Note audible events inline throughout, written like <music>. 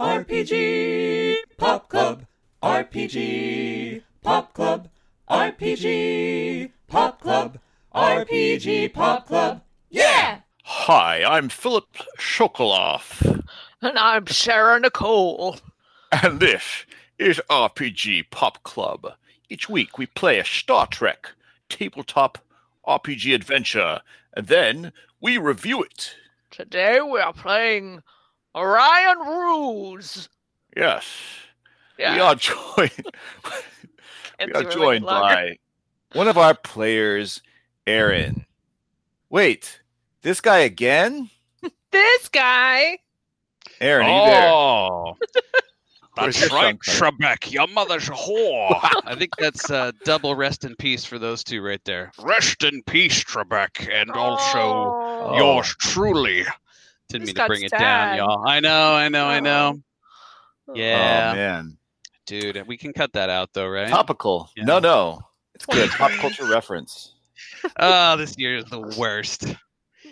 RPG Pop Club. RPG Pop Club. RPG Pop Club. RPG Pop Club. Yeah! Hi, I'm Philip Shokoloff, And I'm Sarah Nicole. and this is RPG Pop Club. Each week we play a Star Trek tabletop RPG adventure, and then we review it. Today we are playing Orion Ruse. Yes, Yeah, <laughs> we are joined. we are joined by one of our players, Aaron. Wait, this guy again? this guy. Aaron, are you? Oh, <laughs> Where's that's right, son Trebek. Your mother's a whore. <laughs> I think that's uh, double rest in peace for those two right there. Rest in peace, Trebek, and also Oh. yours truly. Didn't mean to got bring it down, y'all. I know, I know, I know. Oh Yeah, man, dude, we can cut that out though, right? topical. Yeah. No, no, it's good. <laughs> Pop culture reference. Oh, this year is the worst.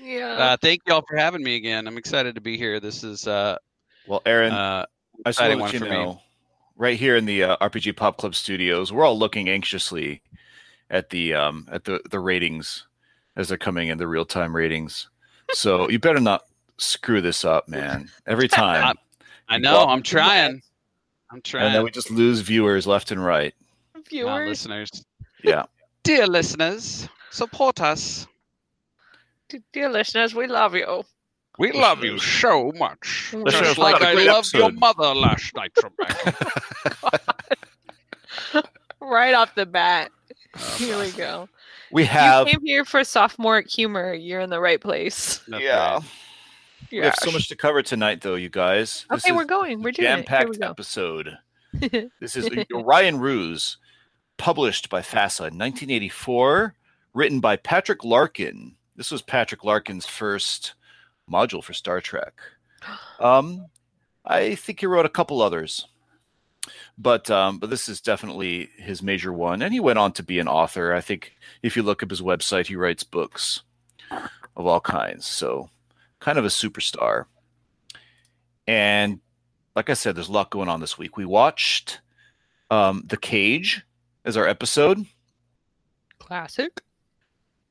Yeah. Uh, thank y'all for having me again. I'm excited to be here. This is uh, Well, Aaron, uh, I just want exciting to let you one me. know, right here in the uh, RPG Pop Club studios, we're all looking anxiously at the um, at the the ratings as they're coming in, the real time ratings. So you better not screw this up, <laughs> man. Every <laughs> time, I You know. I'm trying. I'm trying. and then we just lose viewers left and right. Now, Viewers, listeners. Yeah. <laughs> Dear listeners, support us. dear listeners, we love you. We love you so much. Listeners, Just what like I great loved your mother last night, Trebek. Right off the bat. Oh, Here we go. we have You came here for sophomore humor. You're in the right place. That's yeah. right. We have so much to cover tonight, though, you guys. This Okay, we're going. We're doing it. Jam-packed episode. <laughs> This is Orion Ruse, published by FASA in 1984, written by Patrick Larkin. This was Patrick Larkin's first module for Star Trek. <gasps> Um, I think he wrote a couple others, but um, but this is definitely his major one. And he went on to be an author. I think if you look up his website, he writes books of all kinds. So kind of a superstar. And like I said, there's a lot going on this week. We watched um, The Cage as our episode. Classic.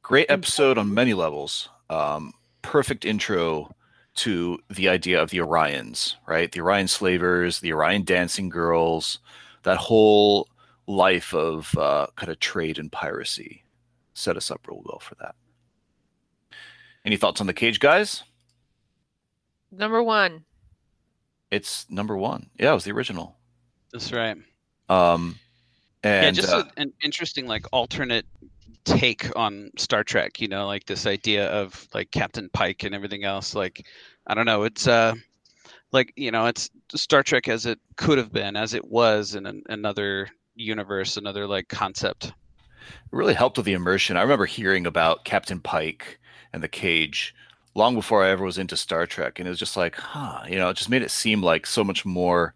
Great episode on many levels. Um, perfect intro to the idea of the Orions, right? The Orion slavers, the Orion dancing girls, that whole life of uh, kind of trade and piracy set us up real well for that. Any thoughts on The Cage, guys? Number one. It's number one. Yeah, it was the original. That's right. Um, and yeah, just uh, a, an interesting, like, alternate take on Star Trek. You know, like this idea of like Captain Pike and everything else. Like, I don't know. It's uh, like you know, it's Star Trek as it could have been, as it was in an, another universe, another like concept. it really helped with the immersion. I remember hearing about Captain Pike and the cage long before I ever was into Star Trek, and it was just like, huh, you know, it just made it seem like so much more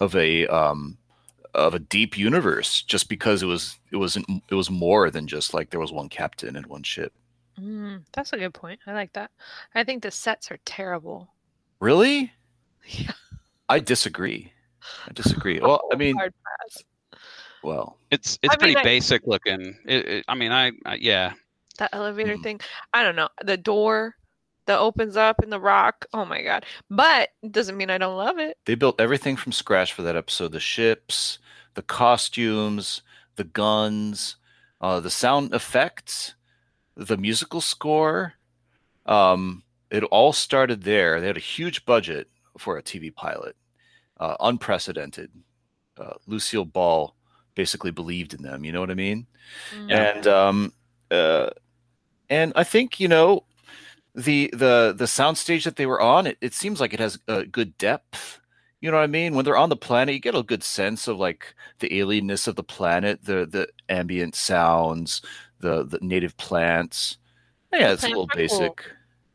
of a um, of a deep universe, just because it was it wasn't it was more than just like there was one captain and one ship. Mm, that's a good point. I like that. I think the sets are terrible. Really, <laughs> Yeah. I disagree. I disagree. Well, I mean, Hard pass. well, It's it's I mean, pretty I- basic looking. It, it, I mean, I, I yeah. That elevator Mm. thing. I don't know. The door that opens up in the rock. Oh my god. But doesn't mean I don't love it. they built everything from scratch for that episode the ships the costumes the guns uh, the sound effects the musical score um, it all started there they had a huge budget for a tv pilot uh, unprecedented uh, lucille ball basically believed in them you know what i mean Mm. and um, uh, and I think you know the the the soundstage that they were on. It, it seems like it has a good depth. You know what I mean? When they're on the planet, you get a good sense of like the alienness of the planet, the the ambient sounds, the the native plants. Yeah, The it's a little plants are cool. basic.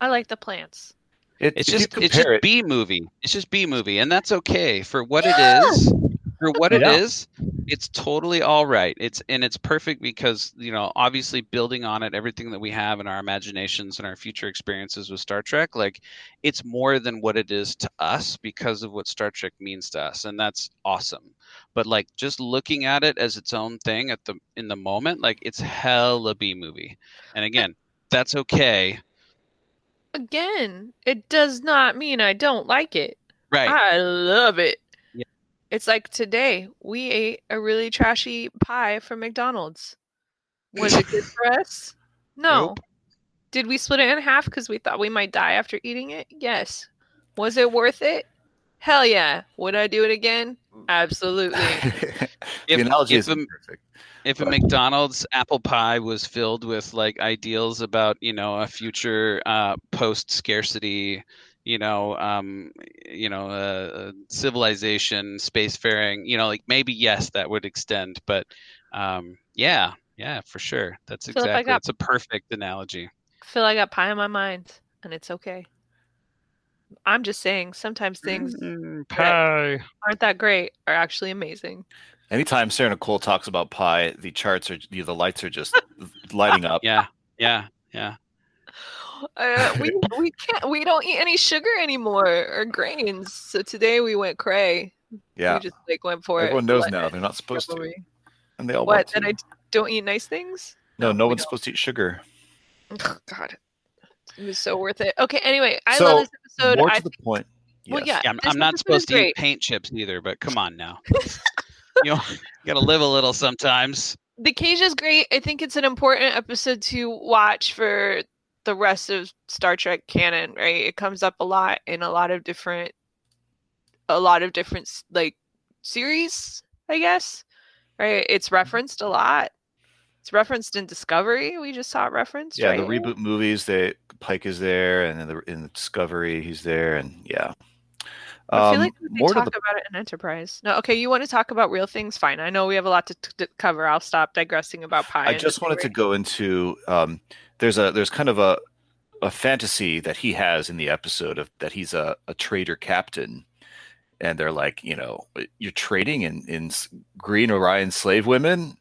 I like the plants. It, It's if you just it's compare just B movie. It's just B movie, and that's okay for what it is. For what it Yeah. is, it's totally all right. It's and it's perfect because you know, obviously building on it, everything that we have in our imaginations and our future experiences with Star Trek, like it's more than what it is to us because of what Star Trek means to us, and that's awesome. But like just looking at it as its own thing at the in the moment, like it's hella B movie. And again, that's okay. Again, it does not mean I don't like it. Right. I love it. Yeah. It's like today we ate a really trashy pie from McDonald's. Was it good for us? <laughs> No. Nope. Did we split it in half because we thought we might die after eating it? Yes. Was it worth it? Hell yeah. Would I do it again? Absolutely. <laughs> the If- analogy if is a- perfect. if a McDonald's apple pie was filled with like ideals about you know a future uh, post scarcity, you know, um, you know, uh, uh, civilization, spacefaring, you know, like maybe yes, that would extend, but um, yeah, yeah, for sure, that's Feel like exactly got- that's a perfect analogy. feel I got pie in my mind and it's okay. I'm just saying sometimes things Mm, pie. aren't that great are actually amazing. Anytime Sarah Nicole talks about pie, the charts are the the lights are just lighting up. Yeah, yeah, yeah. Uh, we <laughs> we can't we don't eat any sugar anymore or grains. So today we went cray. Yeah, We just like went for everyone it. Everyone knows Let- now they're not supposed to, What? and they all What? want That to. I d- don't eat nice things? no, no we one's don't. supposed to eat sugar. Oh, God, it was so worth it. Okay. Anyway, I So, love this episode. More I to the think- point. Well, yeah. Yeah, I'm, I'm not supposed to eat paint chips either, but come on now. <laughs> you know, you gotta live a little sometimes. the cage is great. I think it's an important episode to watch for the rest of Star Trek canon, right? It comes up a lot in a lot of different a lot of different like series, I guess. Right? It's referenced a lot. It's referenced in Discovery. We just saw it referenced. Yeah, right? the reboot movies, that Pike is there, and in the in the Discovery, he's there, and yeah. I feel Um, like we talk the about it in Enterprise. No, okay. You want to talk about real things? Fine. I know we have a lot to, t- to cover. I'll stop digressing about pie. I just wanted to go into um, there's a there's kind of a a fantasy that he has in the episode of that he's a, a trader captain, and they're like, you know, you're trading in in green Orion slave women.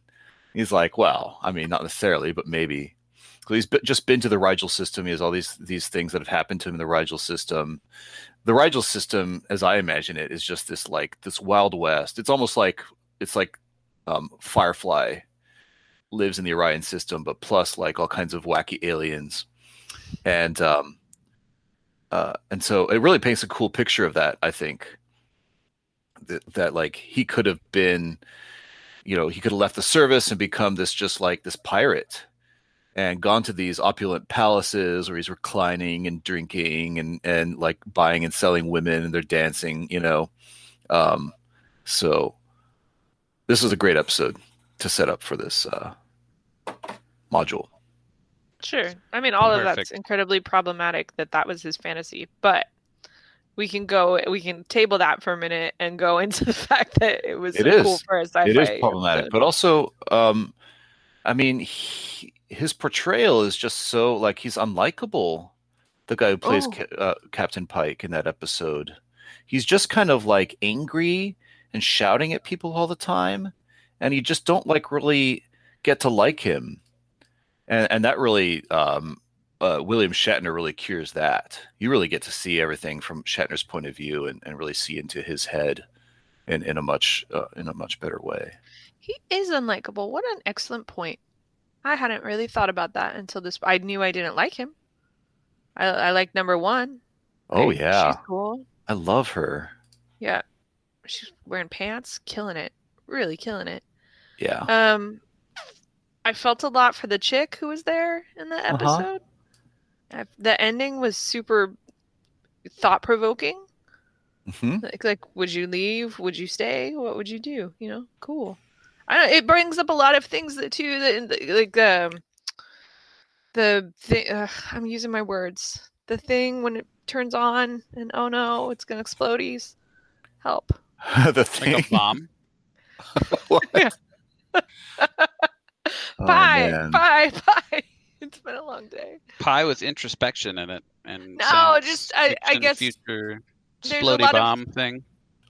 He's like, well, I mean, not necessarily, but maybe. 'Cause He's just been to the Rigel system. He has all these these things that have happened to him in the Rigel system. The Rigel system, as I imagine it, is just this like this wild west. It's almost like it's like um, Firefly lives in the Orion system, but plus like all kinds of wacky aliens, and um, uh, and so it really paints a cool picture of that. I think that, that like he could have been, you know, he could have left the service and become this just like this pirate, and gone to these opulent palaces where he's reclining and drinking and and like buying and selling women and they're dancing, you know. Um, so this is a great episode to set up for this uh, module. Sure. I mean, all of that's incredibly problematic that that was his fantasy, but we can go, we can table that for a minute and go <laughs> into the fact that it was It so cool for a sci-fi. It is problematic, episode. but also, um, I mean, he, his portrayal is just so like he's unlikable. The guy who plays Oh. Ca- uh, Captain Pike in that episode, he's just kind of like angry and shouting at people all the time, and you just don't like really get to like him, and and that really. Um, uh, William Shatner really cures that. You really get to see everything from Shatner's point of view and, and really see into his head in, in a much uh, in a much better way. he is unlikable. What an excellent point. I hadn't really thought about that until this. I knew I didn't like him. I, I like number one. Oh right? yeah, She's cool. I love her. Yeah. She's wearing pants, killing it. Really killing it. Yeah, Um, I felt a lot for the chick who was there in the Uh-huh. episode. I, the ending was super thought provoking. hmm Like, like, would you leave? Would you stay? What would you do? You know, cool. I don't. It brings up a lot of things that too. That like um, the thing. Uh, I'm using my words. The thing when it turns on and oh no, it's gonna explodies. Help. <laughs> the thing. Like a bomb. <laughs> What? Yeah. Oh, bye, bye, <laughs> bye. It's been a long day. Pie with introspection in it, and No, just- I- I guess future there's a explodey lot of- bomb thing.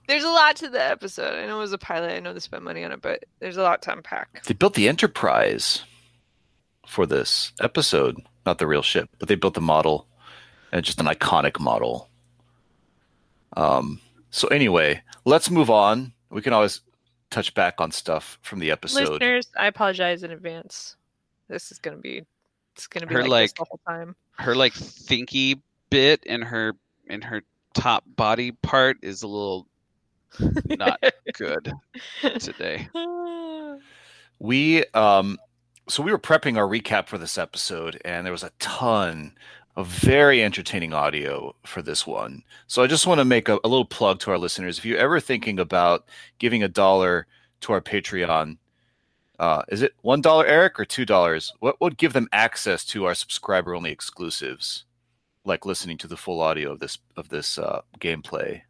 There's a lot to the episode. I know it was a pilot. I know they spent money on it, but there's a lot to unpack. They built the Enterprise for this episode, not the real ship, but they built the model, and just an iconic model. Um. So anyway, let's move on. We can always touch back on stuff from the episode. Listeners, I apologize in advance. This is gonna be it's gonna be Her, like, this like- the whole time. Her like thinky bit in her in her top body part is a little not <laughs> good today. We um so we were prepping our recap for this episode and there was a ton of very entertaining audio for this one. So I just want to make a, a little plug to our listeners. If you're ever thinking about giving a dollar to our Patreon, uh, is it one dollar, Eric, or two dollars? What would give them access to our subscriber only exclusives, like listening to the full audio of this of this uh, gameplay?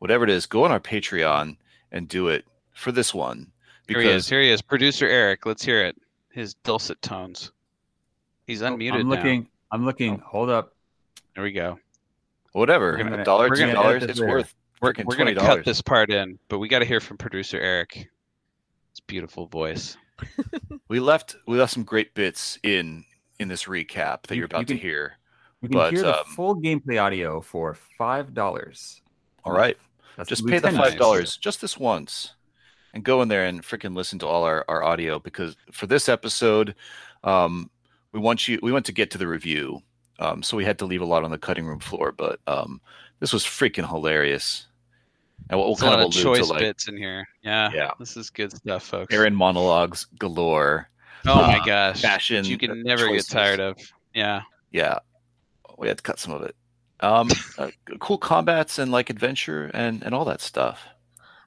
Whatever it is, go on our Patreon and do it for this one. Here he is. Here he is. Producer Eric. Let's hear it. His dulcet tones. He's Oh, unmuted I'm now. looking. I'm looking. Hold up. There we go. Whatever, We're gonna- a dollar, two dollars, it's later. worth We're, we're gonna cut this part in, but we got to hear from producer Eric. His beautiful voice. <laughs> We left we left some great bits in in this recap that You- you're about you to hear. You can But, hear the um, full gameplay audio for five dollars. All right, just pay the five dollars just this once, and go in there and freaking listen to all our our audio because for this episode, um, we want you we want to get to the review, um, so we had to leave a lot on the cutting room floor, but um, this was freaking hilarious, and we'll, we'll There's a kind lot of of choice to like bits in here. Yeah. Yeah. This is good stuff, folks. Aaron monologues galore. oh my uh, gosh. fashion you can never choices. get tired of. Yeah. yeah we had to cut some of it um uh, cool combats and like adventure and and all that stuff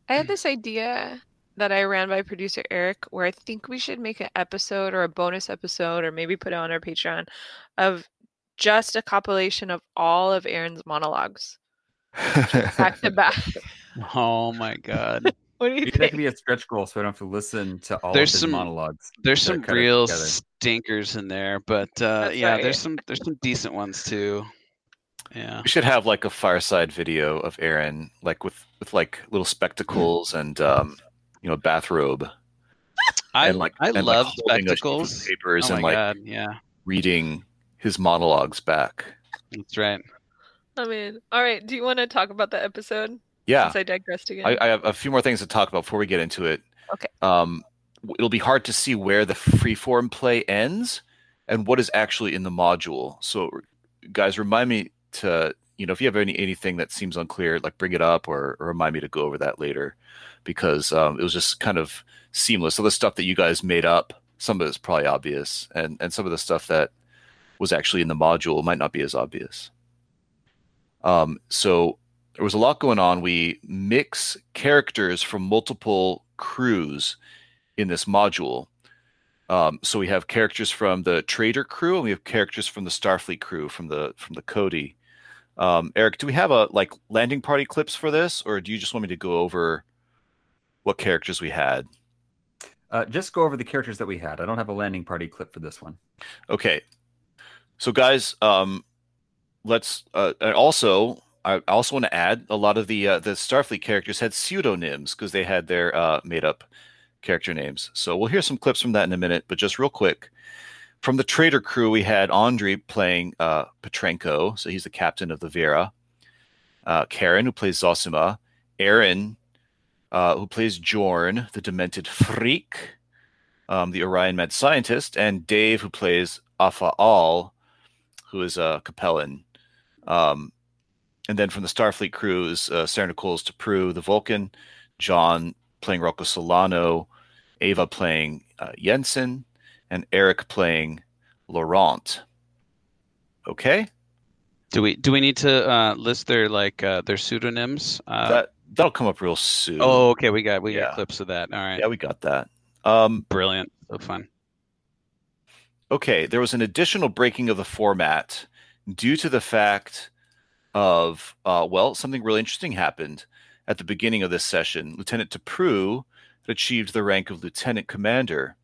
I had this idea that I ran by producer Eric where I think we should make an episode or a bonus episode or maybe put it on our Patreon of just a compilation of all of Aaron's monologues back to back. <laughs> Oh my god. <laughs> What do you Maybe that think? could be a stretch goal, so I don't have to listen to all There's of his some- monologues. There's some real stinkers in there, but uh, That's yeah, right. there's some there's some decent ones too. Yeah. we should have like a fireside video of aaron like with with like little spectacles and um you know bathrobe I and like I and, love holding a sheet of spectacles. papers Oh and like god, yeah. reading his monologues back That's right. I mean, all right. Do you want to talk about the episode? yeah Since I digressed again. I, I have a few more things to talk about before we get into it. Okay. Um, it'll be hard to see where the freeform play ends and what is actually in the module. So, guys, remind me to you know if you have any anything that seems unclear, like bring it up or, or remind me to go over that later, because um, it was just kind of seamless. So the stuff that you guys made up, some of it's probably obvious, and and some of the stuff that was actually in the module might not be as obvious. Um, so there was a lot going on. We mix characters from multiple crews in this module. Um, so we have characters from the Trader crew, and we have characters from the Starfleet crew from the from the Cody. Um, Eric, do we have a like landing party clips for this, or do you just want me to go over what characters we had? Uh, just go over the characters that we had. I don't have a landing party clip for this one. Okay. So guys, um let's uh also I also want to add a lot of the uh, the Starfleet characters had pseudonyms because they had their uh made up character names. So we'll hear some clips from that in a minute, but just real quick. From the trader crew, we had Andre playing uh Petrenko, so he's the captain of the Vera. Uh Karen, who plays Zosima, Aaron, uh, who plays Jorn, the demented freak, um, the Orion mad scientist, and Dave, who plays Afaal, who is a Capellan. Um, and then from the Starfleet crew is uh, Sarah Nicole's Tapru, the Vulcan, John playing Rocco Solano, Ava playing uh, Jensen, and Eric playing Laurent. Okay, Do we do we need to uh, list their like uh, their pseudonyms? Uh, that that'll come up real soon. oh, okay. We got we Yeah. got clips of that. All right. yeah, we got that. Um, Brilliant. So fun. okay, there was an additional breaking of the format due to the fact of, uh, well, something really interesting happened at the beginning of this session. Lieutenant Tapru achieved the rank of lieutenant commander.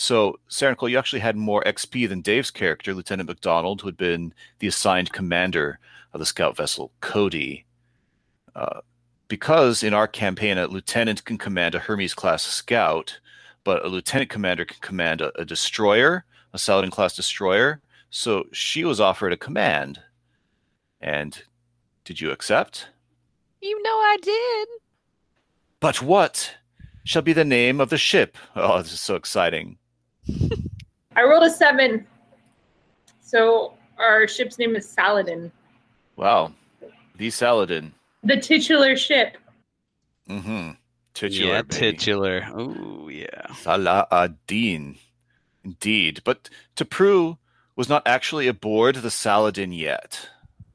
So, Sarah Nicole, you actually had more XP than Dave's character, Lieutenant McDonald, who had been the assigned commander of the scout vessel Cody. Uh, because in our campaign, a lieutenant can command a Hermes class scout, but a lieutenant commander can command a, a destroyer, a Saladin class destroyer. So she was offered a command. And did you accept? You know I did. But what shall be the name of the ship? Oh, this is so exciting. I rolled a seven. So our ship's name is Saladin, Wow. The Saladin. the titular ship. Mm-hmm. Titular. yeah, baby. titular. Oh yeah. Saladin. Indeed. But Tapru was not actually aboard the Saladin yet.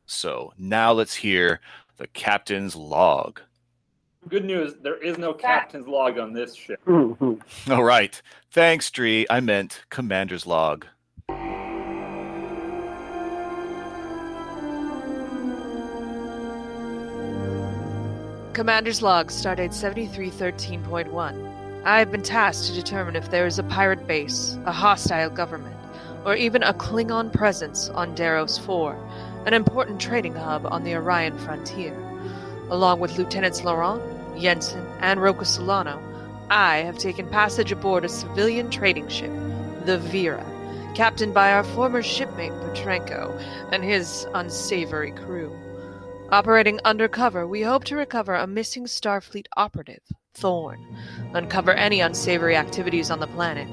So now let's hear the captain's log. Good news, there is no captain's log on this ship. All right. Thanks, Dree. I meant commander's log. Commander's log, stardate 7313.1. I have been tasked to determine if there is a pirate base, a hostile government, or even a Klingon presence on Deros 4, an important trading hub on the Orion frontier. Along with Lieutenants Laurent, Jensen, and Rocco Solano, I have taken passage aboard a civilian trading ship, the Vera, captained by our former shipmate Petrenko and his unsavory crew. Operating undercover, we hope to recover a missing Starfleet operative, Thorn, uncover any unsavory activities on the planet,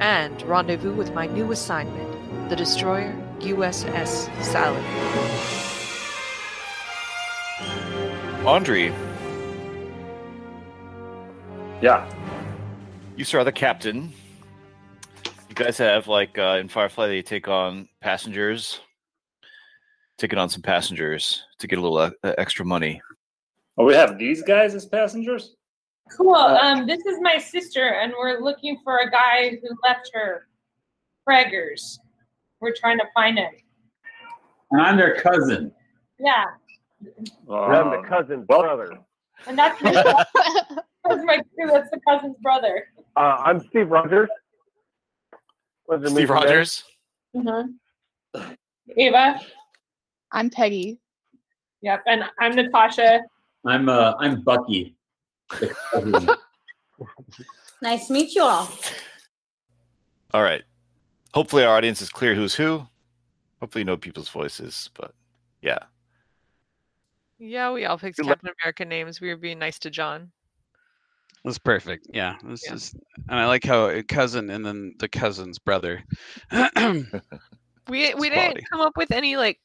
and rendezvous with my new assignment, the destroyer USS Saladin. Andre, Yeah. you sir are the captain. You guys have, like, uh, in Firefly, they take on passengers, taking on some passengers to get a little uh, extra money. Oh, we have these guys as passengers? Cool. Um, this is my sister, and we're looking for a guy who left her. Fraggers. We're trying to find him. And I'm their cousin. Yeah, I'm the Um, cousin's well- brother. and that's my, <laughs> <laughs> <laughs> that's my crew. That's the cousin's brother. Uh, I'm Steve Rogers. Pleasure to meet Steve. Rogers? Mm-hmm. Ava. I'm Peggy. Yep, and I'm Natasha. I'm uh I'm Bucky. <laughs> Nice to meet you all. All right. Hopefully, our audience is clear who's who. Hopefully, you know people's voices, but yeah. Yeah, we all picked Captain America names. We were being nice to John. That's perfect. Yeah. This Yeah. is and I like how a cousin and then the cousin's brother. <clears throat> We we It's didn't quality. come up with any like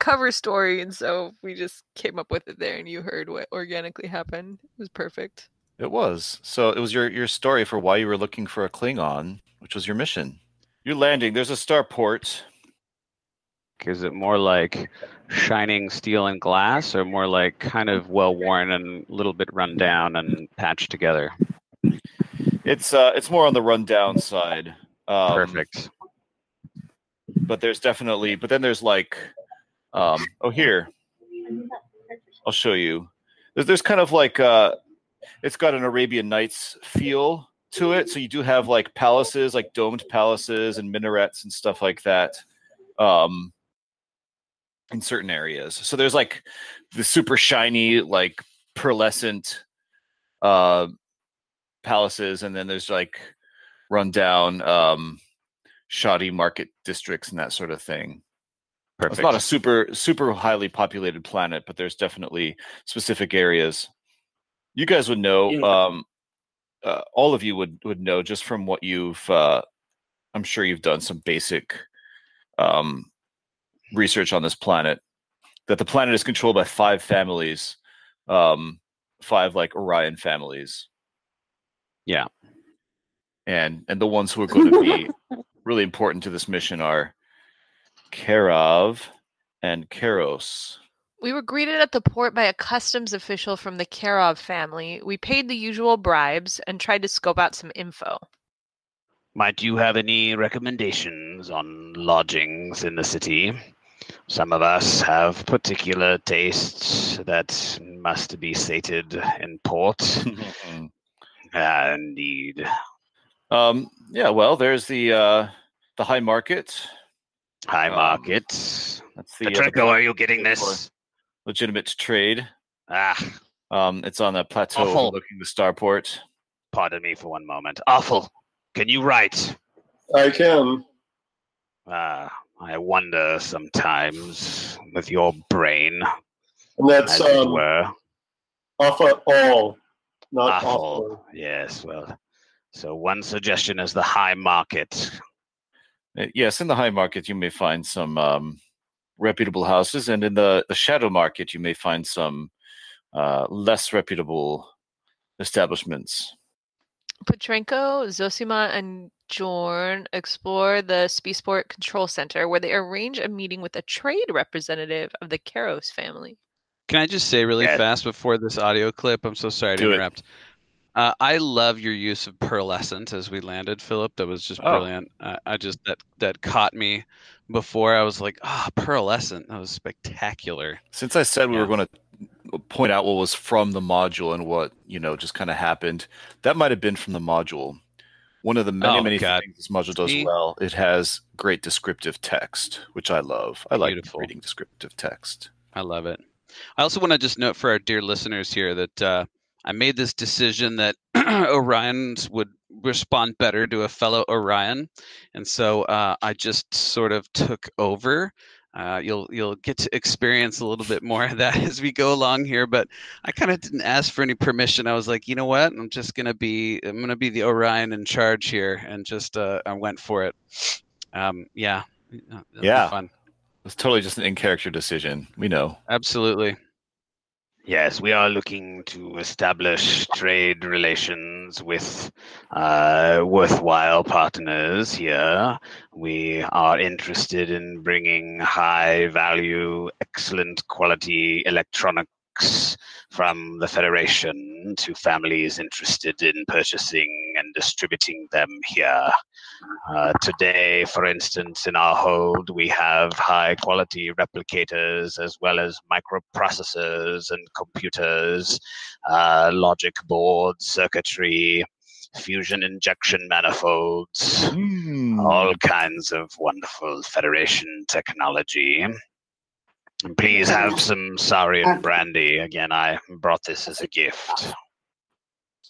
cover story, and so we just came up with it there, and you heard what organically happened. It was perfect. It was. So it was your your story for why you were looking for a Klingon, which was your mission. You're landing. There's a starport. Is it more like shining steel and glass, or more like kind of well worn and a little bit run down and patched together? It's uh it's more on the rundown side. Um, Perfect. But there's definitely but then there's like um oh here. I'll show you. There's, there's kind of like uh it's got an Arabian Nights feel to it. So you do have like palaces, like domed palaces and minarets and stuff like that. Um in certain areas. So there's like the super shiny, like pearlescent uh palaces, and then there's like rundown um shoddy market districts and that sort of thing. Perfect. It's not a super super highly populated planet, but there's definitely specific areas. You guys would know. Yeah. Um, uh, all of you would would know just from what you've. Uh, I'm sure you've done some basic um, research on this planet. That the planet is controlled by five families, um, five like Orion families. Yeah. And and the ones who are going to be <laughs> really important to this mission are Karav and Karos. We were greeted at the port by a customs official from the Karov family. We paid the usual bribes and tried to scope out some info. Might you have any recommendations on lodgings in the city? Some of us have particular tastes that must be sated in port. <laughs> Ah, indeed. um, yeah, well, there's the uh, the high market. High Um, market. That's the, uh, the Petrenko, are you getting this? legitimate trade. Ah, Um, it's on a plateau Awful. overlooking the starport. Pardon me for one moment. Awful. Can you write? I can. Ah, I wonder sometimes with your brain, And that's as it um, were. off at all, not Awful. awful. Yes, well, so one suggestion is the high market. Uh, Yes, in the high market you may find some um, reputable houses, and in the, the shadow market you may find some uh, less reputable establishments. Petrenko, Zosima, and Jorn explore the Spaceport Control Center, where they arrange a meeting with a trade representative of the Karos family. Can I just say really Yeah. fast before this audio clip? I'm so sorry to Do it. interrupt. Uh, I love your use of pearlescent as we landed, Philip. That was just Oh. brilliant. I, I just that that caught me before. I was like, ah, pearlescent. That was spectacular. Since I said we were going to point out what was from the module and what you know just kind of happened, that might have been from the module. One of the many Oh, many God. things this module does well, it has great descriptive text, which I love. I like reading descriptive text. I love it. I also want to just note for our dear listeners here that uh, I made this decision that <clears throat> Orions would respond better to a fellow Orion, and so uh, I just sort of took over. Uh, you'll you'll get to experience a little bit more of that <laughs> as we go along here, but I kind of didn't ask for any permission. I was like, you know what? I'm just gonna be I'm gonna be the Orion in charge here, and just uh, I went for it. Um, yeah, Yeah. fun. It's totally just an in character decision. We know. Absolutely. Yes, we are looking to establish trade relations with uh, worthwhile partners here. We are interested in bringing high value, excellent quality from the Federation to families interested in purchasing and distributing them here. Uh, today, for instance, in our hold, we have high quality replicators as well as microprocessors and computers, uh, logic boards, circuitry, fusion injection manifolds, all kinds of wonderful Federation technology. And please have some Saurian brandy. Again, I brought this as a gift.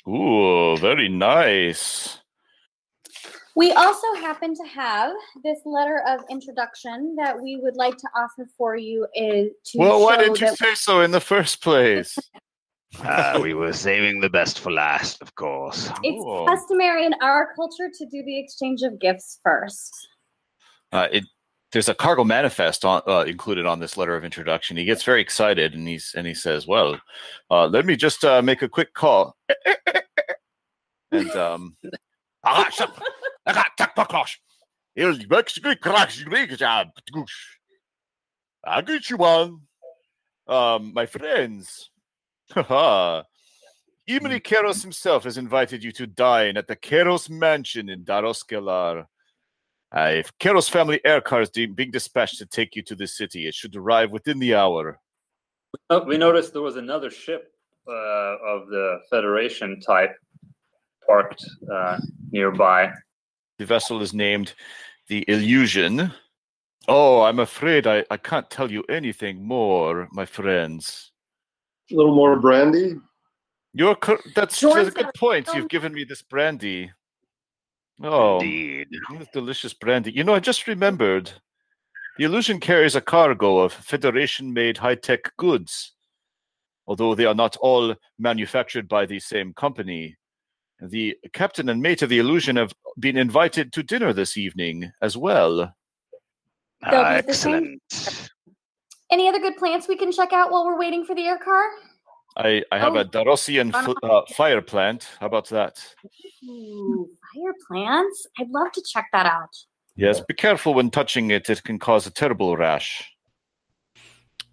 Ooh, very nice. We also happen to have this letter of introduction that we would like to offer for you is to Well, why show didn't you say so in the first place? <laughs> Uh, we were saving the best for last, of course. it's Cool. customary in our culture to do the exchange of gifts first. Uh, it there's a cargo manifest on, uh, included on this letter of introduction. He gets very excited and he's and he says, "Well, uh, let me just uh, make a quick call." <laughs> and um, <laughs> I got off. Il works good cracks good I get you one, um, my friends. <laughs> Haha. Imri Keros himself has invited you to dine at the Keros Mansion in Daroskelar. Uh, if Keros family air car is being dispatched to take you to the city, it should arrive within the hour. Oh, we noticed there was another ship uh, of the Federation type parked uh, nearby. The vessel is named the Illusion. Oh, I'm afraid I, I can't tell you anything more, my friends. A little more brandy. You're cor- that's, that's a good point. some- You've given me this brandy. Oh, Indeed. delicious brandy. You know, I just remembered. The Illusion carries a cargo of Federation-made high-tech goods. Although they are not all manufactured by the same company, the captain and mate of the Illusion have been invited to dinner this evening as well. Ah, be at the same- excellent. Any other good plants we can check out while we're waiting for the air car? I, I have Oh. a Darosian Fun. uh, fire plant. How about that? Ooh, fire plants. I'd love to check that out. Yes, be careful when touching it. It can cause a terrible rash.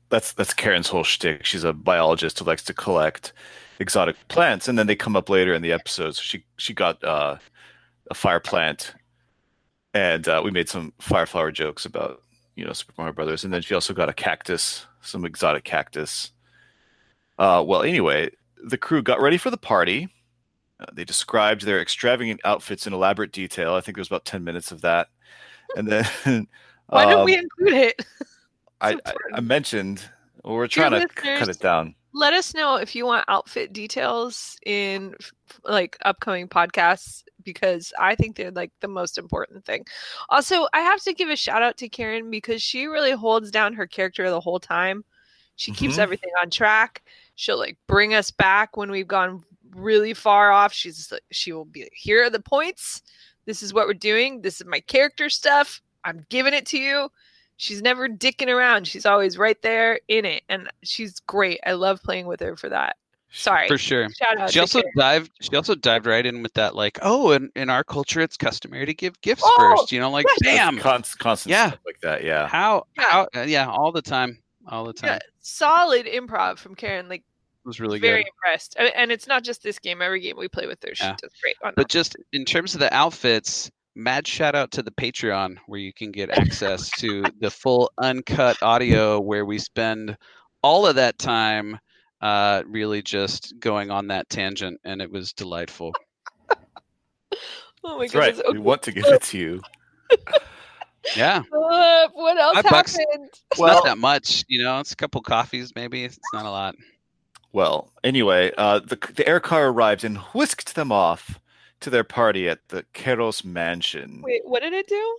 That's that's Karen's whole shtick. She's a biologist who likes to collect exotic plants, and then they come up later in the episode. So she she got uh, a fire plant, and uh, we made some fire flower jokes about you know Super Mario Brothers, and then she also got a cactus, some exotic cactus. Uh, well, anyway, the crew got ready for the party. Uh, they described their extravagant outfits in elaborate detail. I think there was about ten minutes of that, and then <laughs> Why um, don't we include it? I, I, I mentioned well, we're trying to cut it down. let us know if you want outfit details in like upcoming podcasts because I think they're like the most important thing. Also, I have to give a shout out to Karen because she really holds down her character the whole time. She keeps Mhm. everything on track. She'll like bring us back when we've gone really far off. She's just like, she will be like, here are the points. This is what we're doing. This is my character stuff. I'm giving it to you. She's never dicking around. She's always right there in it. And she's great. I love playing with her for that. Sorry. For sure. Shout out She also Karen. dived. She also dived right in with that, like, oh, in, in our culture, it's customary to give gifts Oh, first. You know, like, yes. bam, Constant, constant Yeah. stuff like that. Yeah. how, how, uh, yeah, all the time, all the time. Yeah, solid improv from Karen. Like It was really very good. impressed. And- And it's not just this game. Every game we play with her, she Yeah. does great. on But just in terms of the outfits, mad shout out to the Patreon where you can get access <laughs> to the full uncut audio where we spend all of that time uh, really just going on that tangent, and it was delightful. <laughs> Oh my That's right. goodness. We want to give it to you. <laughs> Yeah, Uh, what else Five bucks. happened? it's Well- not that much, you know. It's a couple coffees, maybe. It's not a lot. Well, anyway, uh, the the air car arrived and whisked them off to their party at the Keros mansion. Wait, what did it do?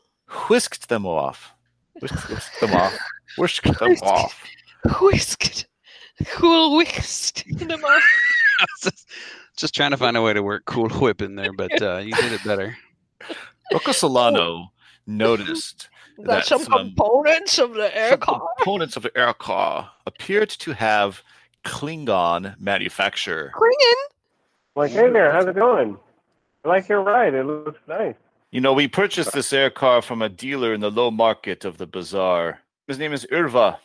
Whisked them off. Whisked, whisked them off. Whisked them Whisked. off. Whisked. Cool whisked them off. just, <laughs> just trying to find a way to work cool whip in there, but uh, you did it better. Rocco Solano noticed <laughs> Got that some some, components of the air car. components of the air car appeared to have Klingon manufacture. Klingon. Like, hey there, how's it going? I like your ride. It looks nice. You know, we purchased this air car from a dealer in the low market of the bazaar. His name is Irva.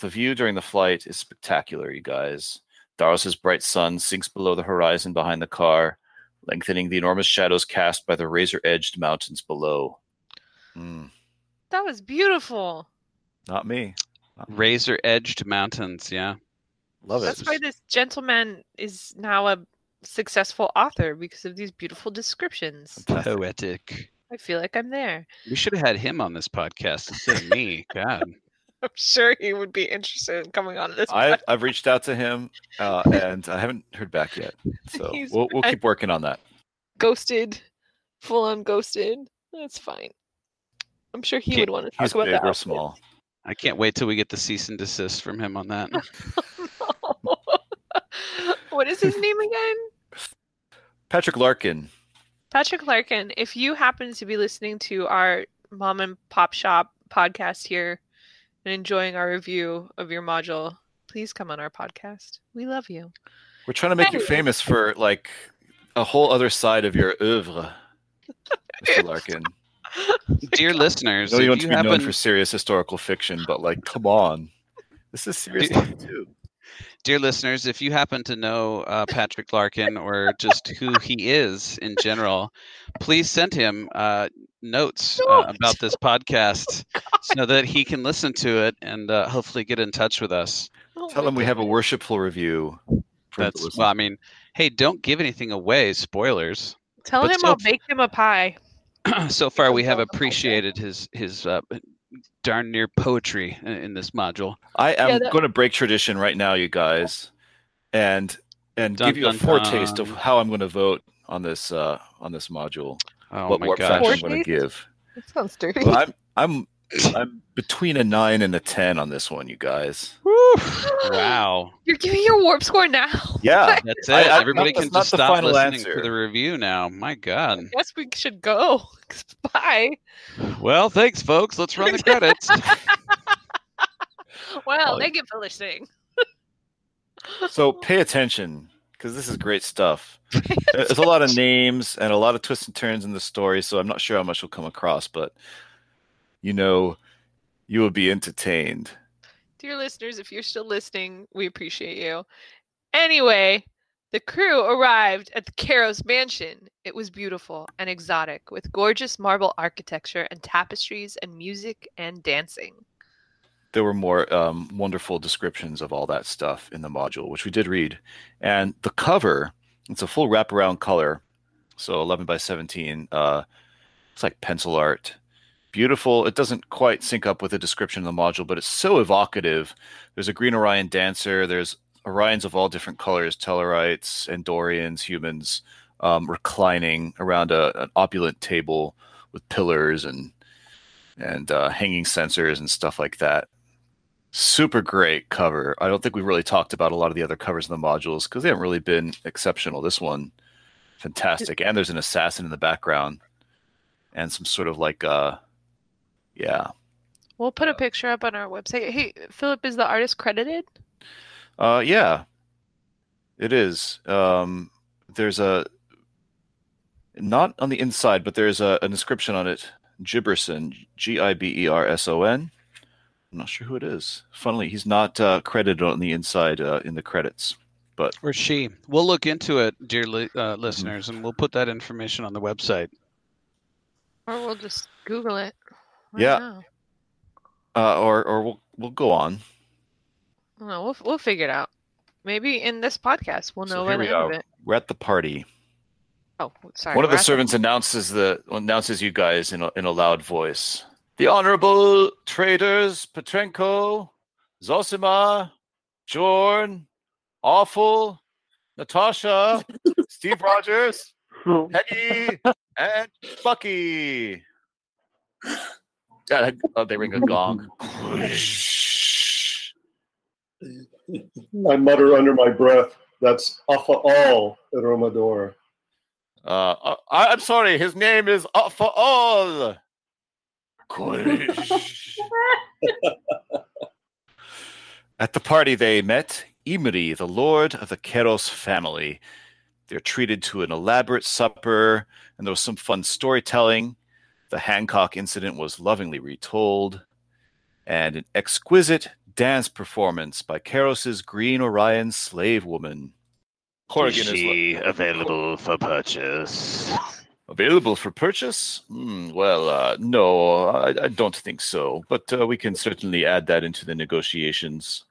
The view during the flight is spectacular, you guys. Daros's bright sun sinks below the horizon behind the car, lengthening the enormous shadows cast by the razor edged mountains below. Mm, That was beautiful. not me. Razor edged mountains, yeah. Love it. That's why this gentleman is now a successful author because of these beautiful descriptions. Poetic. I feel like I'm there. We should have had him on this podcast instead of me. <laughs> God. I'm sure he would be interested in coming on this. I've, I've reached out to him uh, and I haven't heard back yet. <laughs> So we'll, we'll keep working on that. ghosted, full on ghosted. That's fine. I'm sure he would want to talk He's about big that. or small. I can't wait till we get the cease and desist from him on that. <laughs> <laughs> what is his name again? Patrick Larkin. Patrick Larkin. If you happen to be listening to our mom and pop shop podcast here and enjoying our review of your module, please come on our podcast. We love you. We're trying to make you famous for like a whole other side of your oeuvre, Mr. <laughs> Larkin. <laughs> Dear listeners, I know you if want you to be known happen, for serious historical fiction, but like, come on, this is serious Do- stuff too. <laughs> dear listeners, if you happen to know uh, Patrick Larkin or just who he is in general, please send him uh, notes uh, about this podcast <laughs> so that he can listen to it and uh, hopefully get in touch with us. Oh Tell him we have a worshipful review. for him to That's well, I mean, hey, don't give anything away. Spoilers. Tell But him so I'll f- bake him a pie. <clears throat> so far, we have appreciated his his uh, darn near poetry in, in this module. I am Yeah, that- going to break tradition right now, you guys, and and Dun, give you a dun, foretaste of how I'm going to vote on this uh, on this module. Oh what my warp gosh! faction I'm going to give. That sounds dirty. Well, I'm I'm I'm between a nine and a ten on this one, you guys. Wow, You're giving your warp score now. <laughs> Yeah, that's it. I- I- Everybody that's can just stop final listening answer. to the review now. My God. I guess we should go. <laughs> Bye. Well, thanks, folks. Let's run the <laughs> credits. Well, thank you for listening. So pay attention because this is great stuff. There's a lot of names and a lot of twists and turns in the story, so I'm not sure how much will come across, but you know, you will be entertained. Dear listeners, if you're still listening, we appreciate you. Anyway, the crew arrived at the Caros mansion. It was beautiful and exotic, with gorgeous marble architecture and tapestries and music and dancing. There were more um, wonderful descriptions of all that stuff in the module, which we did read. And the cover, it's a full wraparound color, so 11 by 17. Uh, it's like pencil art. Beautiful. It doesn't quite sync up with the description of the module, but it's so evocative. There's a Green Orion dancer. There's Orions of all different colors, Tellarites, Andorians, humans, um, reclining around a, an opulent table with pillars and and uh, hanging censers and stuff like that. Super great cover. I don't think we really talked about a lot of the other covers in the modules because they haven't really been exceptional. This one, fantastic, and there's an assassin in the background, and some sort of like uh, yeah, We'll put a picture up on our website. Hey, Philip, is the artist credited? Uh, yeah, it is. Um, there's a not on the inside, but there's a, an inscription on it. Gibberson, G I B E R S O N. I'm not sure who it is. Funnily, he's not uh, credited on the inside uh, in the credits, but Or she. We'll look into it, dear li- uh, listeners, and we'll put that information on the website. Or we'll just Google it. I Yeah. don't uh, or or we'll we'll go on. No, we'll we'll figure it out. Maybe in this podcast we'll know So by we are. it. We're at the party. Oh, sorry. One of we're the servants announces the announces you guys in a, in a loud voice. The honorable traders Petrenko, Zosima, Jorn, Awful, Natasha, <laughs> Steve Rogers, Peggy, and Bucky. <laughs> Yeah, oh, they ring a gong. I mutter under my breath. That's Alpha All at Romador. Uh, uh, I, I'm sorry, his name is All. <laughs> At the party, they met Imri, the lord of the Karos family. They're treated to an elaborate supper, and there was some fun storytelling. The Hancock incident was lovingly retold, and an exquisite dance performance by Karos's Green Orion slave woman. Corrigan Is is she available for purchase? Available for purchase? Hmm, well, uh, no, I, I don't think so. But uh, we can certainly add that into the negotiations.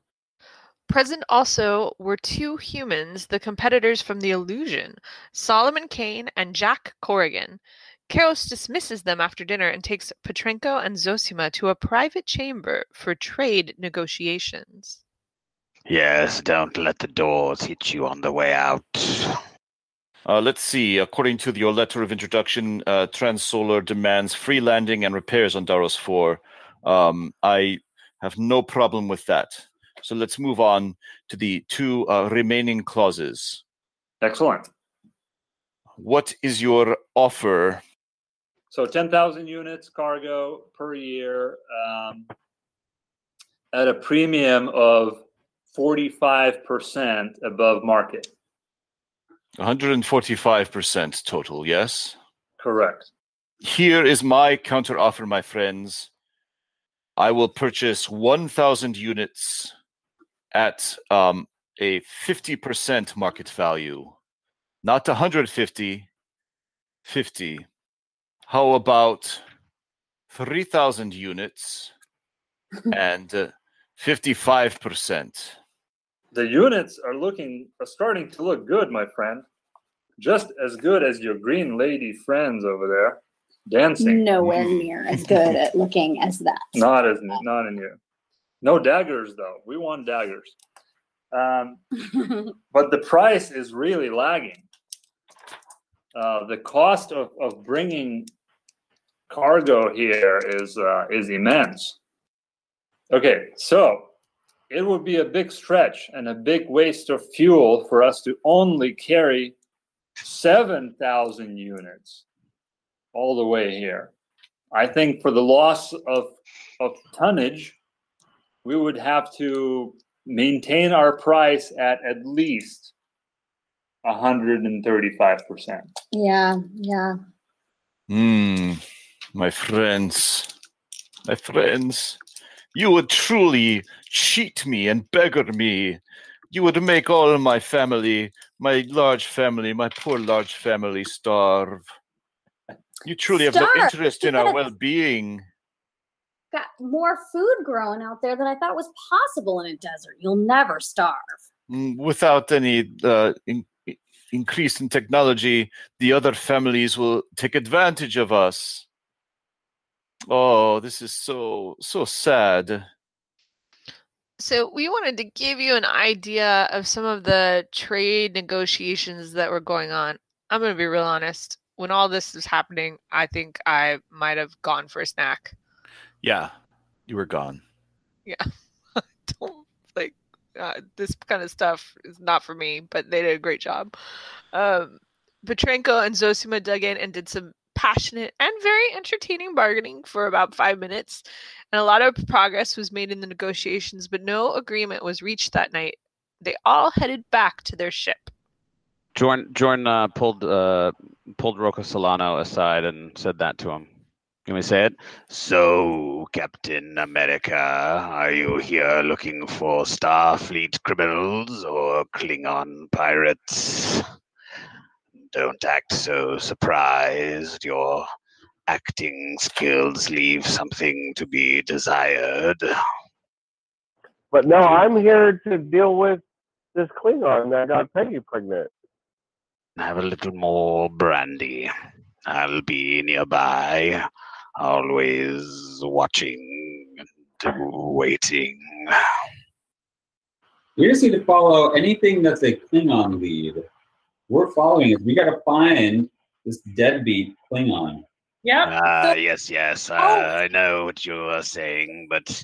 Present also were two humans, the competitors from the illusion, Solomon Kane and Jack Corrigan. Karos dismisses them after dinner and takes Petrenko and Zosima to a private chamber for trade negotiations. Yes, don't let the doors hit you on the way out. Uh, let's see. According to your letter of introduction, uh, Transsolar demands free landing and repairs on Daros 4. Um, I have no problem with that. So let's move on to the two uh, remaining clauses. Excellent. What is your offer? So 10,000 units cargo per year um, at a premium of 45% above market. 145% total, yes? Correct. Here is my counteroffer, my friends. I will purchase 1,000 units at um, a 50% market value, not 150, 50. How about 3,000 units <laughs> and uh, 55%? The units are looking are starting to look good, my friend. Just as good as your green lady friends over there dancing. Nowhere near as good at looking as that. Not as not in you. No daggers though. We want daggers. Um, <laughs> but the price is really lagging. Uh, the cost of, of bringing cargo here is uh, is immense. Okay, so it would be a big stretch and a big waste of fuel for us to only carry seven thousand units all the way here. I think for the loss of of tonnage, we would have to maintain our price at at least 135%. Yeah, yeah. Hmm, my friends, my friends, you would truly cheat me and beggar me. You would make all my family, my large family, my poor large family starve. You truly have no interest in our well being. Got more food growing out there than I thought was possible in a desert. You'll never starve. Mm, Without any uh, in- increase in technology, the other families will take advantage of us. Oh, this is so so sad. So we wanted to give you an idea of some of the trade negotiations that were going on. I'm going to be real honest. When all this was happening, I think I might have gone for a snack. Yeah, you were gone. Yeah. <laughs> Don't like uh, this kind of stuff is not for me, but they did a great job. Um, Petrenko and Zosima dug in and did some passionate and very entertaining bargaining for about five minutes. And a lot of progress was made in the negotiations, but no agreement was reached that night. They all headed back to their ship. Jorn, Jorn uh, pulled uh, pulled Rocco Solano aside and said that to him. Can we say it? So, Captain America, are you here looking for Starfleet criminals or Klingon pirates? Don't act so surprised. Your acting skills leave something to be desired. But no, I'm here to deal with this Klingon that got Peggy pregnant. Have a little more brandy. I'll be nearby, always watching and waiting. We just need to follow anything that's a Klingon lead. We're following it. We got to find this deadbeat Klingon. Yep. Ah, yes, yes. Uh, I know what you are saying, but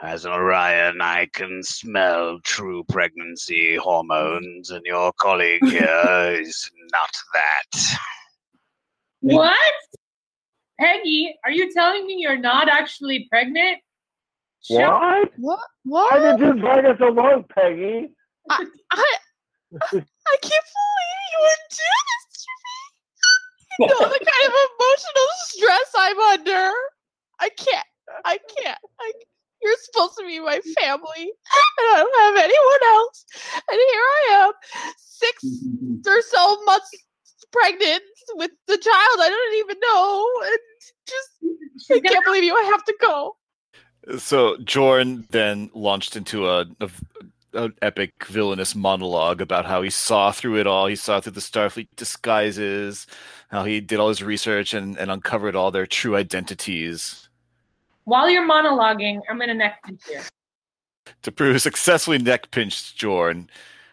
as an Orion, I can smell true pregnancy hormones, and your colleague <laughs> here is not that. What? Peggy, are you telling me you're not actually pregnant? What? What? Why did you drag us along, Peggy? I, I, I can't believe you would do this to me. You know the kind of emotional stress I'm under. I can't. I can't. I, you're supposed to be my family, and I don't have anyone else. And here I am, six <laughs> or so months pregnant with the child I don't even know, and just <laughs> I can't believe you. I have to go. So Jorn then launched into a, a, a epic villainous monologue about how he saw through it all. He saw through the Starfleet disguises, how he did all his research and, and uncovered all their true identities. While you're monologuing, I'm gonna neck pinch you. Tapru successfully neck pinched Jorn,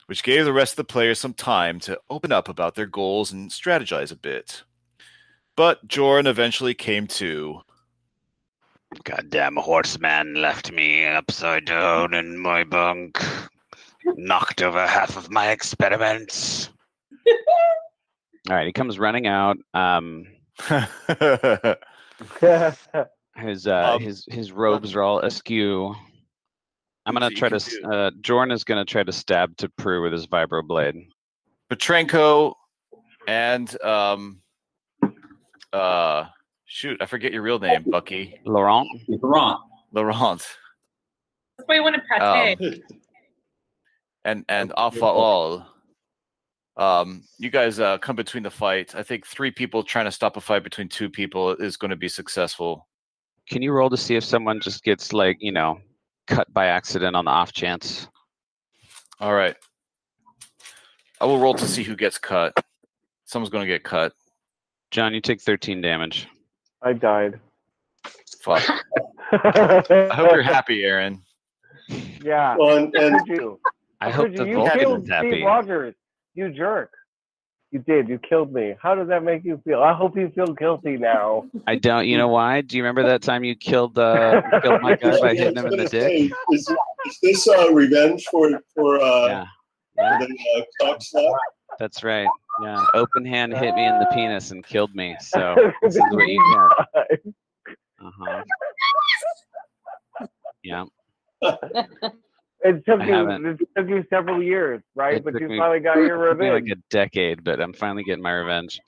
which gave the rest of the players some time to open up about their goals and strategize a bit. But Jorn eventually came to. Goddamn horseman left me upside down in my bunk. Knocked over half of my experiments. All right, he comes running out. Um, <laughs> his uh, Um, his his robes are all askew. I'm gonna try to. s- Uh, Jordan is gonna try to stab Tapru with his vibro blade. Petrenko and um uh shoot, I forget your real name, Bucky. Laurent. Laurent. Laurent. That's why you want to Um, pate. and and Afaal. Um, you guys uh, come between the fight. I think three people trying to stop a fight between two people is going to be successful. Can you roll to see if someone just gets like you know cut by accident on the off chance? All right. I will roll to see who gets cut. Someone's going to get cut. John, you take 13 damage. I died. Fuck. <laughs> I hope you're happy, Aaron. Yeah. Well, and, and could you? I hope could the you? You Vulcan killed is Steve happy. Rogers. You jerk. You did. You killed me. How does that make you feel? I hope you feel guilty now. I don't. You know why? Do you remember that time you killed uh killed my guy by hitting him in the dick? Is, is this uh, revenge for for uh, Yeah, yeah, the uh, cock slap? that's right. Yeah, open hand hit me in the penis and killed me. <laughs> So this is what you get. Uh huh. Yeah. <laughs> It took I you. It took you several years, right? It but you me- finally got your it took me revenge. like a decade, but I'm finally getting my revenge.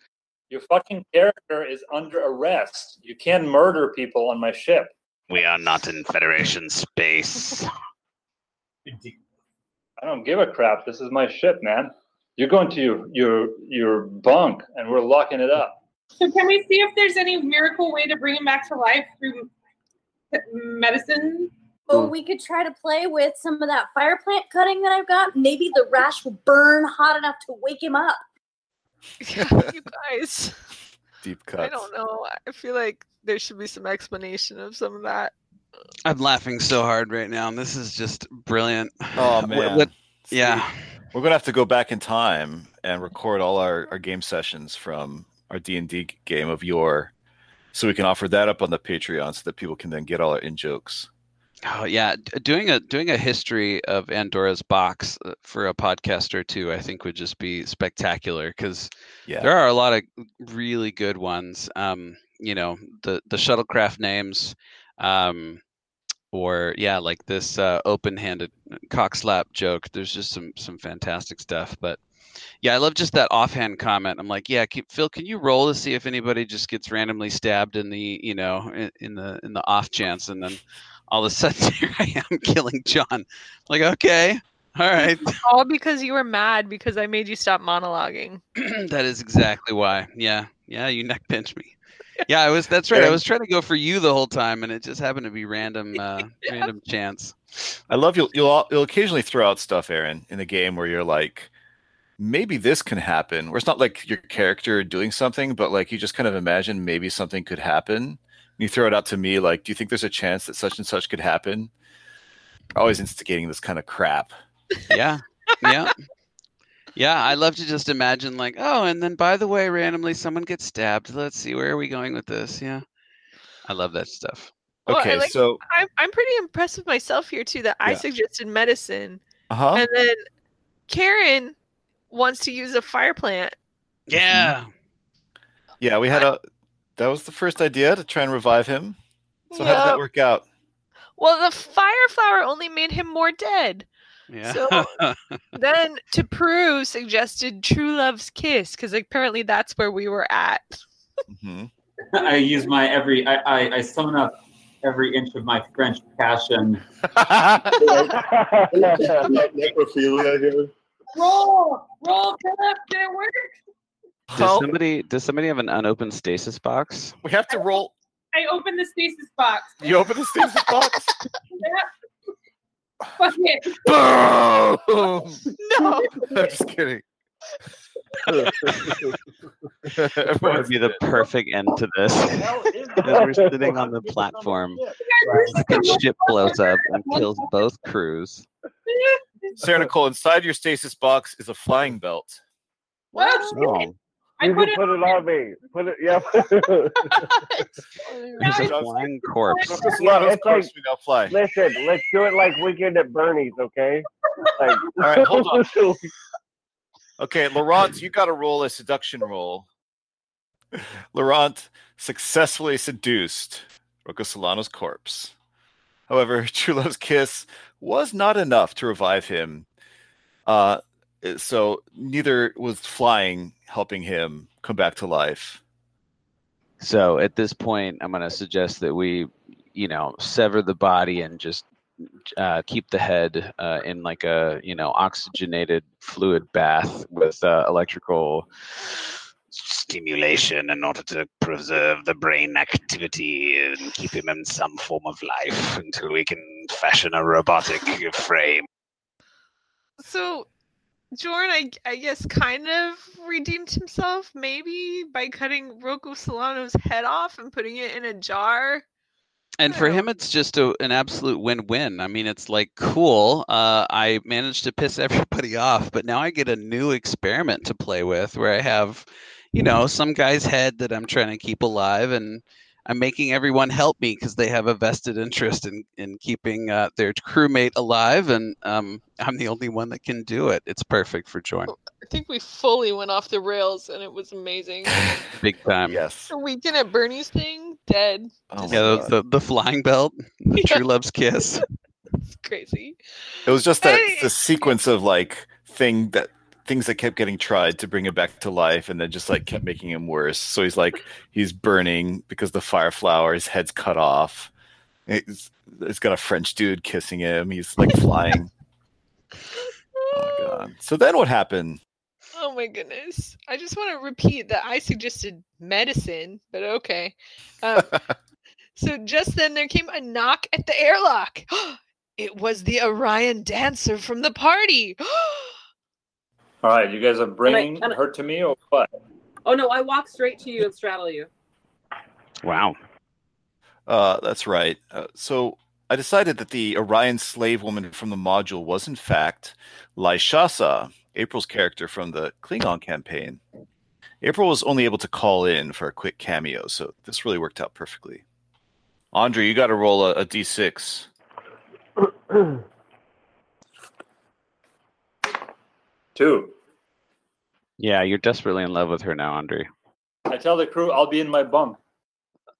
Your fucking character is under arrest. You can't murder people on my ship. We are not in Federation space. <laughs> I don't give a crap. This is my ship, man. You're going to your your your bunk, and we're locking it up. So can we see if there's any miracle way to bring him back to life through medicine? Oh, we could try to play with some of that fire plant cutting that I've got. Maybe the rash will burn hot enough to wake him up. Yeah, <laughs> you guys. Deep cut. I don't know. I feel like there should be some explanation of some of that. I'm laughing so hard right now. and This is just brilliant. Oh man. what- Steve, yeah. We're gonna have to go back in time and record all our, our game sessions from our D and D game of yore, so we can offer that up on the Patreon, so that people can then get all our in jokes. Oh yeah, doing a doing a history of Andora's box uh, for a podcast or two, I think would just be spectacular because Yeah. there are a lot of really good ones. Um, you know, the the shuttlecraft names, um, or yeah, like this uh, open-handed cock slap joke. There's just some some fantastic stuff. But yeah, I love just that offhand comment. I'm like, yeah, Phil, can you roll to see if anybody just gets randomly stabbed in the you know in, in the in the off chance, and then all of a sudden <laughs> here I am killing John. Like, okay, all right. <laughs> All because you were mad because I made you stop monologuing. <clears throat> that is exactly why. Yeah, yeah, you neck pinch me. Yeah, I was. That's right. I was trying to go for you the whole time, and it just happened to be random, <laughs> uh, random chance. I love you'll you'll you'll occasionally throw out stuff, Aaron, in the game where you're like, maybe this can happen. Where it's not like your character doing something, but like you just kind of imagine maybe something could happen. And you throw it out to me, like, do you think there's a chance that such and such could happen? Always instigating this kind of crap. Yeah, yeah, yeah. I love to just imagine, like, oh, and then by the way, randomly someone gets stabbed. Let's see, where are we going with this? Yeah, I love that stuff. Well, Okay, like- so I'm I'm pretty impressed with myself here too. That I suggested medicine, uh-huh. and then Karen wants to use a fire plant. Yeah. yeah, we had a that was the first idea to try and revive him. So how did that work out? Well, the fire flower only made him more dead. Yeah. So <laughs> then, Tapru suggested True Love's Kiss because apparently that's where we were at. Mhm. I use my every. I, I I summon up every inch of my French passion. Necrophilia <laughs> here. Roll, roll, Philip. Did it work? Does somebody does somebody have an unopened stasis box? We have to roll. I opened the stasis box. You open the stasis box. <laughs> Yeah. Fuck it. Boom! <laughs> No. I'm just kidding. That would be the perfect end to this. As we're sitting on the platform, the ship blows up and kills both crews. Sarah Nicole, inside your stasis box is a flying belt. Well, Oh, I You put can it put it on me. Put it. Yeah. <laughs> there's a flying corpse. Just Yeah, let us it's like- course we now fly. Listen, let's do it like Weekend at Bernie's, okay? Like, <laughs> All right, hold on. <laughs> Okay, Laurent, you got to roll a seduction roll. Laurent successfully seduced Rocco Solano's corpse. However, True Love's kiss was not enough to revive him. Uh, so neither was flying helping him come back to life. So at this point, I'm going to suggest that we, you know, sever the body and just uh, keep the head uh, in like a, you know, oxygenated fluid bath with uh, electrical stimulation in order to preserve the brain activity and keep him in some form of life until we can fashion a robotic frame. So, Jorn, I, I guess, kind of redeemed himself, maybe by cutting Rocco Solano's head off and putting it in a jar. And for him, it's just a, an absolute win-win. I mean, it's like cool. Uh, I managed to piss <laughs> everybody off, but now I get a new experiment to play with, where I have, you know, some guy's head that I'm trying to keep alive, and I'm making everyone help me because they have a vested interest in in keeping uh, their crewmate alive, and um, I'm the only one that can do it. It's perfect for Jorn. I think we fully went off the rails, and it was amazing. <sighs> Big time. Yes. the weekend at Bernie's thing, dead. Oh Yeah, the, the, the flying belt, <laughs> the true love's kiss. <laughs> It's crazy. It was just that Hey! the sequence of like thing that things that kept getting tried to bring him back to life and then just like kept making him worse. So he's like he's burning because the fire flower, his head's cut off. It's, it's got a French dude kissing him. He's like flying. oh my god. So then what happened? Oh my goodness. I just want to repeat that I suggested medicine, but okay. Um, <laughs> so just then there came a knock at the airlock. <gasps> it was the Orion dancer from the party. <gasps> <gasps> All right, you guys are bringing and I- her to me or what? Oh no, I walk straight to you and straddle you. Wow. Uh, that's right. Uh, so I decided that the Orion slave woman from the module was in fact Lyshasa, April's character from the Klingon campaign. April was only able to call in for a quick cameo, so this really worked out perfectly. Andre, you got to roll a a d6. <clears throat> Two. Yeah, you're desperately in love with her now, Andre. I tell the crew I'll be in my bunk.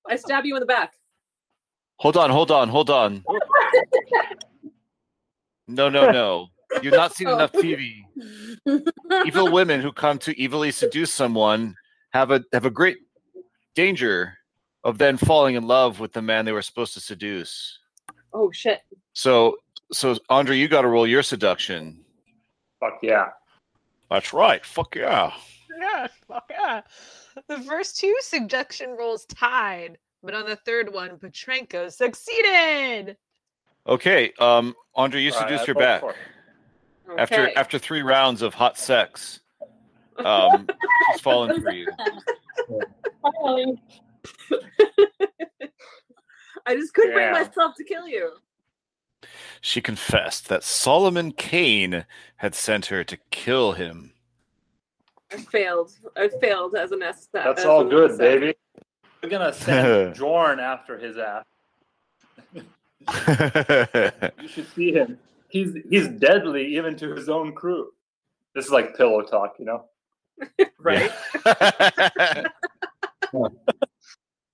I stab you in the back. Hold on, hold on, hold on. No, no, no. You've not seen enough TV. Oh. Evil <laughs> women who come to evilly seduce someone have a have a great danger of then falling in love with the man they were supposed to seduce. Oh shit. So, so Andre, you got to roll your seduction. Fuck yeah. That's right. Fuck yeah. Yeah, fuck yeah. The first two seduction rolls tied, but on the third one, Petrenko succeeded. Okay, um, Andre, you All right, seduced I her vote back for it. after after three rounds of hot sex. Um, <laughs> she's fallen for you. <laughs> I just couldn't bring myself to kill you. She confessed that Solomon Kane had sent her to kill him. I failed. I failed as an S. That's as all good, assassin. baby. We're gonna send <laughs> Jorn after his ass. <laughs> You should see him. He's he's deadly even to his own crew. This is like pillow talk, you know. <laughs> right. Oh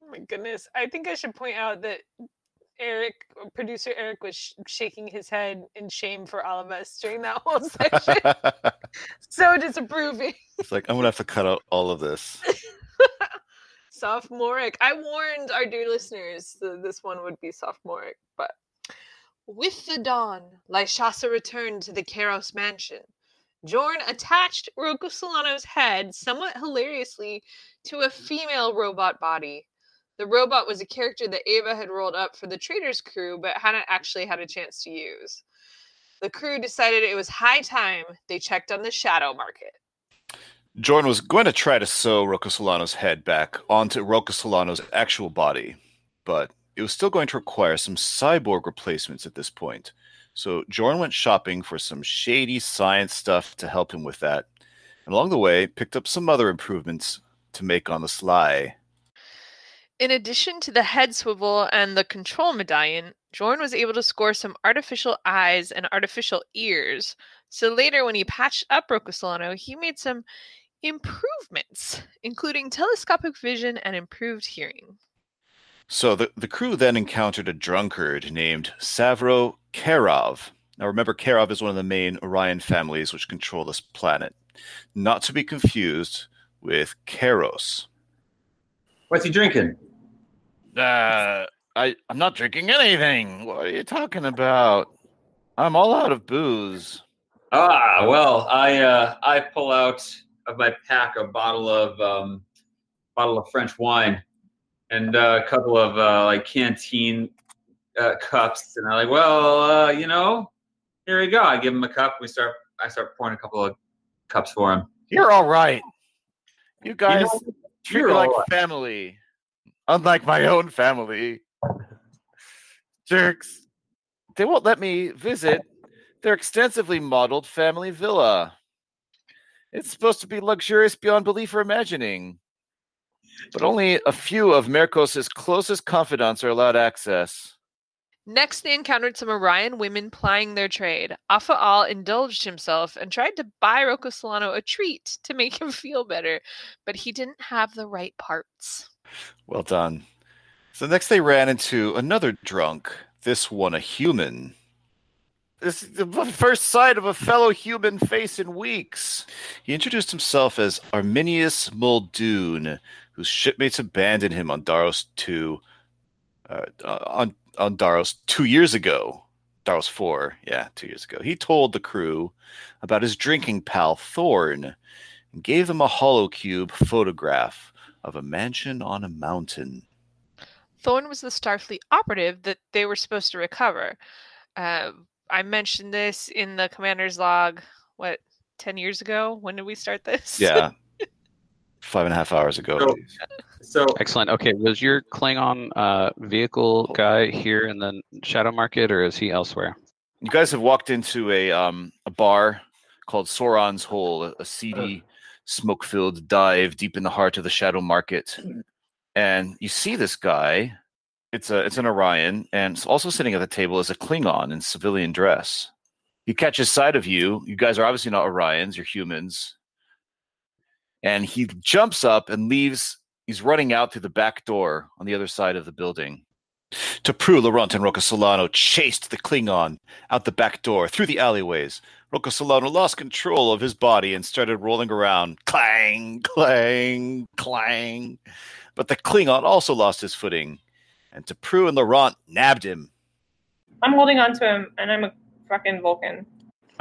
my goodness. I think I should point out that Eric, producer Eric, was sh- shaking his head in shame for all of us during that whole <laughs> section. <laughs> so disapproving. It's like I'm gonna have to cut out all of this. <laughs> Sophomoric. I warned our dear listeners that this one would be sophomoric, but with the dawn, Lyshasa returned to the Karos mansion. Jorn attached Rocco Solano's head, somewhat hilariously, to a female robot body. The robot was a character that Ava had rolled up for the Traders crew, but hadn't actually had a chance to use. The crew decided it was high time they checked on the shadow market. Jorn was going to try to sew Rocco Solano's head back onto Rocco Solano's actual body, but it was still going to require some cyborg replacements at this point. So Jorn went shopping for some shady science stuff to help him with that, and along the way picked up some other improvements to make on the sly. In addition to the head swivel and the control medallion, Jorn was able to score some artificial eyes and artificial ears. So later, when he patched up Rocco Solano, he made some improvements, including telescopic vision and improved hearing. So the, the crew then encountered a drunkard named Savro Karov. Now remember, Karov is one of the main Orion families which control this planet. Not to be confused with Karos. What's he drinking? Uh, I, I'm not drinking anything. What are you talking about? I'm all out of booze. Ah, well, I uh, I pull out of my pack a bottle of um, bottle of French wine and uh, a couple of uh, like canteen uh, cups, and I'm like, well, uh, you know, here we go. I give him a cup. We start. I start pouring a couple of cups for him. You're all right. You guys know, treat you're me like right. family, unlike my own family. Jerks. They won't let me visit their extensively modeled family villa. It's supposed to be luxurious beyond belief or imagining. But only a few of Merkos's closest confidants are allowed access. Next, they encountered some Orion women plying their trade. Afaal indulged himself and tried to buy Rocco Solano a treat to make him <laughs> feel better, but he didn't have the right parts. Well done. So next they ran into another drunk, this one a human. This is the first sight of a fellow human face in weeks. He introduced himself as Arminius Muldoon, whose shipmates abandoned him on Daros 2 uh, uh, on on Daros 2 years ago. Daros 4, yeah, 2 years ago. He told the crew about his drinking pal Thorn and gave them a holocube photograph of a mansion on a mountain. Thorn was the Starfleet operative that they were supposed to recover. Uh, I mentioned this in the commander's log, what, 10 years ago? When did we start this? Yeah. <laughs> Five and a half hours ago. So, So excellent. Okay, was your Klingon uh, vehicle guy here in the Shadow Market, or is he elsewhere? You guys have walked into a um, a bar called Sauron's Hole, a, a seedy, smoke-filled dive deep in the heart of the Shadow Market, mm. and you see this guy. It's a it's an Orion, and also sitting at the table is a Klingon in civilian dress. He catches sight of you. You guys are obviously not Orions; you're humans. And he jumps up and leaves. He's running out through the back door on the other side of the building. Tapru, Laurent, and Rocco Solano chased the Klingon out the back door through the alleyways. Rocco Solano lost control of his body and started rolling around. Clang, clang, clang. But the Klingon also lost his footing, and Tapru and Laurent nabbed him. I'm holding on to him, and I'm a fucking Vulcan.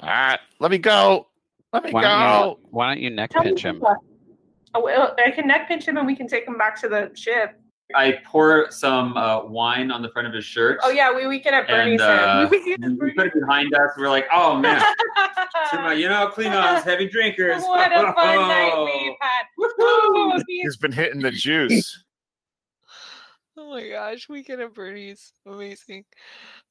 All right, let me go. Let me Why go. don't, you, why don't you neck Tell pinch him? Oh, well, I can neck pinch him, and we can take him back to the ship. I pour some uh, wine on the front of his shirt. Oh yeah, we we can at Bernie's. and uh, <laughs> we we put it behind us. We're like, oh man, <laughs> you know, Klingons, heavy drinkers. What a <laughs> fun night we've had. Woo! He's been hitting the juice. Oh my gosh, weekend at Bernie's. Amazing.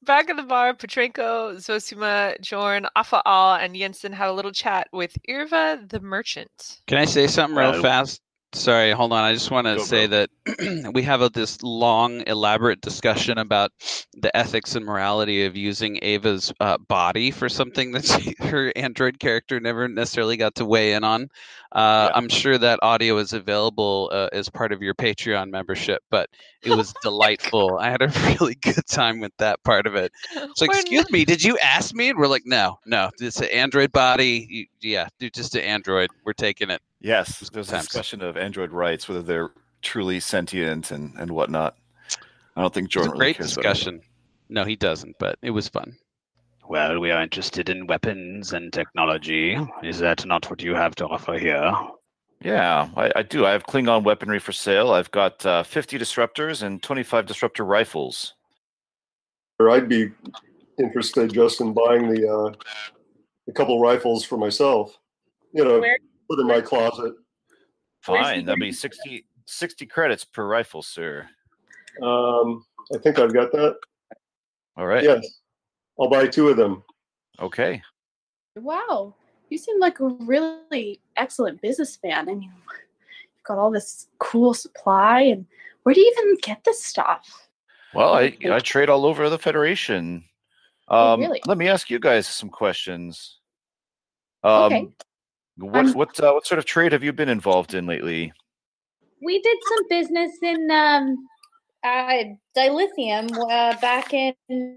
Back at the bar, Petrenko, Zosima, Jorn, Afaal, and Jensen had a little chat with Irva the merchant. Can I say something real fast? Sorry, hold on. I just want to Go, say that <clears throat> we have a, this long, elaborate discussion about the ethics and morality of using Ava's uh, body for something that <laughs> she, her android character never necessarily got to weigh in on. Uh, I'm sure that audio is available uh, as part of your Patreon membership, but it was <laughs> delightful. I had a <laughs> really good time with that part of it. So, We're excuse me, did you ask me? And we're like, no, no, it's an android body. You, yeah, dude, just an android. We're taking it. Yes, there's a Times. discussion of android rights, whether they're truly sentient and, and whatnot. I don't think It was Jordan a really great cares about any of it. discussion. No, he doesn't, but it was fun. Well, we are interested in weapons and technology. Is that not what you have to offer here? Yeah, I, I do. I have Klingon weaponry for sale. I've got uh, 50 disruptors and 25 disruptor rifles. Or I'd be interested just in buying the uh, a couple rifles for myself. You know, Where- put in my closet. Fine, that'd be going? 60, 60 credits per rifle, sir. Um, I think I've got that. All right. Yes, I'll buy two of them. Okay. Wow, you seem like a really excellent businessman. I mean, you've got all this cool supply, and where do you even get this stuff? Well, I, I trade all over the Federation. Oh, Um, really? Let me ask you guys some questions. Um, Okay. What I'm- what uh, what sort of trade have you been involved in lately? We did some business in um, uh, dilithium uh, back in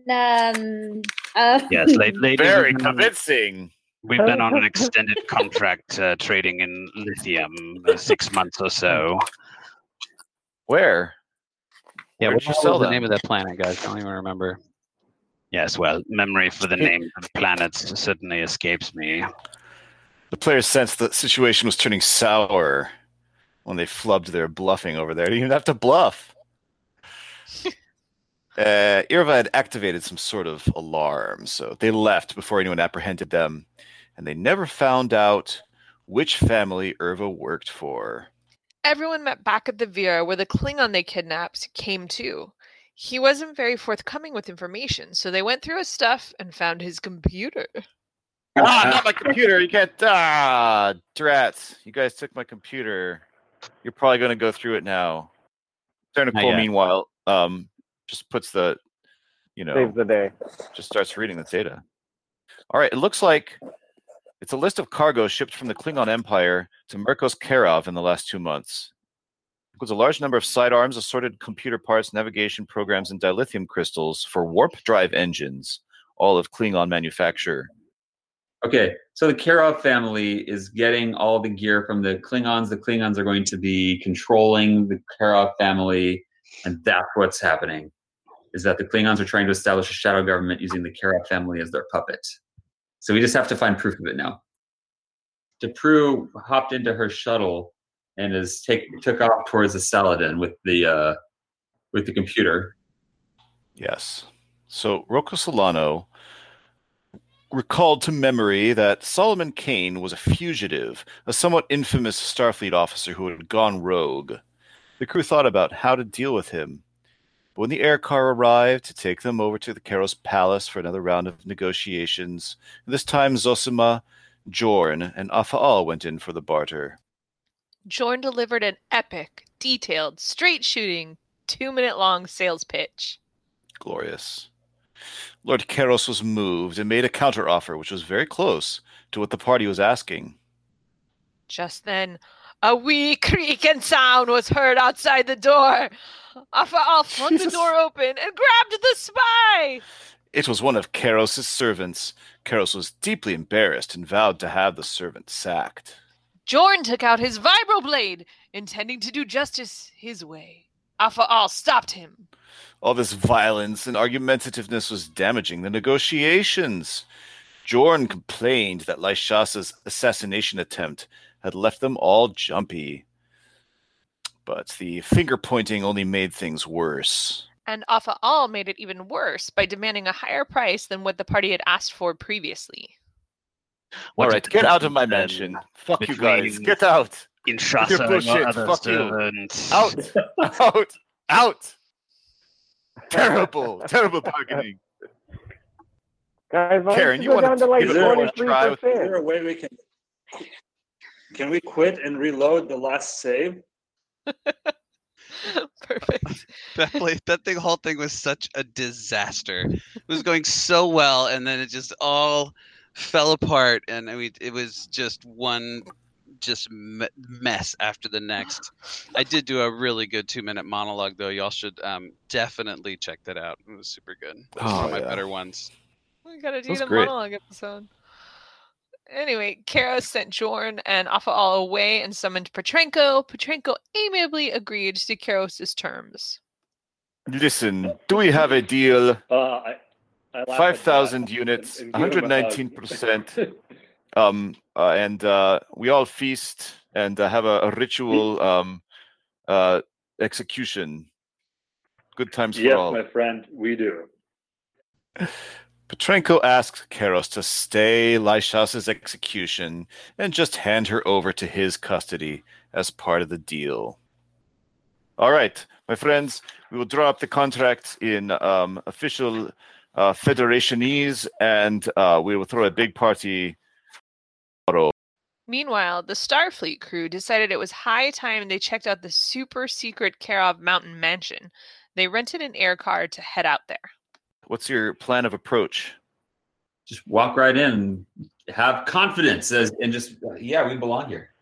um, uh, Yes, late, lady. <laughs> Very we've been on- convincing. We've been on an extended contract uh, trading in lithium uh, six months or so. Where? Yeah, Where what was the name of that planet, guys? I don't even remember. Yes, well, memory for the name of planets certainly escapes me. The players sensed the situation was turning sour when they flubbed their bluffing over there. They didn't even have to bluff. <laughs> uh, Irva had activated some sort of alarm, so they left before anyone apprehended them, and they never found out which family Irva worked for. Everyone met back at the Vera where the Klingon they kidnapped came to. He wasn't very forthcoming with information, so they went through his stuff and found his computer. Ah, <laughs> not my computer. You can't. Ah, drats. You guys took my computer. You're probably going to go through it now. Not Technical, yet. meanwhile, um, just puts the, you know, Saves the day. just starts reading the data. All right, it looks like it's a list of cargo shipped from the Klingon Empire to Mirkos Karov in the last two months. It includes a large number of sidearms, assorted computer parts, navigation programs, and dilithium crystals for warp drive engines, all of Klingon manufacture. Okay, so the Karov family is getting all the gear from the Klingons. The Klingons are going to be controlling the Karov family, and that's what's happening. Is that the Klingons are trying to establish a shadow government using the Karov family as their puppet. So we just have to find proof of it now. Tapru hopped into her shuttle and is take took off towards the Saladin with the uh, with the computer. Yes. So Rocco Solano recalled to memory that Solomon Kane was a fugitive, a somewhat infamous Starfleet officer who had gone rogue. The crew thought about how to deal with him. But when the air car arrived to take them over to the Karos Palace for another round of negotiations, this time Zosima, Jorn, and Afaal went in for the barter. Jorn delivered an epic, detailed, straight shooting, two minute long sales pitch. Glorious. Lord Karos was moved and made a counteroffer, which was very close to what the party was asking. Just then, a wee creak and sound was heard outside the door. Afaal <laughs> flung the door open and grabbed the spy. It was one of Karos' servants. Karos was deeply embarrassed and vowed to have the servant sacked. Jorn took out his vibroblade, intending to do justice his way. Afaal stopped him. All this violence and argumentativeness was damaging the negotiations. Jorn complained that Lyshas's assassination attempt had left them all jumpy. But the finger pointing only made things worse. And Afaal made it even worse by demanding a higher price than what the party had asked for previously. All What's right, the get out of my mansion. Fuck you guys. Get out. Inshasa With your bullshit. your other Fuck you. <laughs> Out. out. Out. Terrible. Terrible bargaining. Guys, Karen, you go wanna- down to like you don't twenty-three try Is there a way we can? Can we quit and reload the last save? <laughs> Perfect. that play, that thing whole thing was such a disaster. It was going so well, and then it just all fell apart, and I mean, it was just one just mess after the next. I did do a really good two minute monologue though. Y'all should um, definitely check that out. It was super good. It was one Oh, of my yeah. better ones. We gotta do That's the great. monologue episode. Anyway, Kara sent Jorn and Afaal away and summoned Petrenko. Petrenko amiably agreed to Karos' terms. Listen, do we have a deal? Uh, I, I 5,000 units, and give him a hug. 119%. um, uh, and uh, we all feast and uh, have a, a ritual um, uh, execution. Good times for yes, all. my friend, we do. Petrenko asks Karos to stay Lyshas's execution and just hand her over to his custody as part of the deal. All right, my friends, we will draw up the contract in um, official uh, Federationese and uh, we will throw a big party tomorrow. Meanwhile, the Starfleet crew decided it was high time they checked out the super secret Karov Mountain Mansion. They rented an air car to head out there. What's your plan of approach? Just walk right in, and have confidence, as, and just yeah, we belong here.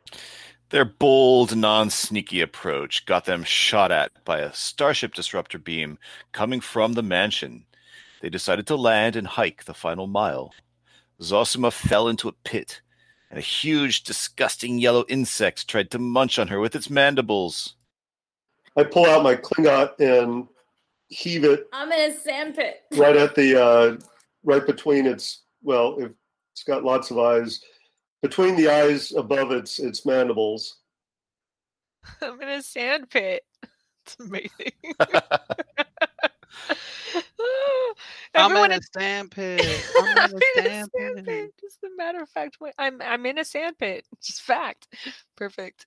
Their bold, non sneaky approach got them shot at by a Starship disruptor beam coming from the mansion. They decided to land and hike the final mile. Zosima fell into a pit, and a huge, disgusting yellow insect tried to munch on her with its mandibles. I pull out my Klingot and heave it I'm in a sandpit. right at the uh, right between its well, if it's got lots of eyes, between the eyes above its its mandibles. <laughs> I'm in a sand pit. <laughs> It's amazing. <laughs> <laughs> <laughs> I'm in a is- sand pit. I'm in a I'm in a sand sand pit. pit. Just a matter of fact. wait, I'm I'm in a sand pit. <laughs> Just fact. Perfect.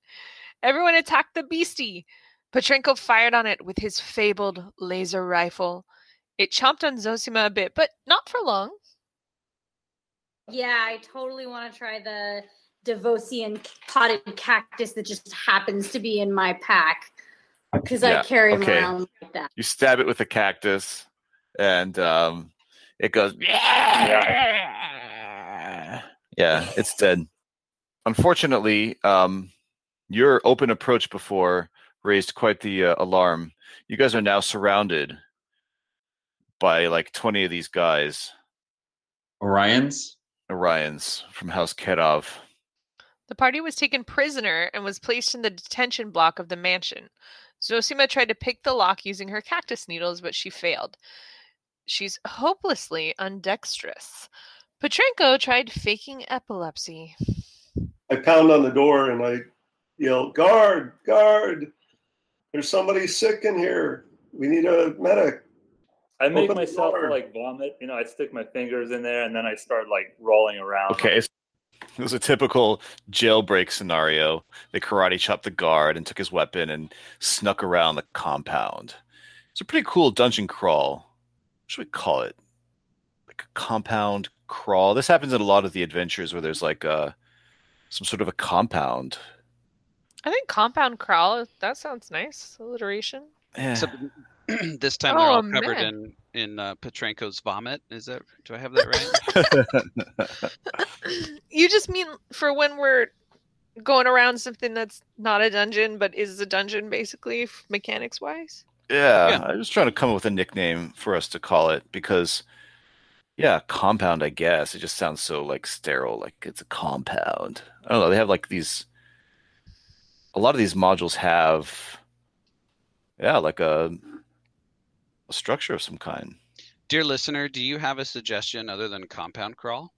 Everyone attacked the beastie. Petrenko fired on it with his fabled laser rifle. It chomped on Zosima a bit, but not for long. Yeah, I totally want to try the Devosian potted cactus that just happens to be in my pack because Yeah, I carry okay. them around like that. You stab it with a cactus, and um, it goes. Yeah, it's dead. Unfortunately, um, your open approach before raised quite the uh, alarm. You guys are now surrounded by like 20 of these guys. Orions? Orions from House Kedov. The party was taken prisoner and was placed in the detention block of the mansion. Zosima tried to pick the lock using her cactus needles, but she failed. She's hopelessly undexterous. Petrenko tried faking epilepsy. I pound on the door and I yell, "Guard! Guard! There's somebody sick in here. We need a medic." I make Open myself like vomit. You know, I stick my fingers in there and then I start like rolling around. Okay. It was a typical jailbreak scenario. They karate chopped the guard and took his weapon and snuck around the compound. It's a pretty cool dungeon crawl. What should we call it? Like a compound crawl. This happens in a lot of the adventures where there's like a some sort of a compound. I think compound crawl. That sounds nice. Alliteration. Yeah. Except <clears throat> this time they're Oh, all covered man. in in uh, Petrenko's vomit. Is that? Do I have that right? <laughs> You just mean for when we're going around something that's not a dungeon but is a dungeon, basically, mechanics wise. Yeah, I was trying to come up with a nickname for us to call it because, yeah, compound. I guess it just sounds so like sterile, like it's a compound. I don't know. They have like these. A lot of these modules have, yeah, like a, a structure of some kind. Dear listener, do you have a suggestion other than compound crawl?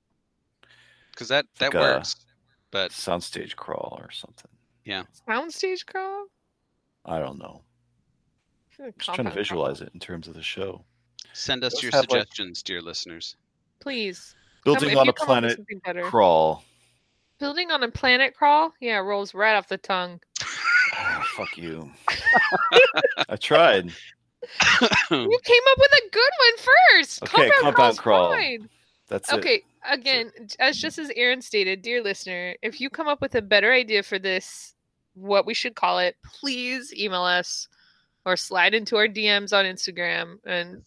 Because that that Like works. But soundstage crawl or something. yeah, Soundstage crawl. I don't know. I feel like Just trying to compound visualize it in terms of the show. send us Those your have, like- suggestions, dear listeners. Please. Building if on a come up with planet crawl. Building on a planet crawl? Yeah, rolls right off the tongue. Ah, fuck you. <laughs> I tried. You <coughs> came up with a good one first. Okay, compound, compound crawl's crawl. fine. That's it. Okay, again, as just as Aaron stated, dear listener, if you come up with a better idea for this, what we should call it, please email us or slide into our DMs on Instagram and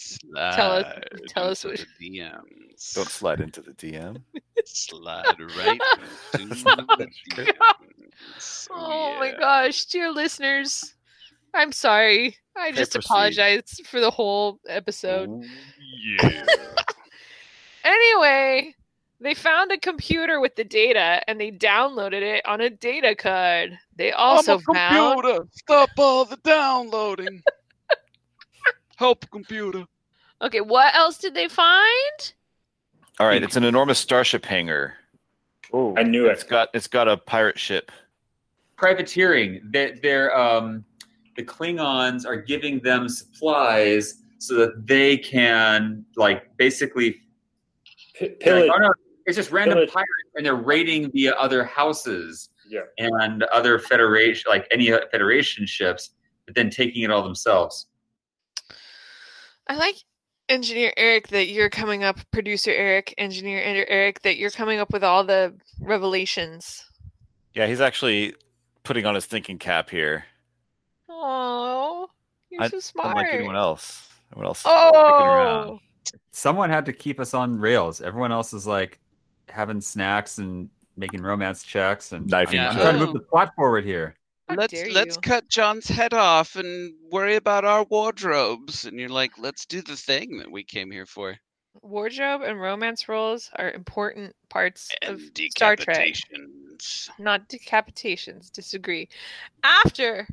tell us tell us what into the DMs. Don't slide into the DM. Slide right <laughs> into the DMs. <laughs> Oh my gosh, dear listeners. I'm sorry. I just proceed. apologize for the whole episode. Yeah. <laughs> Anyway, they found a computer with the data and they downloaded it on a data card. They also I'm a found computer. Stop all the downloading. <laughs> Help, computer. Okay, what else did they find? All right, it's an enormous starship hangar. Oh, I knew It's got it's got a pirate ship. privateering. They're, they're um, the Klingons are giving them supplies so that they can like basically. they're like, pillage. "Oh, no, it's just random Pillage. pirates, and they're raiding the other houses Yeah. and other federation, like any federation ships, but then taking it all themselves. I like engineer Eric that you're coming up, producer Eric, engineer Eric that you're coming up with all the revelations. Yeah, he's actually putting on his thinking cap here. Oh, you're I, so smart. Unlike anyone else. Everyone else is sticking around. Oh, Someone had to keep us on rails. Everyone else is like having snacks and making romance checks and Knifing I'm, I'm trying to move the plot forward here. how let's let's you. cut John's head off and worry about our wardrobes. And you're like, let's do the thing that we came here for. Wardrobe and romance roles are important parts of Star Trek. decapitations. Not decapitations. Disagree. After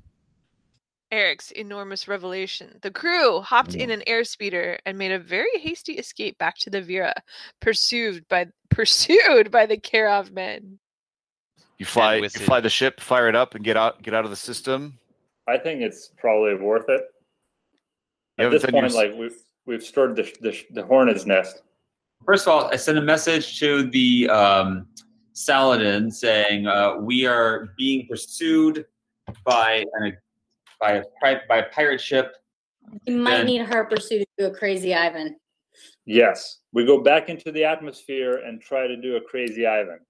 Eric's enormous revelation, the crew hopped in an airspeeder and made a very hasty escape back to the Vera, pursued by <laughs> pursued by the Karos men. You fly you fly the ship, fire it up, and get out get out of the system. I think it's probably worth it. You At this done your point, like we've we've stored the, the the hornet's nest. First of all, I sent a message to the um, Saladin saying uh, we are being pursued by an, by a by a pirate ship. You might Then- need her pursuit to do a crazy Ivan. Yes, we go back into the atmosphere and try to do a crazy Ivan.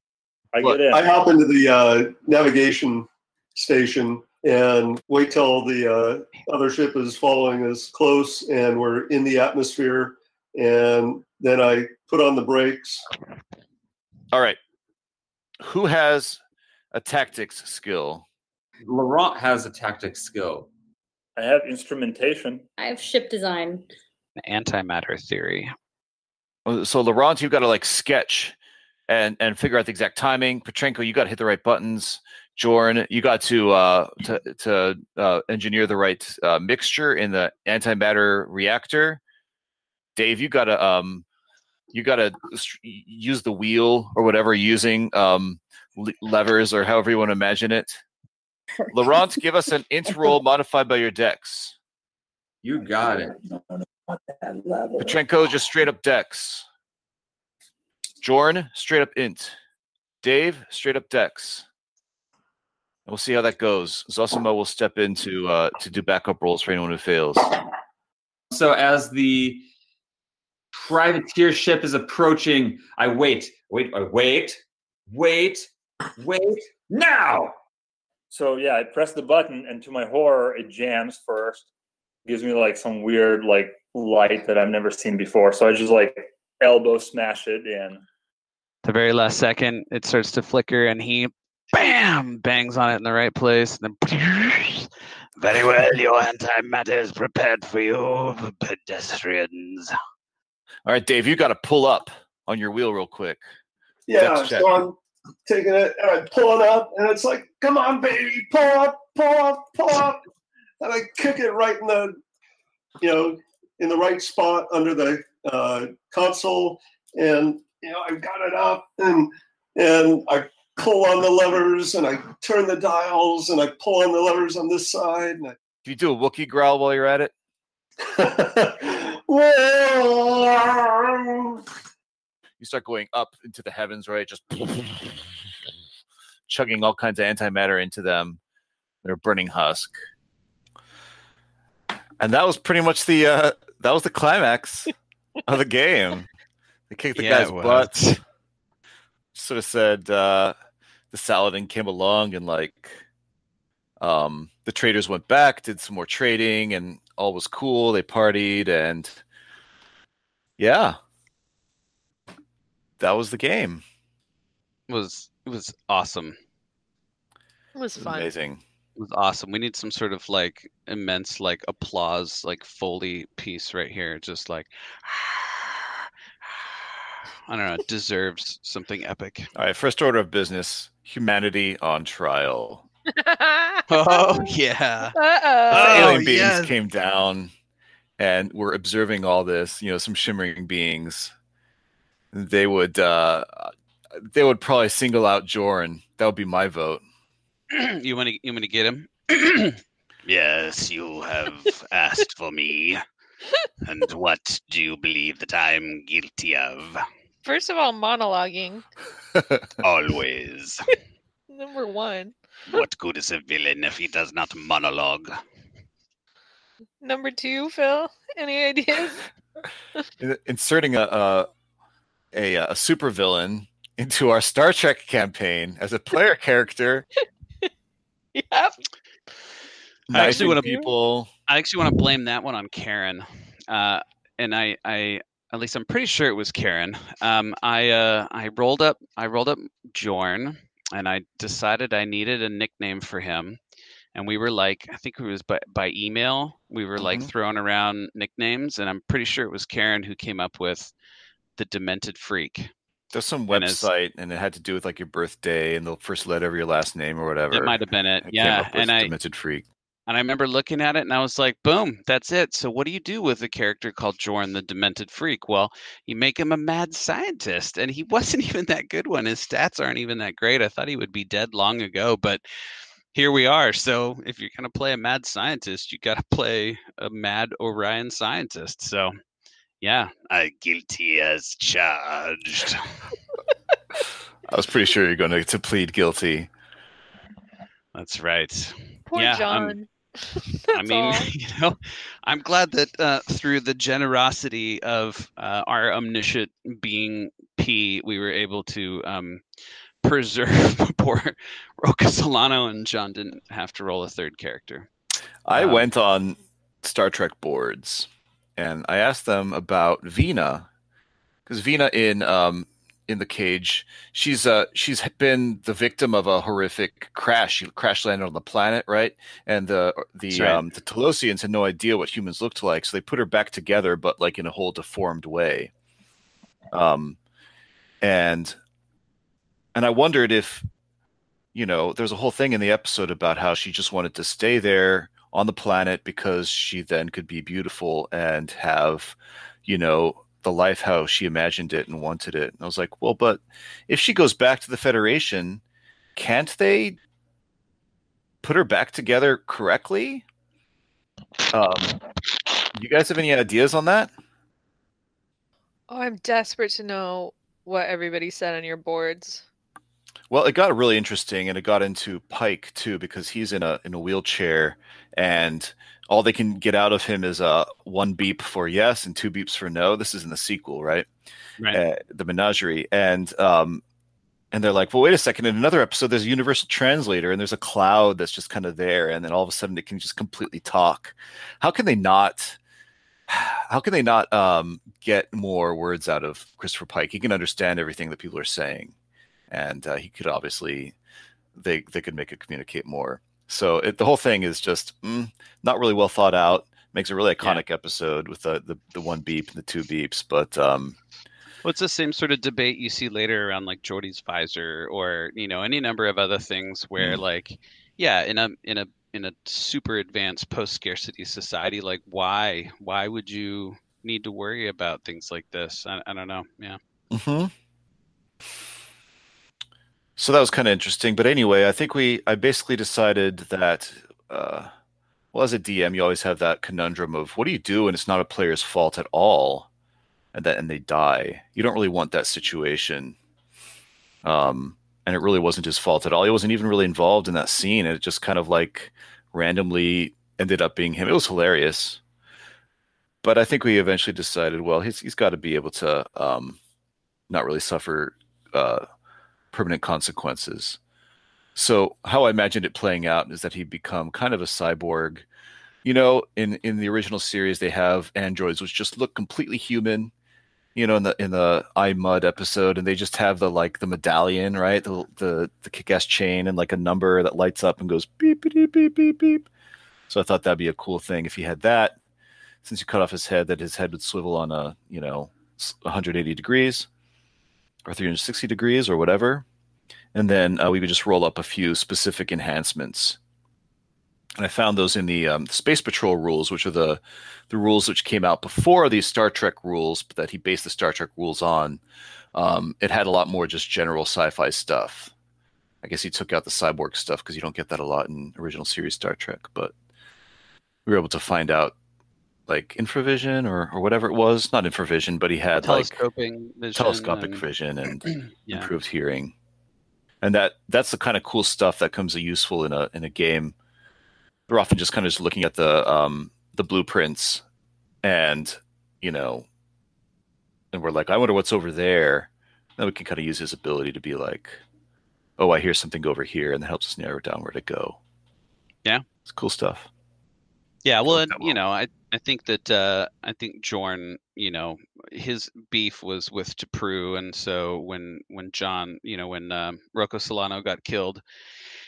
I Look, get in. I hop into the uh, navigation station and wait till the uh, other ship is following us close and we're in the atmosphere. And then I put on the brakes. All right. Who has a tactics skill? Laurent has a tactics skill. I have instrumentation. I have ship design. Antimatter theory. So Laurent, you've got to like sketch and and figure out the exact timing. Petrenko, you got to hit the right buttons. Jorn, you got to uh, to to uh, engineer the right uh, mixture in the antimatter reactor. Dave, you got to um, you got to use the wheel or whatever using um, le- levers or however you want to imagine it. Laurent, <laughs> give us an int roll modified by your dex. You got it. Petrenko, just straight up dex. Jorn, straight up int. Dave, straight up dex. And we'll see how that goes. Zosimo will step in to uh, to do backup rolls for anyone who fails. So as the privateer ship is approaching, I wait, wait, I wait, wait, wait, now. So yeah, I press the button, and to my horror, it jams first. Gives me like some weird like light that I've never seen before. So I just like elbow smash it in. The very last second, it starts to flicker, and he, bam, bangs on it in the right place, and then. <laughs> Very well, your antimatter is prepared for you, pedestrians. All right, Dave, you got to pull up on your wheel real quick. Yeah, so I'm taking it and I pull it up, and it's like, come on, baby, pull up, pull up, pull up. And I kick it right in the, you know, in the right spot under the uh, console. And, you know, I've got it up and, and I pull on the levers and I turn the dials and I pull on the levers on this side. And I, Can you do a Wookiee growl while you're at it? <laughs> You start going up into the heavens, right? Just chugging all kinds of antimatter into them. They're burning husk. And that was pretty much the uh, that was the climax of the game. They kicked the Yeah, guy's butt. Sort of said uh, the Saladin came along and like um, the traders went back, did some more trading, and all was cool. They partied, and yeah, that was the game. was it was awesome. It was fun. Amazing. It was awesome. We need some sort of like immense like applause like foley piece right here. Just like <sighs> I don't know, it deserves something epic. All right, first order of business: humanity on trial. <laughs> Oh yeah. The Uh-oh. alien oh, beings yes. came down, and were observing all this. You know, some shimmering beings. They would, uh, they would probably single out Jorn. That would be my vote. <clears throat> you want to you want to get him? <clears throat> Yes, you have asked for me. And what do you believe that I'm guilty of? First of all, monologuing. <laughs> Always. <laughs> Number one. What good is a villain if he does not monologue? Number two, Phil. Any ideas? <laughs> Inserting a a, a, a supervillain into our Star Trek campaign as a player character. <laughs> yep. I actually wanna- people. I actually want to blame that one on Karen. Uh, and I, I, at least I'm pretty sure it was Karen. Um, I, uh, I rolled up, I rolled up Jorn, and I decided I needed a nickname for him. And we were like, I think it was by, by email. We were like Mhm. throwing around nicknames, and I'm pretty sure it was Karen who came up with the Demented Freak. There's some And website, and it had to do with like your birthday and the first letter of your last name or whatever. It might have been it, I yeah. And I, Demented Freak. And I remember looking at it and I was like, boom, that's it. So what do you do with a character called Jorn the Demented Freak? Well, you make him a mad scientist. And he <laughs> wasn't even that good one. His stats aren't even that great. I thought he would be dead long ago, but here we are. So if you're going to play a mad scientist, you got to play a mad Orion scientist. So yeah. I guilty as charged. <laughs> I was pretty sure you're going to, to plead guilty. That's right. Poor Yeah, I'm- John. <laughs> I mean, all. <laughs> you know, I'm glad that uh, through the generosity of uh, our omniscient being P, we were able to um, preserve poor Rocco Solano and John didn't have to roll a third character. I Um, went on Star Trek boards and I asked them about Vina because Vina in um, in the cage, she's uh she's been the victim of a horrific crash. She crash landed on the planet, right? And the the right. um, the Telosians had no idea what humans looked like, so they put her back together, but like in a whole deformed way. Um, and and I wondered if you know, there's a whole thing in the episode about how she just wanted to stay there on the planet because she then could be beautiful and have, you know, the life how she imagined it and wanted it. And I was like, well, but if she goes back to the Federation, can't they put her back together correctly? Um, you guys have any ideas on that? Oh, I'm desperate to know what everybody said on your boards. Well, it got really interesting, and it got into Pike too because he's in a in a wheelchair, and all they can get out of him is a one beep for yes and two beeps for no. This is in the sequel, right? Right. Uh, the Menagerie, and um, and they're like, well, wait a second. In another episode, there's a universal translator, and there's a cloud that's just kind of there, and then all of a sudden it can just completely talk. How can they not? How can they not um, get more words out of Christopher Pike? He can understand everything that people are saying, and uh, he could obviously they they could make it communicate more. So it, the whole thing is just mm, not really well thought out. Makes a really iconic episode with the, the the one beep and the two beeps, but um, Well, it's the same sort of debate you see later around like Geordi's visor or you know any number of other things where Mm. like yeah in a in a in a super advanced post scarcity society like why why would you need to worry about things like this? I, I don't know. Yeah. Hmm So that was kind of interesting. But anyway, I think we I basically decided that uh, well, as a DM, you always have that conundrum of what do you do when it's not a player's fault at all, and that and they die. You don't really want that situation. Um, and it really wasn't his fault at all. He wasn't even really involved in that scene. It just kind of like randomly ended up being him. It was hilarious. But I think we eventually decided, well, he's he's got to be able to um, not really suffer uh, permanent consequences. So how I imagined it playing out is that he'd become kind of a cyborg. You know, in in the original series, they have androids which just look completely human. You know, in the in the I Mudd episode, and they just have the like the medallion, right? The the the kick-ass chain and like a number that lights up and goes beep beep beep beep beep. So I thought that'd be a cool thing if he had that. Since you cut off his head, that his head would swivel on a you know 180 degrees or 360 degrees or whatever. And then uh, we would just roll up a few specific enhancements. And I found those in the um, Space Patrol rules, which are the the rules which came out before these Star Trek rules, but that he based the Star Trek rules on. Um, it had a lot more just general sci-fi stuff. I guess he took out the cyborg stuff because you don't get that a lot in original series Star Trek. But we were able to find out like infravision or, or whatever it was. Not infravision, but he had like vision telescopic and- <clears throat> vision and Yeah. improved hearing. And that that's the kind of cool stuff that comes useful in a in a game. We're often just kind of just looking at the um the blueprints and you know and we're like i wonder what's over there. Then we can kind of use his ability to be like oh i hear something over here and that helps us narrow down where to go. Yeah. It's cool stuff Yeah, well, and, you know, I I think that uh, I think Jorn, you know, his beef was with T'Pru, and so when when John, you know, when um, Rocco Solano got killed,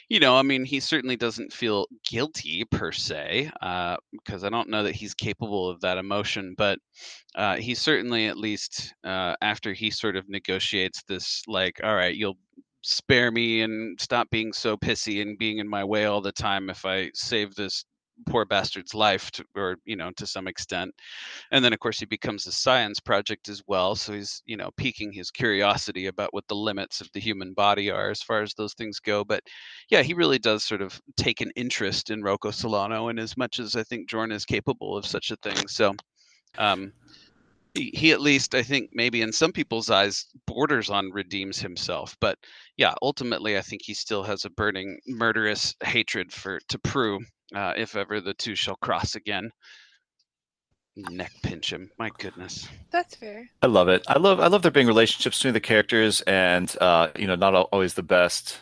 you know, I mean, he certainly doesn't feel guilty per se, uh, because I don't know that he's capable of that emotion, but uh, he certainly, at least uh, after he sort of negotiates this, like, all right, you'll spare me and stop being so pissy and being in my way all the time if I save this poor bastard's life to, or you know to some extent. And then of course he becomes a science project as well so he's you know piquing his curiosity about what the limits of the human body are as far as those things go. But yeah he really does sort of take an interest in rocco solano and as much as i think jorn is capable of such a thing so um he, he at least i think maybe in some people's eyes borders on redeems himself. But yeah ultimately i think he still has a burning murderous hatred for T'Pru uh, if ever the two shall cross again neck pinch him my goodness That's fair. I love it. I love I love there being relationships between the characters, and uh, you know, not always the best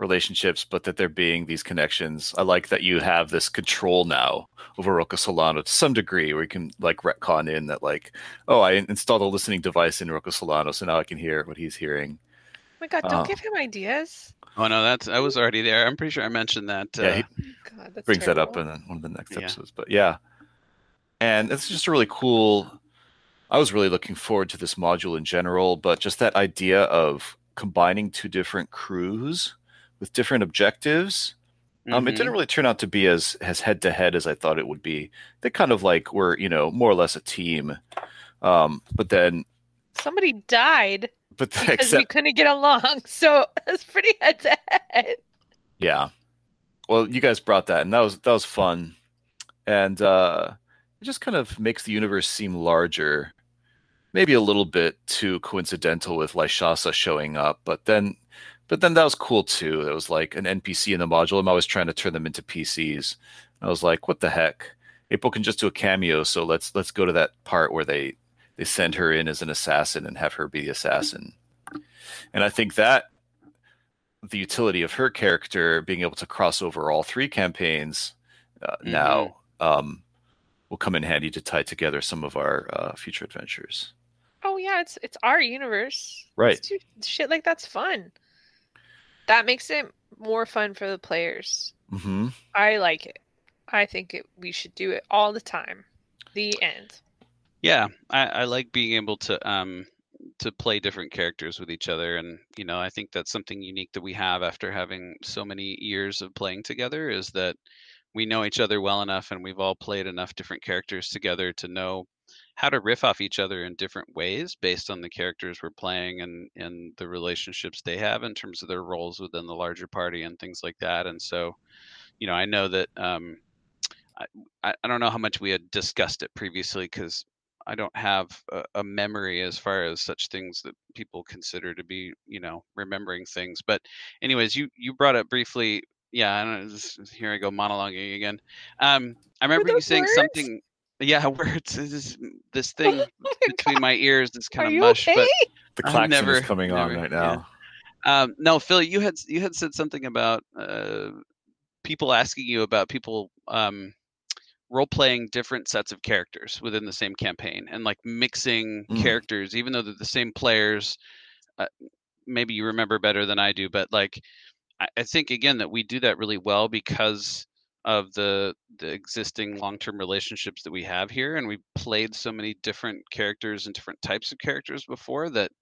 relationships, but that there being these connections. I like that you have this control now over Rocco Solano to some degree, where you can like retcon in that, like, oh, I installed a listening device in Rocco Solano, so now I can hear what he's hearing. Oh my god, don't Uh, give him ideas. oh no that's i was already there i'm pretty sure i mentioned that uh, Yeah, he God, that's brings that up in one of the next Yeah. episodes. But yeah, and it's just a really cool. I was really looking forward to this module in general, but just that idea of combining two different crews with different objectives. Um, it didn't really turn out to be as as head to head as I thought it would be. They kind of like were, you know, more or less a team. Um, but then, Somebody died but because we couldn't get along. <laughs> So it's pretty head to head. Yeah. Well, you guys brought that, and that was that was fun, and uh, it just kind of makes the universe seem larger. Maybe a little bit too coincidental with Lyshasa showing up, but then But then that was cool too. It was like an NPC in the module. I'm always trying to turn them into PCs. I was like, what the heck? April can just do a cameo, so let's let's go to that part where they they send her in as an assassin and have her be the assassin. And I think that the utility of her character being able to cross over all three campaigns uh, now um, will come in handy to tie together some of our uh, future adventures. Oh yeah, it's it's our universe. Right. Let's shit like that's fun. That makes it more fun for the players. Mm-hmm. I like it. I think it, we should do it all the time. The end. Yeah, I, I like being able to um to play different characters with each other, and you know, I think that's something unique that we have after having so many years of playing together. Is that we know each other well enough, and we've all played enough different characters together to know how to riff off each other in different ways based on the characters we're playing and and the relationships they have in terms of their roles within the larger party and things like that. And so, you know, I know that um, I, I don't know how much we had discussed it previously because I don't have a, a memory as far as such things that people consider to be, you know, remembering things. But, anyways, you you brought up briefly. Yeah, I don't know, this, here I go monologuing again. Um, I remember you saying words? something. Yeah, <laughs> words. This, this <laughs> thing between my ears is kind Are of you mush. But? The I've klaxon never, is coming on never- right yeah. now. Um, no, Phil, you had you had said something about uh, people asking you about people um, role playing different sets of characters within the same campaign and like mixing Mm. characters, even though they're the same players. Uh, maybe you remember better than I do, but like I, I think again that we do that really well because of the the existing long term relationships that we have here, and we played so many different characters and different types of characters before that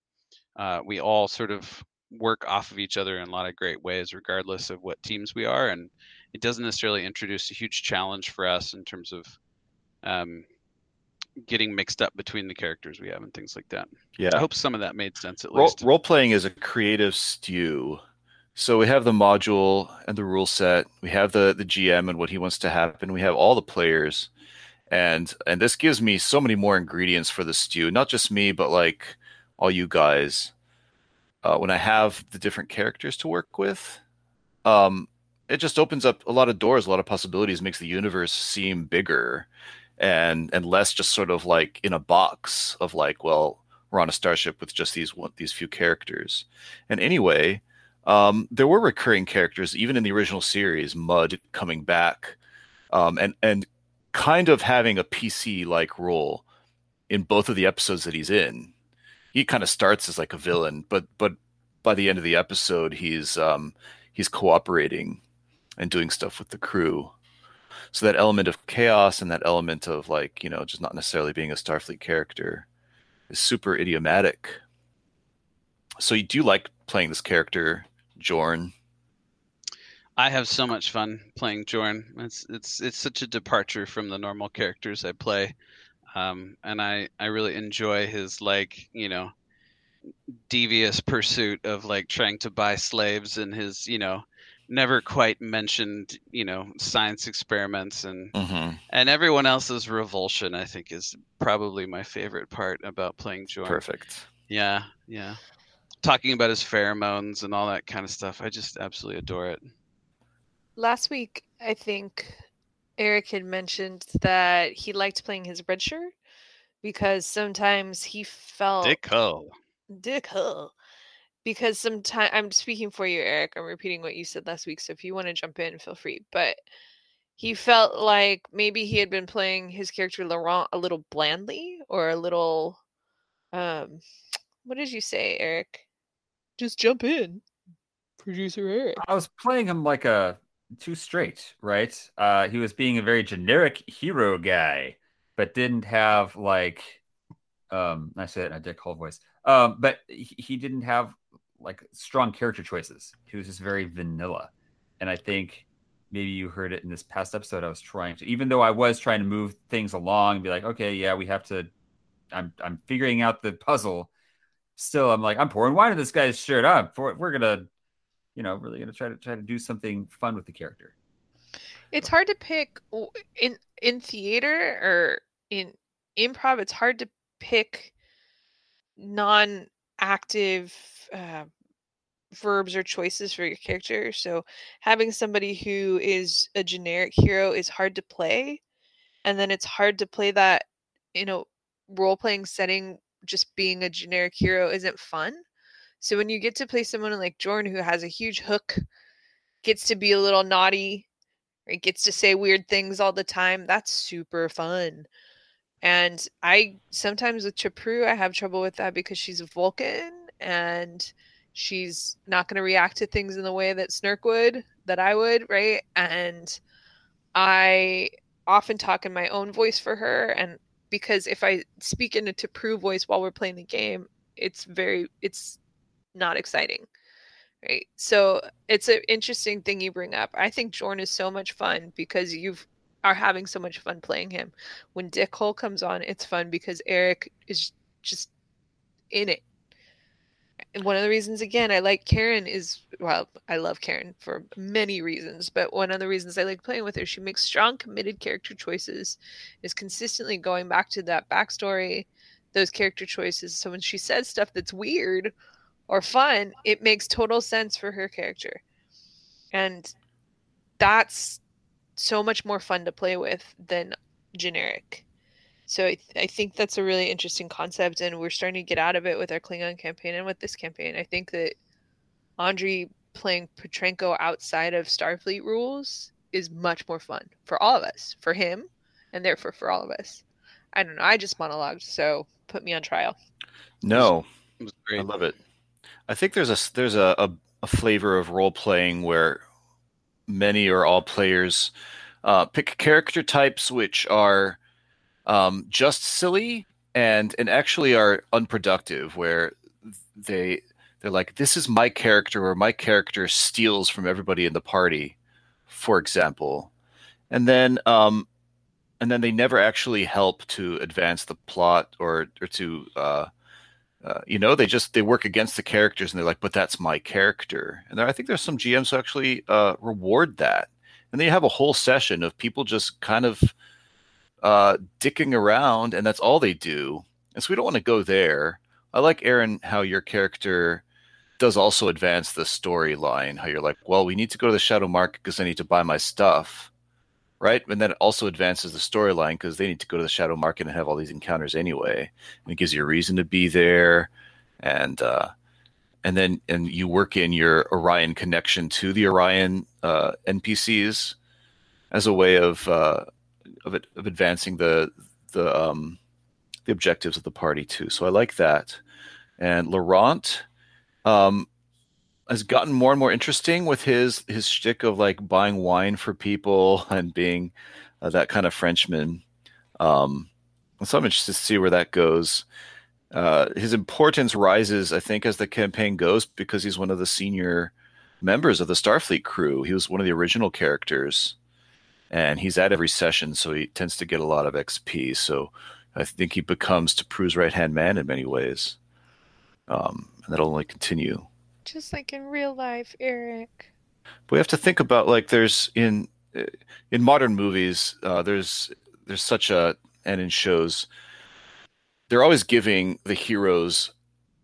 uh, we all sort of work off of each other in a lot of great ways, regardless of what teams we are. And it doesn't necessarily introduce a huge challenge for us in terms of um, getting mixed up between the characters we have and things like that. Yeah. I hope some of that made sense at Role, least. role playing is a creative stew. So we have the module and the rule set. We have the the GM and what he wants to happen. We have all the players, and and this gives me so many more ingredients for the stew. Not just me, but like all you guys. Uh, when I have the different characters to work with, um, it just opens up a lot of doors, a lot of possibilities, makes the universe seem bigger, and and less just sort of like in a box of like, well, we're on a starship with just these one, these few characters. And anyway, um, there were recurring characters even in the original series. Mudd coming back, um, and and kind of having a PC like role in both of the episodes that he's in. He kind of starts as like a villain, but but by the end of the episode, he's um, he's cooperating and doing stuff with the crew. So that element of chaos and that element of like you know just not necessarily being a Starfleet character is super idiomatic. So you do like playing this character, Jorn? I have so much fun playing Jorn. It's it's it's such a departure from the normal characters I play, um, and I I really enjoy his like you know devious pursuit of like trying to buy slaves and his you know never quite mentioned you know science experiments and Mm-hmm. and everyone else's revulsion. I think is probably my favorite part about playing Jorn. Perfect. Yeah, yeah. Talking about his pheromones and all that kind of stuff. I just absolutely adore it. Last week, I think Eric had mentioned that he liked playing his red shirt because sometimes he felt Dick Hull. Dick Hull. Because sometimes I'm speaking for you, Eric. I'm repeating what you said last week. So if you want to jump in, feel free. But he felt like maybe he had been playing his character Laurent a little blandly or a little um what did you say, Eric? Just jump in. Producer Eric. I was playing him like a too straight, right? Uh, he was being a very generic hero guy, but didn't have like, um, I said it in a Dick Hull voice. Um, but he, he didn't have like strong character choices. He was just very vanilla, and I think maybe you heard it in this past episode. I was trying to, even though I was trying to move things along and be like, okay, yeah, we have to. I'm I'm figuring out the puzzle. Still, I'm like, I'm pouring wine in this guy's shirt. Up, we're gonna you know, really to try to try to do something fun with the character. It's hard to pick in in theater or in improv. It's hard to pick non-active uh, verbs or choices for your character. So having somebody who is a generic hero is hard to play. And then it's hard to play that in a role playing setting, just being a generic hero isn't fun. So when you get to play someone like Jorn who has a huge hook, gets to be a little naughty, or gets to say weird things all the time, that's super fun. And I sometimes with T'Pru, I have trouble with that because she's a Vulcan and she's not going to react to things in the way that Snurk would, that I would, right? And I often talk in my own voice for her. And because if I speak in a T'Pru voice while we're playing the game, it's very, it's not exciting. Right. So it's an interesting thing you bring up. I think Jorn is so much fun because you've are having so much fun playing him. When Dick Hole comes on, it's fun because Eric is just in it. And one of the reasons, again, I like Karen is well, I love Karen for many reasons, but one of the reasons I like playing with her, she makes strong, committed character choices, is consistently going back to that backstory, those character choices. So when she says stuff that's weird or fun, it makes total sense for her character. And that's so much more fun to play with than generic. So I, th- I think that's a really interesting concept, and we're starting to get out of it with our Klingon campaign and with this campaign. I think that Andre playing Petrenko outside of Starfleet rules is much more fun for all of us, for him, and therefore for all of us. I don't know. I just monologued, so put me on trial. No, I love it. I think there's a there's a, a, a flavor of role playing where many or all players uh, pick character types which are um, just silly and and actually are unproductive, where they they're like, this is my character, or my character steals from everybody in the party, for example, and then um, and then they never actually help to advance the plot or or to uh, uh, you know they just they work against the characters and they're like but that's my character. And there, i think there's some gms who actually uh, reward that. And then you have a whole session of people just kind of uh, dicking around and that's all they do. And so we don't want to go there. I like aaron how your character does also advance the storyline how you're like well we need to go to the shadow market because i need to buy my stuff right? And then it also advances the storyline because they need to go to the shadow market and have all these encounters anyway, and it gives you a reason to be there, and uh, and then and you work in your Orion connection to the Orion uh, NPCs as a way of uh, of it, of advancing the the um, the objectives of the party too. So I like that, and Laurent. Um, has gotten more and more interesting with his his shtick of like buying wine for people <laughs> and being uh, that kind of Frenchman. Um, so I'm interested to see where that goes. Uh, his importance rises, I think, as the campaign goes because he's one of the senior members of the Starfleet crew. He was one of the original characters, and he's at every session, so he tends to get a lot of XP. So I think he becomes T'Pru's right hand man in many ways, um, and that'll only continue. Just like in real life, Eric. we have to think about like there's in in modern movies uh, there's there's such a and in shows they're always giving the heroes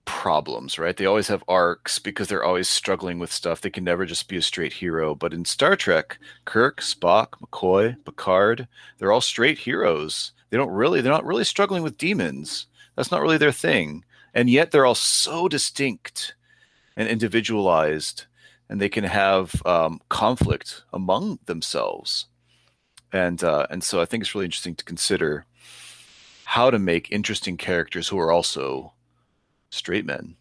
problems right? They always have arcs because they're always struggling with stuff. They can never just be a straight hero. But in star trek kirk spock mccoy picard they're all straight heroes. They don't really they're not really struggling with demons. That's not really their thing. And yet they're all so distinct and individualized and they can have um, conflict among themselves. And uh, and so i think it's really interesting to consider how to make interesting characters who are also straight men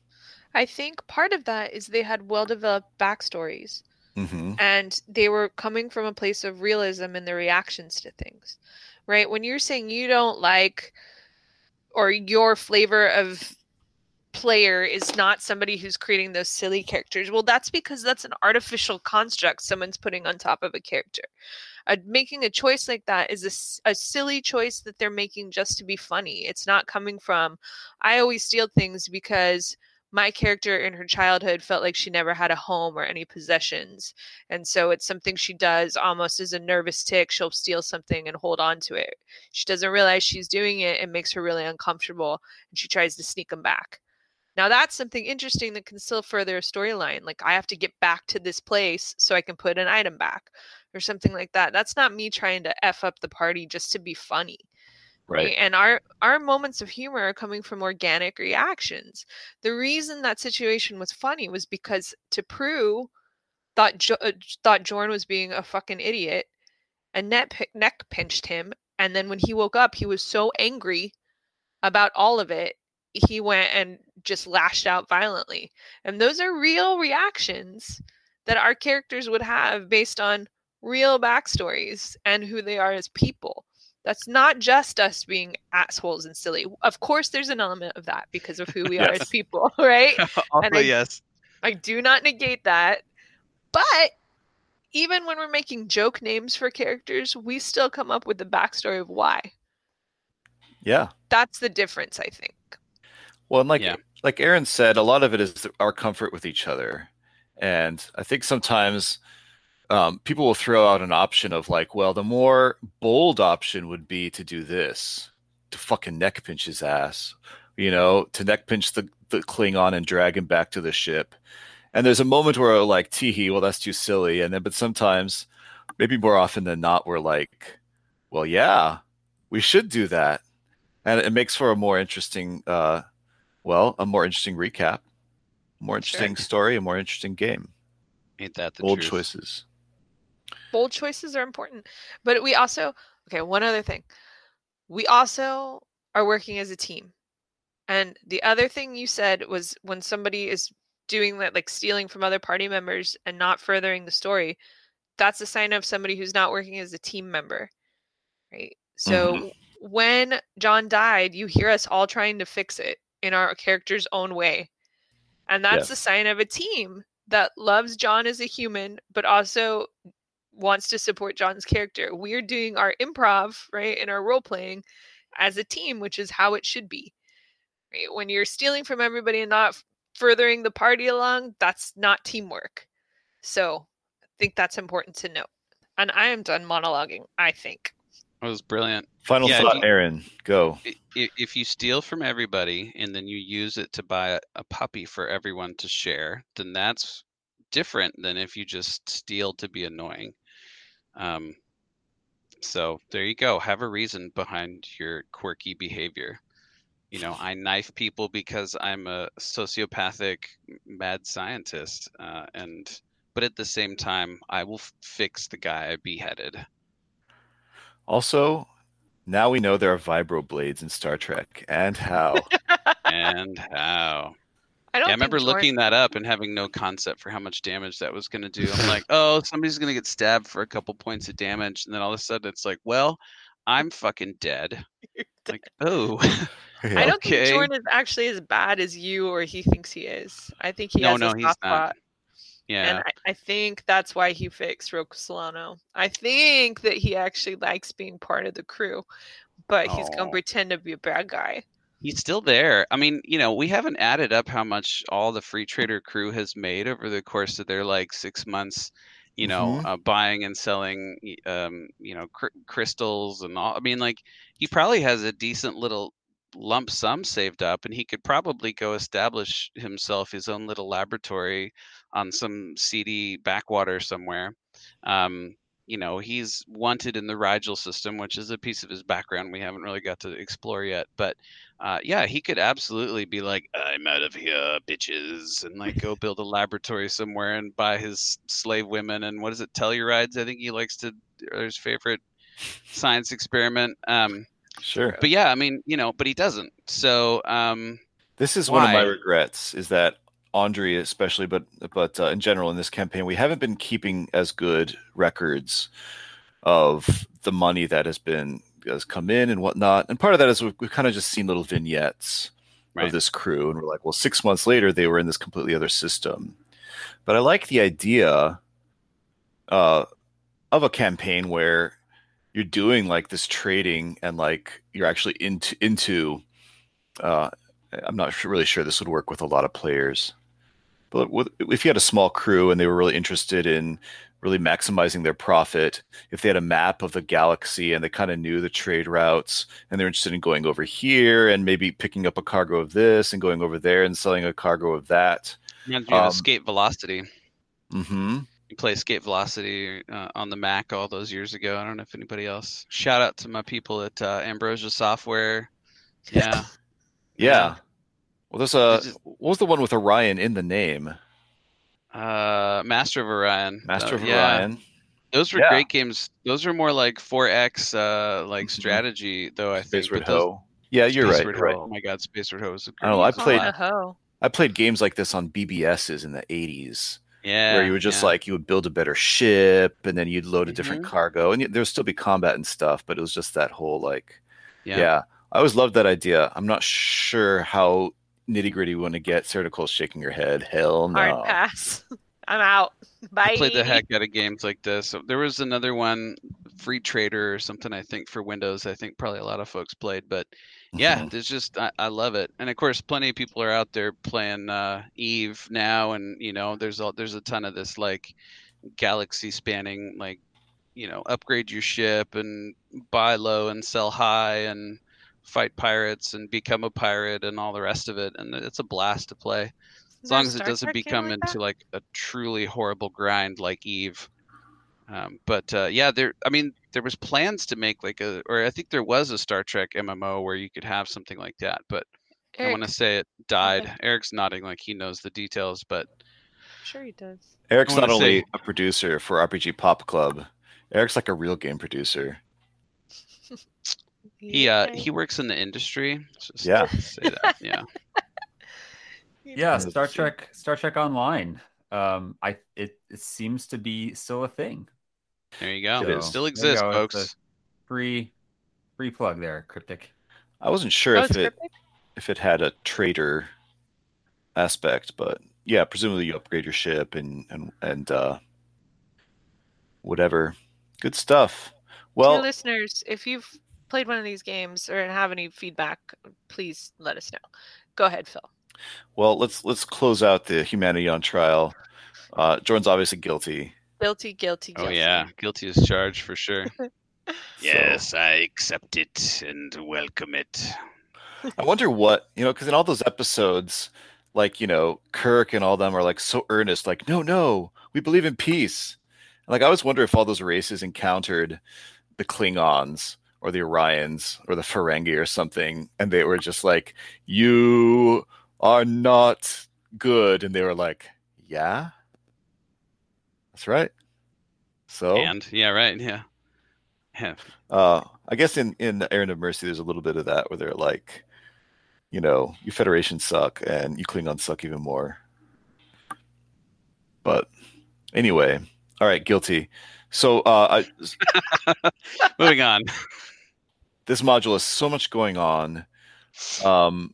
I think part of that is they had well developed backstories mm-hmm. and they were coming from a place of realism in their reactions to things. Right? When you're saying you don't like or your flavor of player is not somebody who's creating those silly characters. Well, that's because that's an artificial construct someone's putting on top of a character. Uh, making a choice like that is a silly choice that they're making just to be funny. It's not coming from, I always steal things because my character in her childhood felt like she never had a home or any possessions. And so it's something she does almost as a nervous tick. She'll steal something and hold on to it. She doesn't realize she's doing it. It makes her really uncomfortable and she tries to sneak them back. Now that's something interesting that can still further a storyline. Like I have to get back to this place so I can put an item back or something like that. That's not me trying to f up the party just to be funny. Right. And our our moments of humor are coming from organic reactions. The reason that situation was funny was because T'Pru thought jo- uh, thought Jorn was being a fucking idiot and pi- neck pinched him and then when he woke up he was so angry about all of it he went and just lashed out violently and those are real reactions that our characters would have based on real backstories and who they are as people. That's not just us being assholes and silly. Of course there's an element of that because of who <laughs> we are as people <laughs> right? <laughs> Also, I, yes. I do not negate that but even when we're making joke names for characters we still come up with the backstory of why. Yeah. that's the difference i think Well, and like like Aaron said, a lot of it is our comfort with each other, and I think sometimes um, people will throw out an option of like, well, the more bold option would be to do this, to fucking neck pinch his ass, you know, to neck pinch the the Klingon and drag him back to the ship. And there's a moment where we're like, teehee, well, that's too silly. And then, but sometimes, maybe more often than not, we're like, well, yeah, we should do that, and it makes for a more interesting, uh, well, a more interesting recap, more interesting story, a more interesting game. Ain't that the Bold truth? choices. bold choices are important but we also okay one other thing we also are working as a team and the other thing you said was when somebody is doing that like stealing from other party members and not furthering the story that's a sign of somebody who's not working as a team member right so Mhm. when john died you hear us all trying to fix it in our character's own way and that's Yes. a sign of a team that loves john as a human but also wants to support John's character. We're doing our improv, right, in our role playing as a team, which is how it should be. Right? When you're stealing from everybody and not furthering the party along, that's not teamwork. So I think that's important to note. And I am done monologuing, I think. That was brilliant. Final Yeah, thought, you- Aaron. Go. if you steal from everybody and then you use it to buy a, a puppy for everyone to share, then that's different than if you just steal to be annoying. Um, so there you go. Have a reason behind your quirky behavior. You know, I knife people because I'm a sociopathic mad scientist, uh, and but at the same time, I will f- fix the guy I beheaded. Also, now we know there are vibro blades in Star Trek, and how. <laughs> and how. I yeah, don't I remember think Jorn- looking that up and having no concept for how much damage that was going to do. I'm like, <laughs> oh, somebody's going to get stabbed for a couple points of damage, and then all of a sudden it's like, well, I'm fucking dead. <laughs> Like, oh, I don't okay. think Jorn is actually as bad as you or he thinks he is. I think he no, has no, a he's soft not. Spot. Yeah, And I, I think that's why he fixed Rocco Solano. I think that he actually likes being part of the crew, but he's Oh. gonna pretend to be a bad guy. He's still there. I mean, you know, we haven't added up how much all the Free Trader crew has made over the course of their like six months. You know, Mhm. uh, buying and selling, um, you know, cr- crystals and all. I mean, like he probably has a decent little lump sum saved up, and he could probably go establish himself his own little laboratory on some seedy backwater somewhere. Um, you know, he's wanted in the Rigel system, which is a piece of his background we haven't really got to explore yet. But uh, yeah, he could absolutely be like, I'm out of here, bitches, and like go build a laboratory somewhere and buy his slave women and what is it, Tellarites? I think he likes to, or his favorite science experiment. Um, sure. But yeah, I mean, you know, but he doesn't. So um, This is one of my regrets is that Andre, especially, but but uh, in general in this campaign, we haven't been keeping as good records of the money that has been has come in and whatnot. And part of that is we've, we've kind of just seen little vignettes of this crew, and we're like, well, six months later, they were in this completely other system. But I like the idea uh, of a campaign where you're doing like this trading and like you're actually into into uh, I'm not really sure this would work with a lot of players. But with, if you had a small crew and they were really interested in really maximizing their profit, if they had a map of the galaxy and they kind of knew the trade routes and they're interested in going over here and maybe picking up a cargo of this and going over there and selling a cargo of that. Me of Escape Velocity. Mm-hmm. You play Escape Velocity uh, on the Mac all those years ago. I don't know if anybody else. Shout out to my people at uh, Ambrosia Software. <laughs> Yeah. Yeah. Well, there's a what was the one with Orion in the name? Uh, Master of Orion. Master Uh, of yeah. Orion. Those were Yeah. great games. Those were more like 4X, uh, like strategy, though. I think. Space Road those- Ho. Yeah, you're Space right. Road right. Ho. Oh my God, Space Road Ho was a I don't know. I played. game. I played games like this on BBSs in the 80s. Yeah, where you would just yeah. like you would build a better ship and then you'd load a different Mhm. cargo and there would still be combat and stuff, but it was just that whole like, Yeah. yeah. I always loved that idea. I'm not sure how nitty gritty we want to get. Sarah shaking her head. Hell no. Hard pass. <laughs> I'm out. Bye. I played the heck out of games like this. There was another one, Free Trader or something. I think for Windows. I think probably a lot of folks played, but yeah, there's just I, I love it. And of course, plenty of people are out there playing uh, Eve now, and you know, there's a there's a ton of this like galaxy spanning like you know upgrade your ship and buy low and sell high and fight pirates and become a pirate and all the rest of it and it's a blast to play as long as it doesn't become like into like a truly horrible grind like eve um, but uh, yeah there i mean there was plans to make like a or i think there was a star trek mmo where you could have something like that but i want to say it died eric's nodding like he knows the details but Sure he does. Eric's not wanna only say- a producer for RPG Pop Club, Eric's like a real game producer. <laughs> he uh he works in the industry just Yeah. say that yeah <laughs> <laughs> Yeah, Star. Trek, Star Trek Online. Um, I it, it seems to be still a thing. There you go It it is. still exists go, folks Free, free plug there, cryptic. I wasn't sure Oh, if it's it cryptic? if it had a trader aspect, but yeah, presumably you upgrade your ship and and and uh whatever. Good stuff. Dear Well, listeners, if you've played one of these games or have any feedback, please let us know. Go ahead, Phil. well, let's let's close out the humanity on trial. Uh, Jordan's obviously guilty. Guilty, guilty, guilty. oh yeah guilty as charged for sure <laughs> Yes, I accept it and welcome it. I wonder what you know, because in all those episodes, like you know, Kirk and all them are like so earnest, like no, no, we believe in peace. And, like I always wonder if all those races encountered the Klingons or the Orions or the Ferengi or something, and they were just like, "You are not good," and they were like, "Yeah, that's right." So and yeah right yeah yeah uh, I guess in in the Errand of Mercy, there's a little bit of that where they're like, you know, you Federation suck and you Klingons suck even more. But anyway, all right, guilty. So uh, I, <laughs> moving on this module has so much going on, um,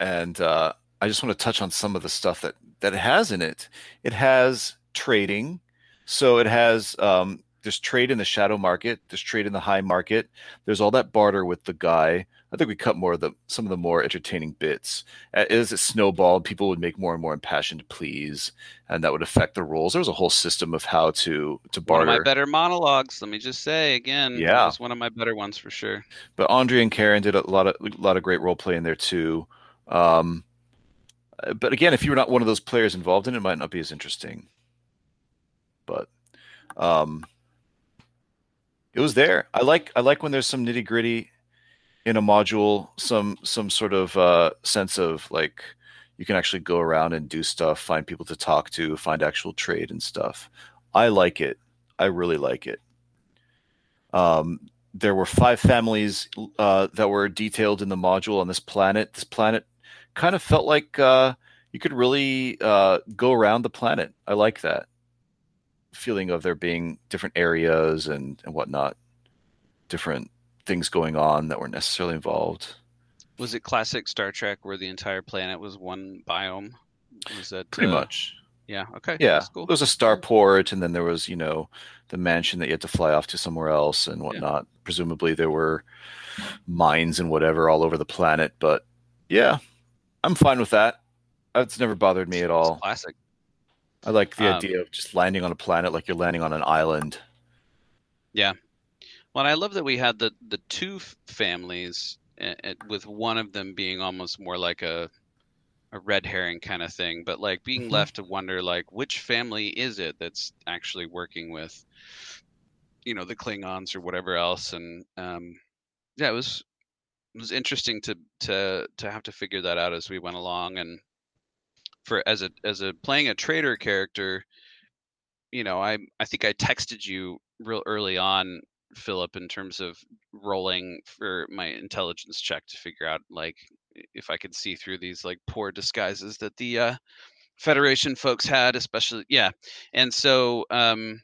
and uh, I just want to touch on some of the stuff that that it has in it. It has trading, so it has um, there's trade in the shadow market, there's trade in the high market, there's all that barter with the guy. I think we cut more of the some of the more entertaining bits. As it snowballed, people would make more and more impassioned pleas, and that would affect the rules. There was a whole system of how to to one barter. of my better monologues let me just say again Yeah. was one of my better ones for sure but Andre and Karen did a lot of a lot of great role play in there too. Um, uh, but again, if you were not one of those players involved in it, it might not be as interesting. But um, it was there. I like I like when there's some nitty gritty in a module, some some sort of uh, sense of like you can actually go around and do stuff, find people to talk to, find actual trade and stuff. I like it. I really like it. Um, there were five families uh, that were detailed in the module on this planet. This planet kind of felt like uh, you could really uh, go around the planet. I like that feeling of there being different areas and, and whatnot, different things going on that weren't necessarily involved. was it classic star trek where the entire planet was one biome was that Pretty uh, much. yeah okay Yeah, that's cool there was a starport, and then there was, you know, the mansion that you had to fly off to somewhere else and whatnot. Presumably, there were mines and whatever all over the planet. But yeah, I'm fine with that. It's never bothered me at all. Classic. I like the Um, idea of just landing on a planet like you're landing on an island. Yeah. Well, I love that we had the the two families, a- with one of them being almost more like a a red herring kind of thing, but like being Mhm. left to wonder like which family is it that's actually working with, you know, the Klingons or whatever else, and um, yeah, it was it was interesting to to to have to figure that out as we went along, and for as a as a playing a traitor character, you know, I I think I texted you real early on, Philip, in terms of rolling for my intelligence check to figure out like if I could see through these like poor disguises that the uh, Federation folks had, especially yeah. And so, um,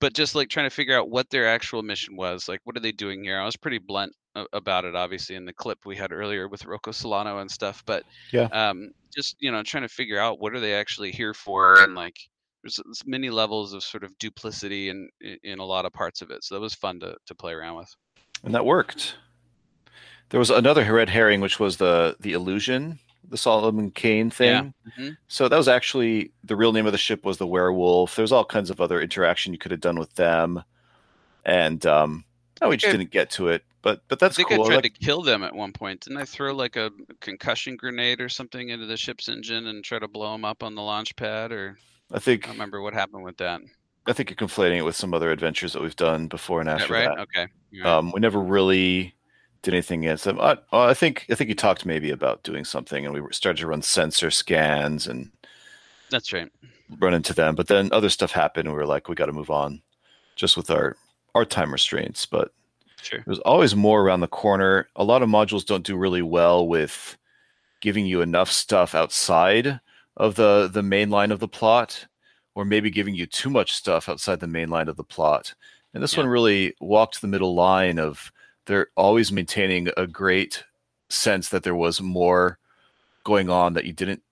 but just like trying to figure out what their actual mission was, like what are they doing here? I was pretty blunt about it, obviously, in the clip we had earlier with Rocco Solano and stuff. But Yeah. um, just you know, trying to figure out what are they actually here for, and like there's many levels of sort of duplicity in in- a lot of parts of it. So that was fun to to play around with. and that worked. There was another red herring, which was the the illusion, the Solomon Kane thing. Mhm. So that was actually the real name of the ship was the Werewolf. There's all kinds of other interaction you could have done with them, and um, no, we just didn't get to it. But but that's I think cool. I I tried like- to kill them at one point. Didn't I throw like a concussion grenade or something into the ship's engine and try to blow them up on the launch pad? Or I think I remember what happened with that. I think you're conflating it with some other adventures that we've done before and after right? that. Okay. Right. Um, we never really did anything against them. I, oh, I think I think you talked maybe about doing something, and we started to run sensor scans and That's right. run into them. But then other stuff happened, and we were like, we got to move on, just with our our time restraints. But Sure. there's always more around the corner. A lot of modules don't do really well with giving you enough stuff outside of the the main line of the plot, or maybe giving you too much stuff outside the main line of the plot. And this one really walked the middle line of they're always maintaining a great sense that there was more going on that you didn't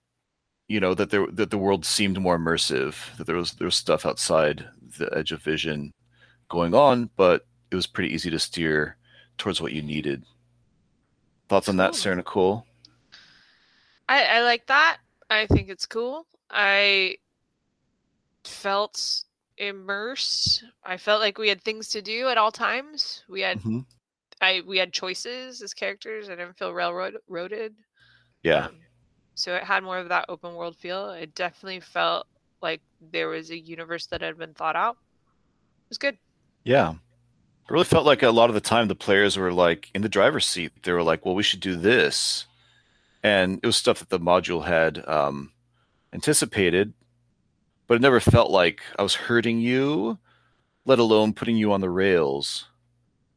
you know that there that the world seemed more immersive that there was there was stuff outside the edge of vision going on but it was pretty easy to steer towards what you needed thoughts on that sarah nicole I, I like that. I think it's cool. I felt immersed. I felt like we had things to do at all times. We had Mhm. I we had choices as characters. I didn't feel railroaded. yeah So it had more of that open world feel. It definitely felt like there was a universe that had been thought out. It was good. Yeah. It really felt like a lot of the time the players were like in the driver's seat. They were like well we should do this. And it was stuff that the module had um, anticipated but it never felt like i was hurting you let alone putting you on the rails.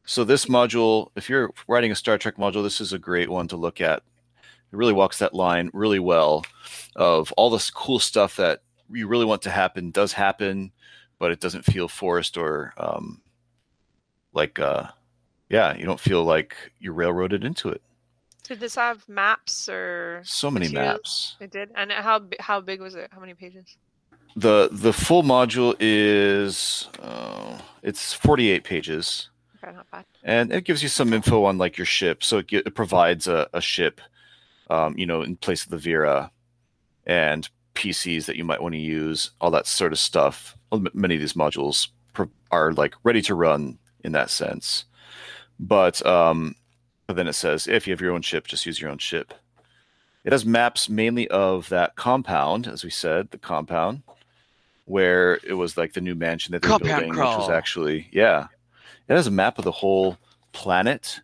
So this module if you're writing a star trek module this is a great one to look at. It really walks that line really well of all this cool stuff that you really want to happen does happen but it doesn't feel forced or um, like uh, yeah you don't feel like you're railroaded into it Did this have maps or So many materials? maps. It did. And how how big was it? How many pages? the the full module is uh, it's 48 pages Okay, not bad. and it gives you some info on like your ship so it, it provides a, a ship um, you know in place of the vera and pcs that you might want to use all that sort of stuff many of these modules are like ready to run in that sense. But um but then it says if you have your own ship just use your own ship it has maps mainly of that compound as we said the compound where it was like the new mansion that they're Compound building which was actually yeah. It has a map of the whole planet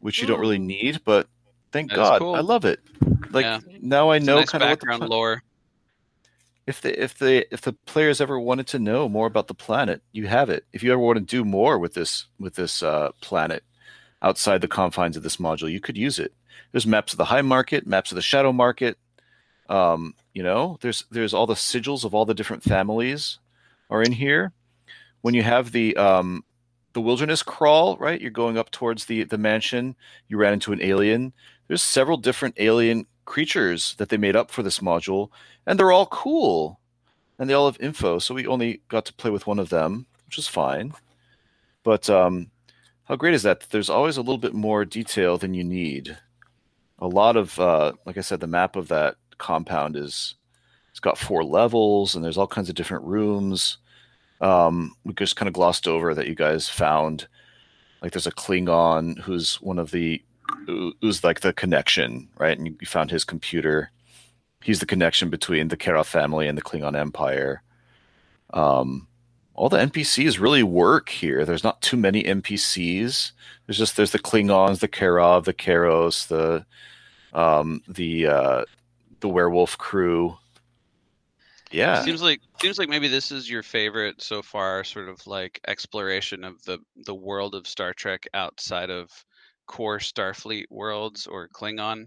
which you don't really need but thank god cool. i love it. Like Yeah. now i It's know nice kind of what the background pla- lore. If the if the if the players ever wanted to know more about the planet you have it. If you ever want to do more with this with this uh, planet outside the confines of this module you could use it. There's maps of the high market maps of the shadow market. Um, you know there's there's all the sigils of all the different families are in here. When you have the um, the wilderness crawl right you're going up towards the the mansion you ran into an alien. There's several different alien creatures that they made up for this module and they're all cool. And they all have info so we only got to play with one of them which is fine. But um how great is that? There's always a little bit more detail than you need. A lot of uh like i said the map of that compound is it's got four levels and there's all kinds of different rooms. Um, we just kind of glossed over that you guys found like there's a Klingon who's one of the who- who's like the connection, right? And you, you found his computer. He's the connection between the Kara family and the Klingon Empire. Um, all the NPCs really work here. There's not too many NPCs. There's just there's the Klingons, the Karov, the Karos, the um, the uh, the werewolf crew. Yeah, Seems like seems like maybe this is your favorite so far, sort of like exploration of the the world of Star Trek outside of core Starfleet worlds or Klingon.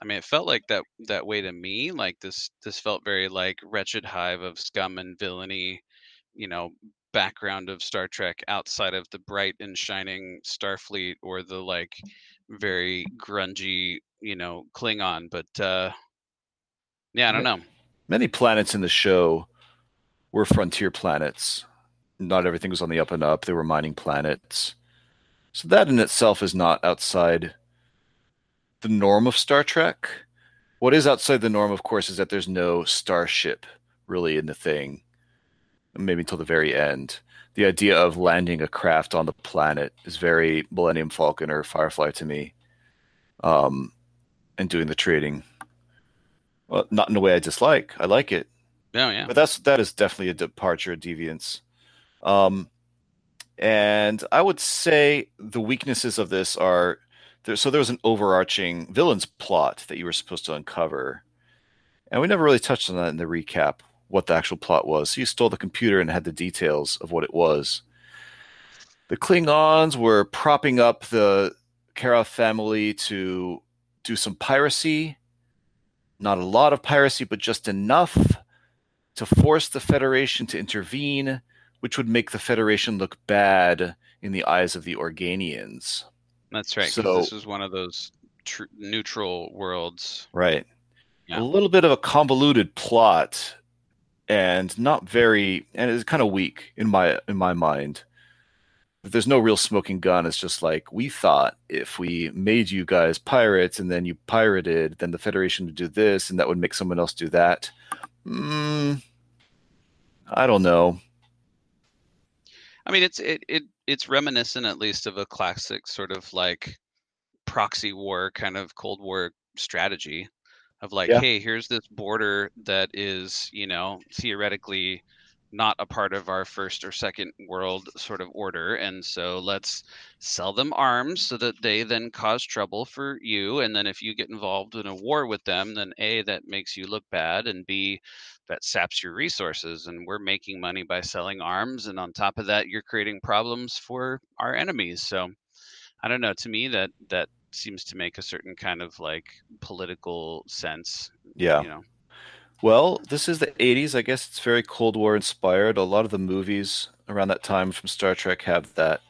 I mean, it felt like that that way to me. Like this this felt very like wretched hive of scum and villainy, you know, background of Star Trek outside of the bright and shining Starfleet or the like very grungy, you know, Klingon. But uh yeah, I don't know. many planets in the show were frontier planets. Not everything was on the up and up. They were mining planets. So that in itself is not outside the norm of Star Trek. What is outside the norm, of course, is that there's no starship really in the thing. Maybe until the very end. The idea of landing a craft on the planet is very Millennium Falcon or Firefly to me. Um, and doing the trading. Well, not in a way I dislike. I like it. Oh yeah. But that's that is definitely a departure, a deviance. Um, and I would say the weaknesses of this are there. So there was an overarching villain's plot that you were supposed to uncover, and we never really touched on that in the recap. What the actual plot was. So you stole the computer and had the details of what it was. The Klingons were propping up the Kara family to do some piracy. Not a lot of piracy, but just enough to force the Federation to intervene, which would make the Federation look bad in the eyes of the Organians. That's right. So- this is one of those tr- neutral worlds. Right. Yeah. A little bit of a convoluted plot and not very and it's kind of weak in my in my mind. There's no real smoking gun. It's just like we thought if we made you guys pirates and then you pirated, then the Federation would do this and that would make someone else do that. Mm, I don't know. I mean, it's it, it it's reminiscent at least of a classic sort of like proxy war kind of Cold War strategy of like, Yeah. hey, here's this border that is, you know, theoretically not a part of our first or second world sort of order and so let's sell them arms so that they then cause trouble for you and then if you get involved in a war with them then a that makes you look bad and b that saps your resources and we're making money by selling arms and on top of that you're creating problems for our enemies so i don't know to me that that seems to make a certain kind of like political sense Yeah. you know Well, this is the 80s. I guess it's very Cold War inspired. A lot of the movies around that time from Star Trek have that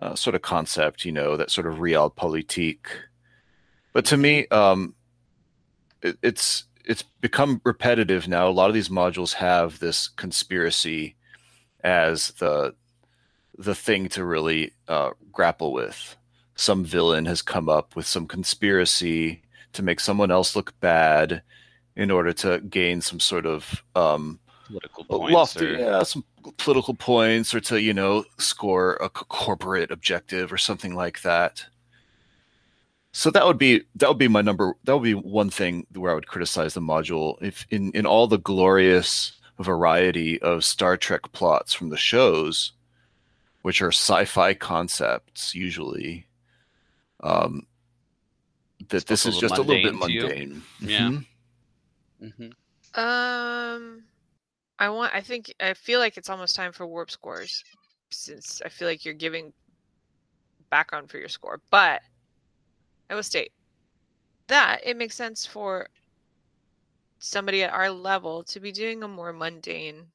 uh, sort of concept, you know, that sort of realpolitik. But to me, um, it, it's it's become repetitive now. A lot of these modules have this conspiracy as the the thing to really uh, grapple with. Some villain has come up with some conspiracy to make someone else look bad in order to gain some sort of um, political points lofty, or- yeah, some political points, or to you know score a corporate objective or something like that. So that would be that would be my number. That would be one thing where I would criticize the module. If in in all the glorious variety of Star Trek plots from the shows, which are sci-fi concepts usually, um, that this is just a little bit mundane to you? mundane. Yeah. Mhm. hmm Um, I want. I think. I feel like it's almost time for warp scores, since I feel like you're giving background for your score. But I will state that it makes sense for somebody at our level to be doing a more mundane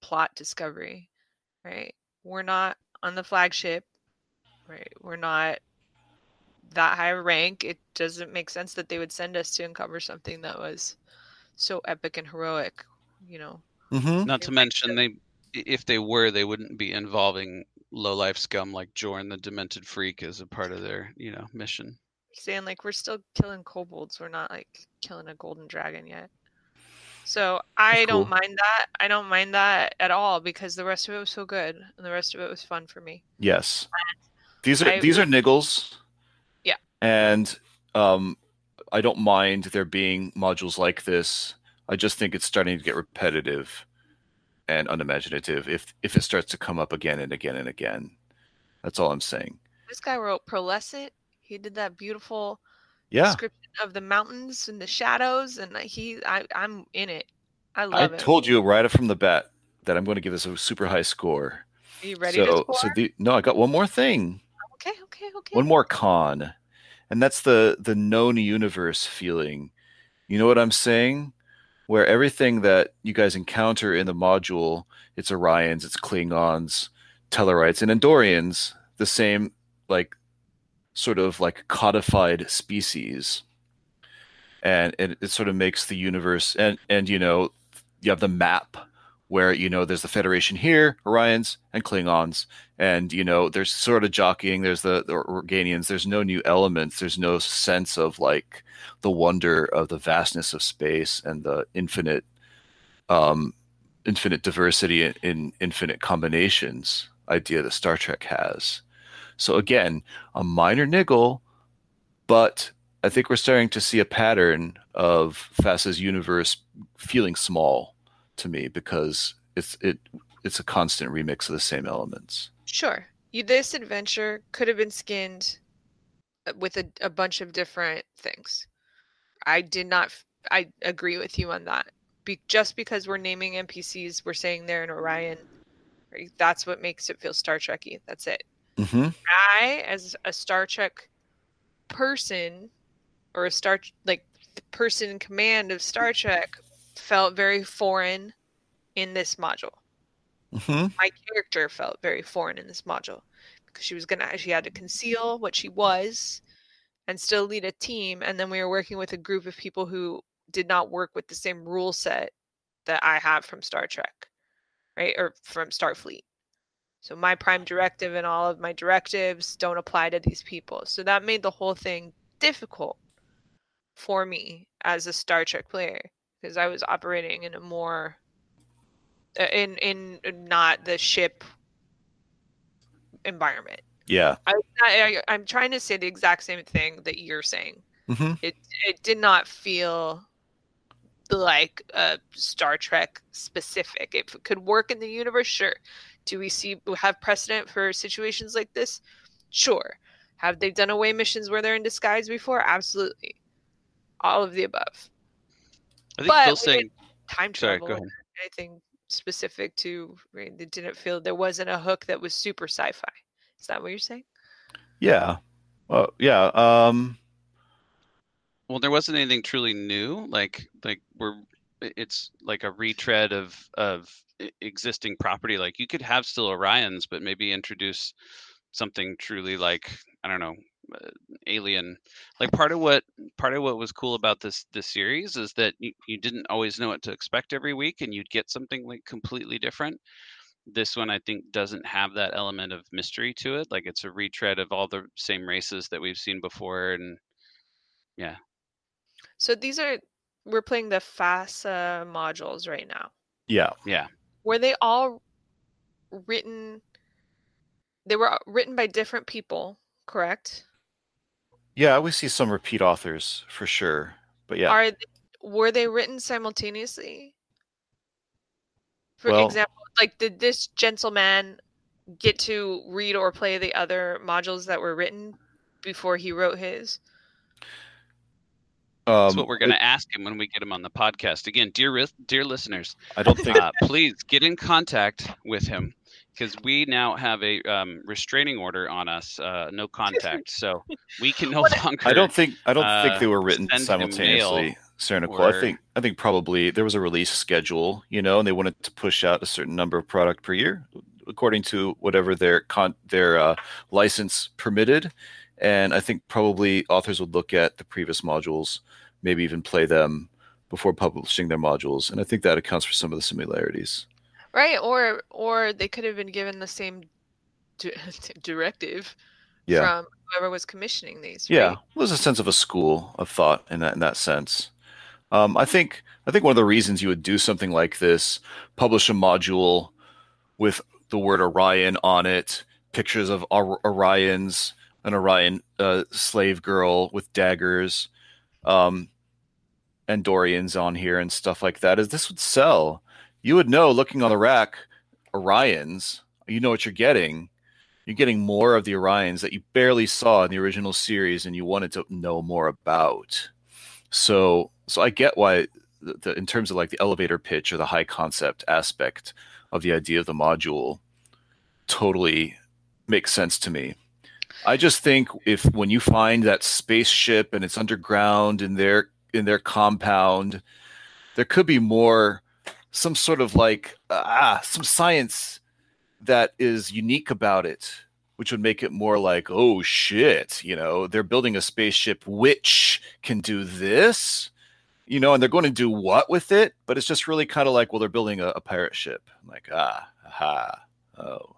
plot discovery, right? We're not on the flagship, right? We're not that high a rank. It doesn't make sense that they would send us to uncover something that was so epic and heroic, you know. Mm-hmm. Not to mention they, if they were, they wouldn't be involving low life scum like Jorn, the demented freak, as a part of their, you know, mission. saying like we're still killing kobolds. We're not like killing a golden dragon yet. So I That's don't mind that. I don't mind that at all because the rest of it was so good and the rest of it was fun for me. Yes. These are I these are niggles. Yeah. And um I don't mind there being modules like this. I just think it's starting to get repetitive and unimaginative if if it starts to come up again and again and again. That's all I'm saying. This guy wrote Prolescent. He did that beautiful Yeah. description of the mountains and the shadows, and he, I, I'm in it. I I love it. I told you right from the bat that I'm going to give this a super high score. Are you ready so? So the, no, I got one more thing. okay, okay, okay. One more con, and that's the the known universe feeling. You know what I'm saying? Where everything that you guys encounter in the module, it's Orions, it's Klingons, Tellarites, and Andorians, the same like sort of like codified species. And it, it sort of makes the universe and and you know you have the map where you know there's the Federation here, Orions and Klingons, and you know there's sort of jockeying. There's the, the Organians. There's no new elements. There's no sense of like the wonder of the vastness of space and the infinite, um, infinite diversity in, in infinite combinations idea that Star Trek has. So again, a minor niggle, but I think we're starting to see a pattern of FASA's universe feeling small to me because it's it it's a constant remix of the same elements. Sure. You, this adventure could have been skinned uh, with a, a bunch of different things. I did not. I agree with you on that. Be, just because we're naming NPCs, we're saying they're in Orion. Right? That's what makes it feel Star Trekky. That's it. Mm-hmm. I, as a Star Trek person, or a Star like person in command of Star Trek, felt very foreign in this module. Mm-hmm. My character felt very foreign in this module because she was gonna she had to conceal what she was and still lead a team, and then we were working with a group of people who did not work with the same rule set that I have from Star Trek, right, or from Starfleet. So my prime directive and all of my directives don't apply to these people. So that made the whole thing difficult for me as a Star Trek player because I was operating in a more uh, in in not the ship environment. Yeah. I, I I'm trying to say the exact same thing that you're saying. Mm-hmm. It it did not feel like uh, Star Trek specific. If it could work in the universe, sure. Do we see have precedent for situations like this? Sure. Have they done away missions where they're in disguise before? Absolutely. All of the above. I think But Phil we saying didn't time Sorry, travel go ahead. anything specific to right, it didn't feel there wasn't a hook that was super sci-fi. Is that what you're saying? Yeah. Well, yeah. Um. Well, there wasn't anything truly new. Like like we're it's like a retread of of existing property. Like you could have still Orions, but maybe introduce something truly like I don't know, uh, Uh, alien. Like part of what part of what was cool about this this series is that you, you didn't always know what to expect every week, and you'd get something like completely different. This one, I think, doesn't have that element of mystery to it. Like it's a retread of all the same races that we've seen before, and yeah. So these are we're playing the FASA modules right now. Yeah. Yeah. Were they all written they were uh, written by different people, correct? Yeah. We see some repeat authors for sure. But yeah. Are they, were they written simultaneously? For Well- example, like did this gentleman get to read or play the other modules that were written before he wrote his? That's Um, what we're going to ask him when we get him on the podcast. Again, dear dear listeners, I don't think- uh, please get in contact with him because we now have a um, restraining order on us, uh, no <laughs> contact, so we can no longer. I don't think I don't uh, think they were written simultaneously. mail Sarah Nicole. I think I think probably there was a release schedule, you know, and they wanted to push out a certain number of product per year, according to whatever their con their uh, license permitted. And I think probably authors would look at the previous modules, maybe even play them before publishing their modules, and I think that accounts for some of the similarities. Right, or or they could have been given the same di- <laughs> directive Yeah. from whoever was commissioning these. Yeah, right? there's a sense of a school of thought in that in that sense. Um, I think I think one of the reasons you would do something like this, publish a module with the word Orion on it, pictures of Or- Orions, an Orion uh, slave girl with daggers, um, Andorians on here and stuff like that, is this would sell. You would know looking on the rack, Orions. You know what you're getting. You're getting more of the Orions that you barely saw in the original series, and you wanted to know more about. So, so I get why, the, the, in terms of like the elevator pitch or the high concept aspect of the idea of the module, totally makes sense to me. I just think if when you find that spaceship and it's underground in their in their compound, there could be more, some sort of like ah some science that is unique about it, which would make it more like oh shit, you know, they're building a spaceship which can do this, you know, and they're going to do what with it, but it's just really kind of like well they're building a, a pirate ship, I'm like ah aha oh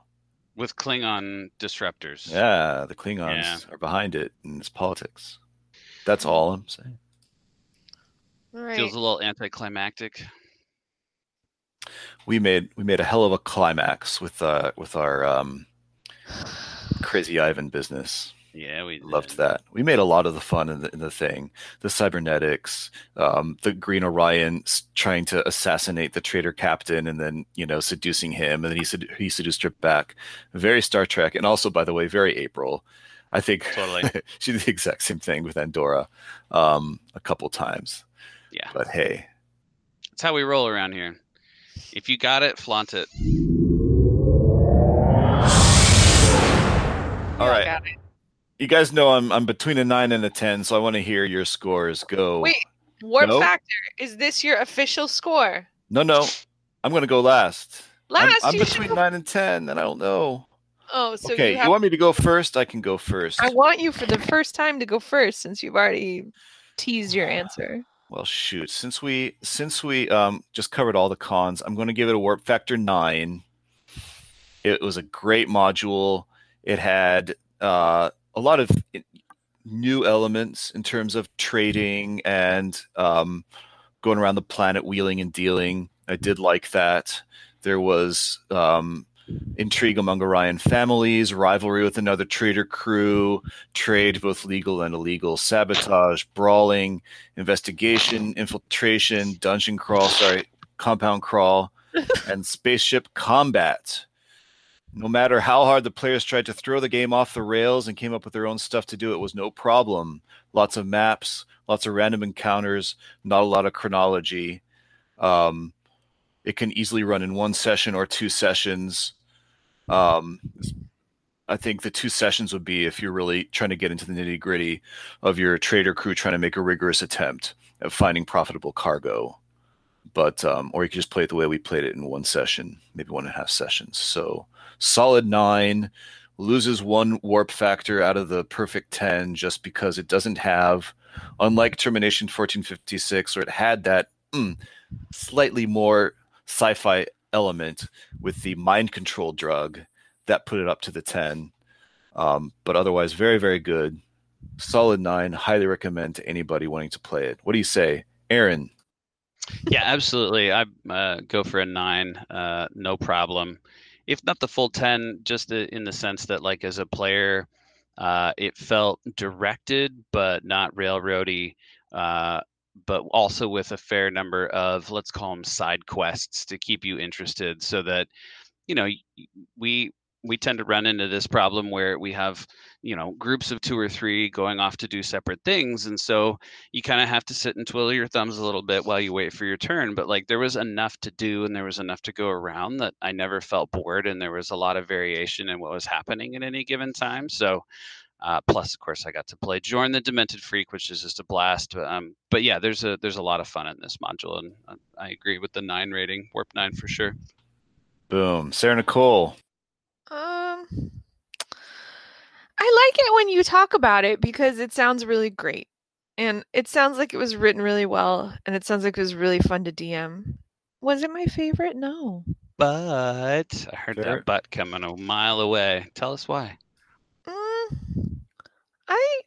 with Klingon disruptors. yeah, the Klingons Yeah. are behind it and it's politics. That's all I'm saying. All right. Feels a little anticlimactic. We made we made a hell of a climax with uh with our um crazy Ivan business. Yeah, we loved that. We made a lot of the fun in the, in the thing, the cybernetics, um, the Green Orion trying to assassinate the traitor captain and then you know seducing him, and then he sed- he seduced her back. Very Star Trek, and also by the way, very April. I think Totally. <laughs> she did the exact same thing with Andorra um, a couple times. Yeah. But hey, That's how we roll around here. If you got it, flaunt it. all right. You guys know I'm I'm between a nine and a ten, so I want to hear your scores. Go. Wait, warp No? factor. Is this your official score? No, no. I'm gonna go last. I'm- Last, I'm, between should- nine and ten, and I don't know. Oh, so okay, you, you, want me to go first? I can go first. I want you for the first time to go first since you've already teased your answer. Well, shoot. Since we since we um just covered all the cons, I'm going to give it a warp factor nine. It was a great module. It had uh, a lot of new elements in terms of trading and um, going around the planet wheeling and dealing. I did like that. There was um, intrigue among Orion families, rivalry with another trader crew, trade both legal and illegal, sabotage, brawling, investigation, infiltration, dungeon crawl, sorry, compound crawl, <laughs> and spaceship combat. No matter how hard the players tried to throw the game off the rails and came up with their own stuff to do, it was no problem. Lots of maps, lots of random encounters, not a lot of chronology. Um, it can easily run in one session or two sessions. Um, I think the two sessions would be if you're really trying to get into the nitty gritty of your trader crew trying to make a rigorous attempt at finding profitable cargo. But um, or you could just play it the way we played it in one session, maybe one and a half sessions. So solid nine loses one warp factor out of the perfect ten just because it doesn't have, unlike Termination 1456, where it had that mm, slightly more sci-fi element with the mind control drug that put it up to the 10 um, but otherwise very very good. Solid 9 highly recommend to anybody wanting to play it. What do you say aaron? Yeah, absolutely. I uh, go for a nine, uh, no problem. If not the full ten, just the, in the sense that, like, as a player, uh, it felt directed but not railroady, uh, but also with a fair number of let's call them side quests to keep you interested, so that you know we we tend to run into this problem where we have you know groups of two or three going off to do separate things and so you kind of have to sit and twiddle your thumbs a little bit while you wait for your turn but like there was enough to do and there was enough to go around that i never felt bored and there was a lot of variation in what was happening at any given time so uh, plus of course i got to play jorn the demented freak which is just a blast um, but yeah there's a there's a lot of fun in this module and uh, i agree with the nine rating warp nine for sure boom sarah nicole Um, I like it when you talk about it because it sounds really great. And it sounds like it was written really well and it sounds like it was really fun to DM. Was it my favorite? No. but i heard Sure. that butt coming a mile away tell us why Mm, I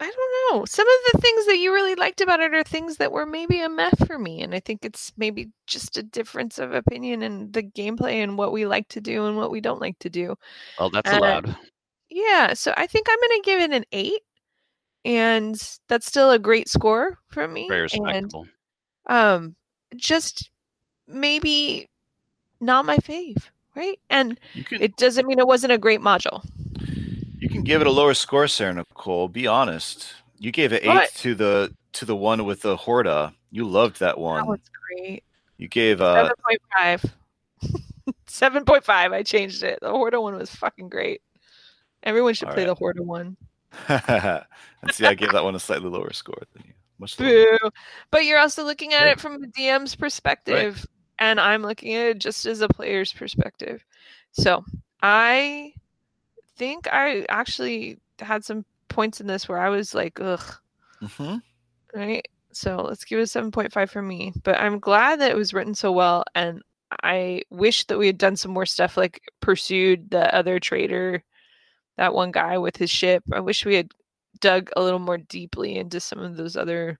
I don't know. Some of the things that you really liked about it are things that were maybe a meh for me, and I think it's maybe just a difference of opinion in the gameplay and what we like to do and what we don't like to do. Well, that's Uh, allowed. <laughs> Yeah, so I think I'm gonna give it an eight, and that's still a great score from me. Very And respectable. um, just maybe not my fave, right? And it doesn't mean it wasn't a great module. You can give it a lower score, Sarah Nicole. Be honest. You gave it eight What? to the to the one with the Horta. You loved that one. That was great. You gave uh Seven point five. <laughs> Seven point five. I changed it. The Horta one was fucking great. Everyone should All play right. the Horta one. <laughs> and see, I gave that one a slightly lower score than you. Much lower. Boo. But you're also looking at Right. it from the DM's perspective, and I'm looking at it just as a player's perspective. So I think I actually had some points in this where I was like, ugh, Mhm. right? So let's give it a 7.5 for me. But I'm glad that it was written so well. And I wish that we had done some more stuff like pursued the other trader, that one guy with his ship. I wish we had dug a little more deeply into some of those other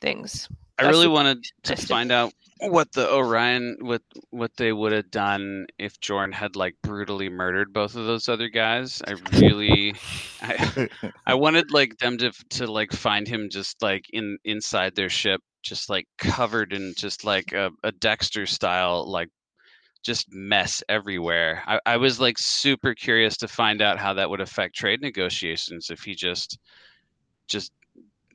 things. I really wanted to find out what the Orion what what they would have done if Jorn had like brutally murdered both of those other guys. I really I, I <laughs> wanted like them to to like find him just like in inside their ship just like covered in just like a, a Dexter style like just mess everywhere. I, I was like super curious to find out how that would affect trade negotiations if he just just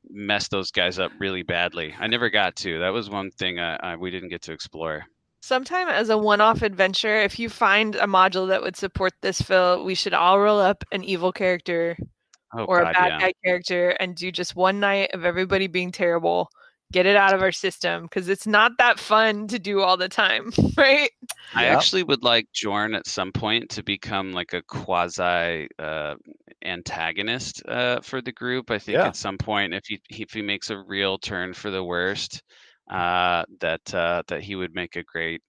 messed those guys up really badly. I never got to. That was one thing I, I, we didn't get to explore. Sometime as a one-off adventure, if you find a module that would support this, Phil, we should all roll up an evil character Oh, or God, a bad yeah. guy character and do just one night of everybody being terrible. Get it out of our system because it's not that fun to do all the time, <laughs> right? I actually would like Jorn at some point to become like a quasi uh, antagonist uh, for the group. I think Yeah. at some point, if he if he makes a real turn for the worst, uh, that uh, that he would make a great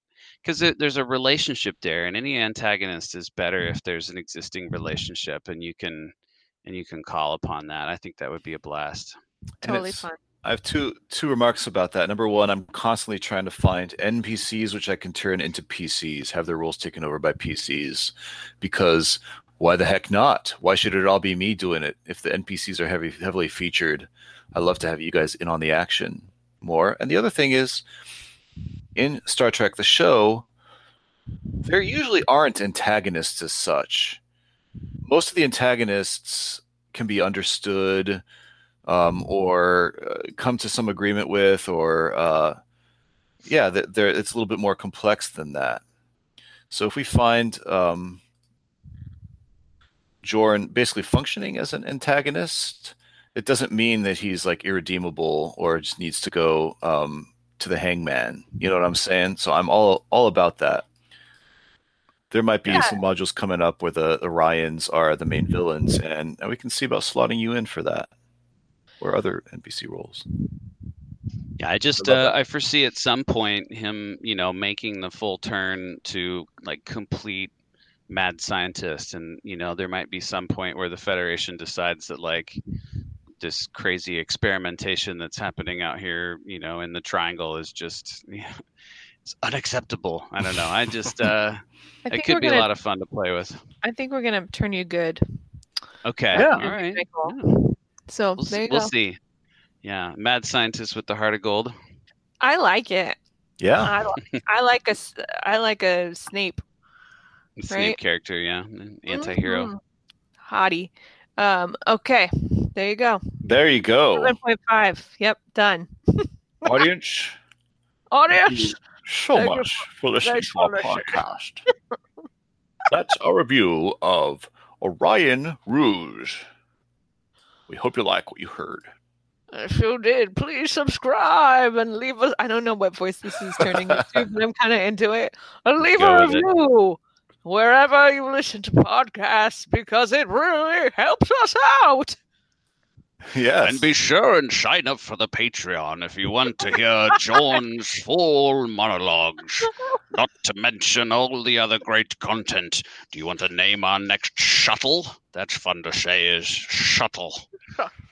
because there's a relationship there, and any antagonist is better if there's an existing relationship, and you can and you can call upon that. I think that would be a blast. Totally fun. I have two two remarks about that. Number one, I'm constantly trying to find NPCs which I can turn into PCs, have their roles taken over by PCs, because why the heck not? Why should it all be me doing it if the NPCs are heavy, heavily featured? I love to have you guys in on the action more. And the other thing is, in Star Trek the show, there usually aren't antagonists as such. Most of the antagonists can be understood um, or uh, come to some agreement with, or uh, yeah, th- there it's a little bit more complex than that. So if we find um, Jorn basically functioning as an antagonist, it doesn't mean that he's like irredeemable or just needs to go um, to the hangman. You know what I'm saying? So I'm all all about that. There might be some modules coming up where the Orions are the main villains, and, and we can see about slotting you in for that or other NPC roles. Yeah, I just uh, I foresee at some point him, you know, making the full turn to like complete mad scientist, and you know there might be some point where the Federation decides that like this crazy experimentation that's happening out here, you know, in the Triangle is just <laughs> it's unacceptable. I don't know. I just <laughs> uh, I it could be a gonna- lot of fun to play with. I think we're gonna turn you good. Okay, Yeah. all right. So We'll, there see, you we'll go. see. Yeah, mad scientist with the heart of gold. I like it. Yeah. I, li- <laughs> I like a s- I like a Snape. Snape Right? character, yeah, anti-hero. Mhm. Hottie. Um. Okay. There you go. There you go. Seven point five. Yep. Done. <laughs> Audience, Audience. so Thank you much for listening to our podcast. That's our review of Orion Ruse. We hope you like what you heard. If you did, please subscribe and leave us. I don't know what voice this is turning <laughs> into, but I'm kind of into it. And leave Go a review wherever you listen to podcasts because it really helps us out. <laughs> Yes. And be sure and sign up for the Patreon if you want to hear <laughs> John's full monologues, not to mention all the other great content. Do you want to name our next shuttle? That's fun to say is shuttle.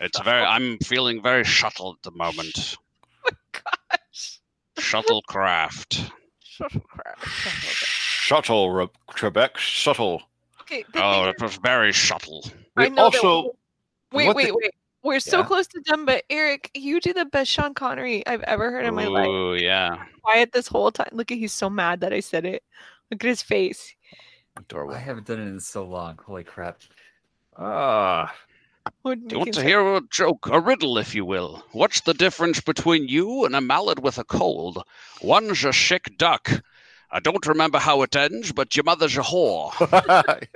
It's very I'm feeling very shuttle at the moment. <laughs> My gosh! Shuttlecraft. Shuttlecraft. Shuttle, Re- Trebek, shuttle. Okay. Oh, thing it was very shuttle. I know that- also, Wait, wait, the- wait. We're so Yeah. close to done, but Eric, you do the best Sean Connery I've ever heard in my life. Oh yeah. Quiet this whole time. Look at he's so mad that I said it. Look at his face. adorable. I haven't done it in so long. Holy crap. Ah. What Do you want to hear a joke, a riddle, if you will? What's the difference between you and a mallet with a cold? One's a sick duck. I don't remember how it ends, but your mother's a whore. <laughs>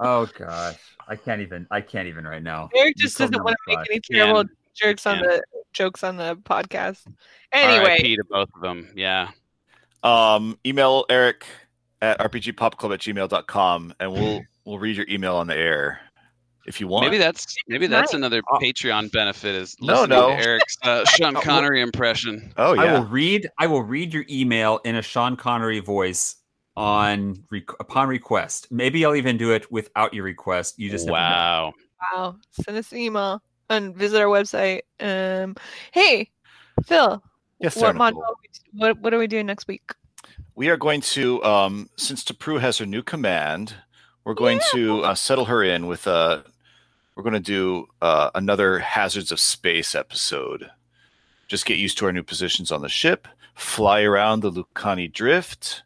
Oh gosh. I can't even I can't even right now. Eric just put me doesn't want to make any terrible jokes on Can. the jokes on the podcast. Anyway, RIP to both of them. Yeah. Um, email Eric at rpgpopclub at gmail.com and we'll we'll read your email on the air if you want. Maybe that's maybe that's nice. another Patreon benefit is No, listening no. to Eric's uh, <laughs> Sean Connery impression. Oh yeah, I will read I will read your email in a Sean Connery voice on re- upon request. Maybe I'll even do it without your request. You just. Wow. wow. Send us an email and visit our website. Um, hey, Phil. Yes, what sir, module? What what are we doing next week? We are going to, um, since Tapru has her new command, we're going to uh, settle her in with uh We're going to do uh, another Hazards of Space episode. Just get used to our new positions on the ship, fly around the Lucani Drift,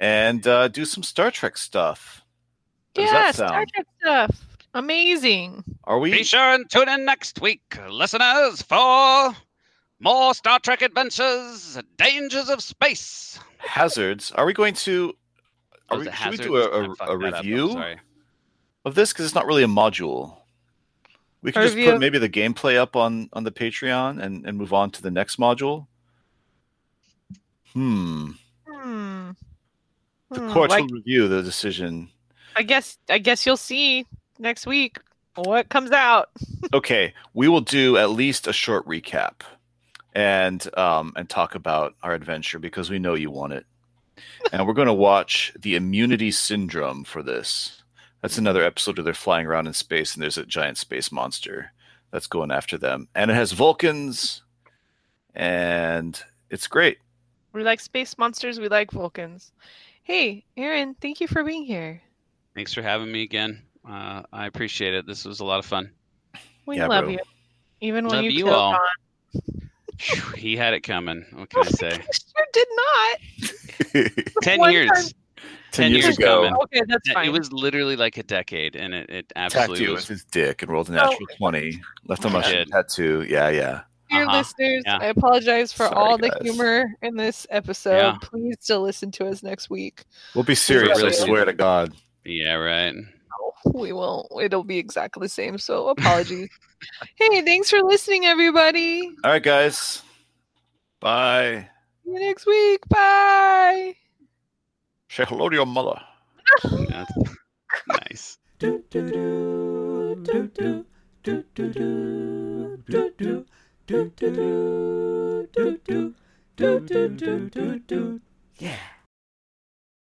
and uh, do some Star Trek stuff. How does yeah, that Star? Trek stuff. Amazing. Are we? Be sure and tune in next week, listeners, for more Star Trek adventures, dangers of space. Hazards. Are we going to? Are we, is it should we do a, hazards? I a, fucked a that up, review of this? Because it's not really a module. We can just put maybe the gameplay up on on the Patreon and and move on to the next module. Hmm. Hmm. The Hmm, courts like- will review the decision. I guess I guess you'll see next week what comes out. <laughs> okay, we will do at least a short recap and um and talk about our adventure because we know you want it. And we're going to watch the immunity syndrome for this. That's another episode where they're flying around in space and there's a giant space monster that's going after them. And it has Vulcans and it's great. We like space monsters. We like Vulcans. Hey, Aaron, thank you for being here. Thanks for having me again. Uh, I appreciate it. This was a lot of fun. We Yeah, love bro. you, even when Love you, you killed all. He had it coming. What <laughs> can I say? Sure did not. <laughs> <laughs> Ten years. time- Ten years was ago. coming. Okay, that's It- fine. It was literally like a decade, and it, it absolutely you was. with his dick and rolled a Oh. natural 20. Left a mushroom did. tattoo. Yeah, yeah. Dear Uh-huh. listeners, Yeah. I apologize for Sorry, all the guys. humor in this episode. Yeah. Please still listen to us next week. We'll be serious, really I swear to God. Yeah, right. No, We won't. It'll be exactly the same. So apologies. <laughs> hey, thanks for listening, everybody. All right, guys. Bye. See you next week. Bye. Say hello to your mother. That's nice. Yeah.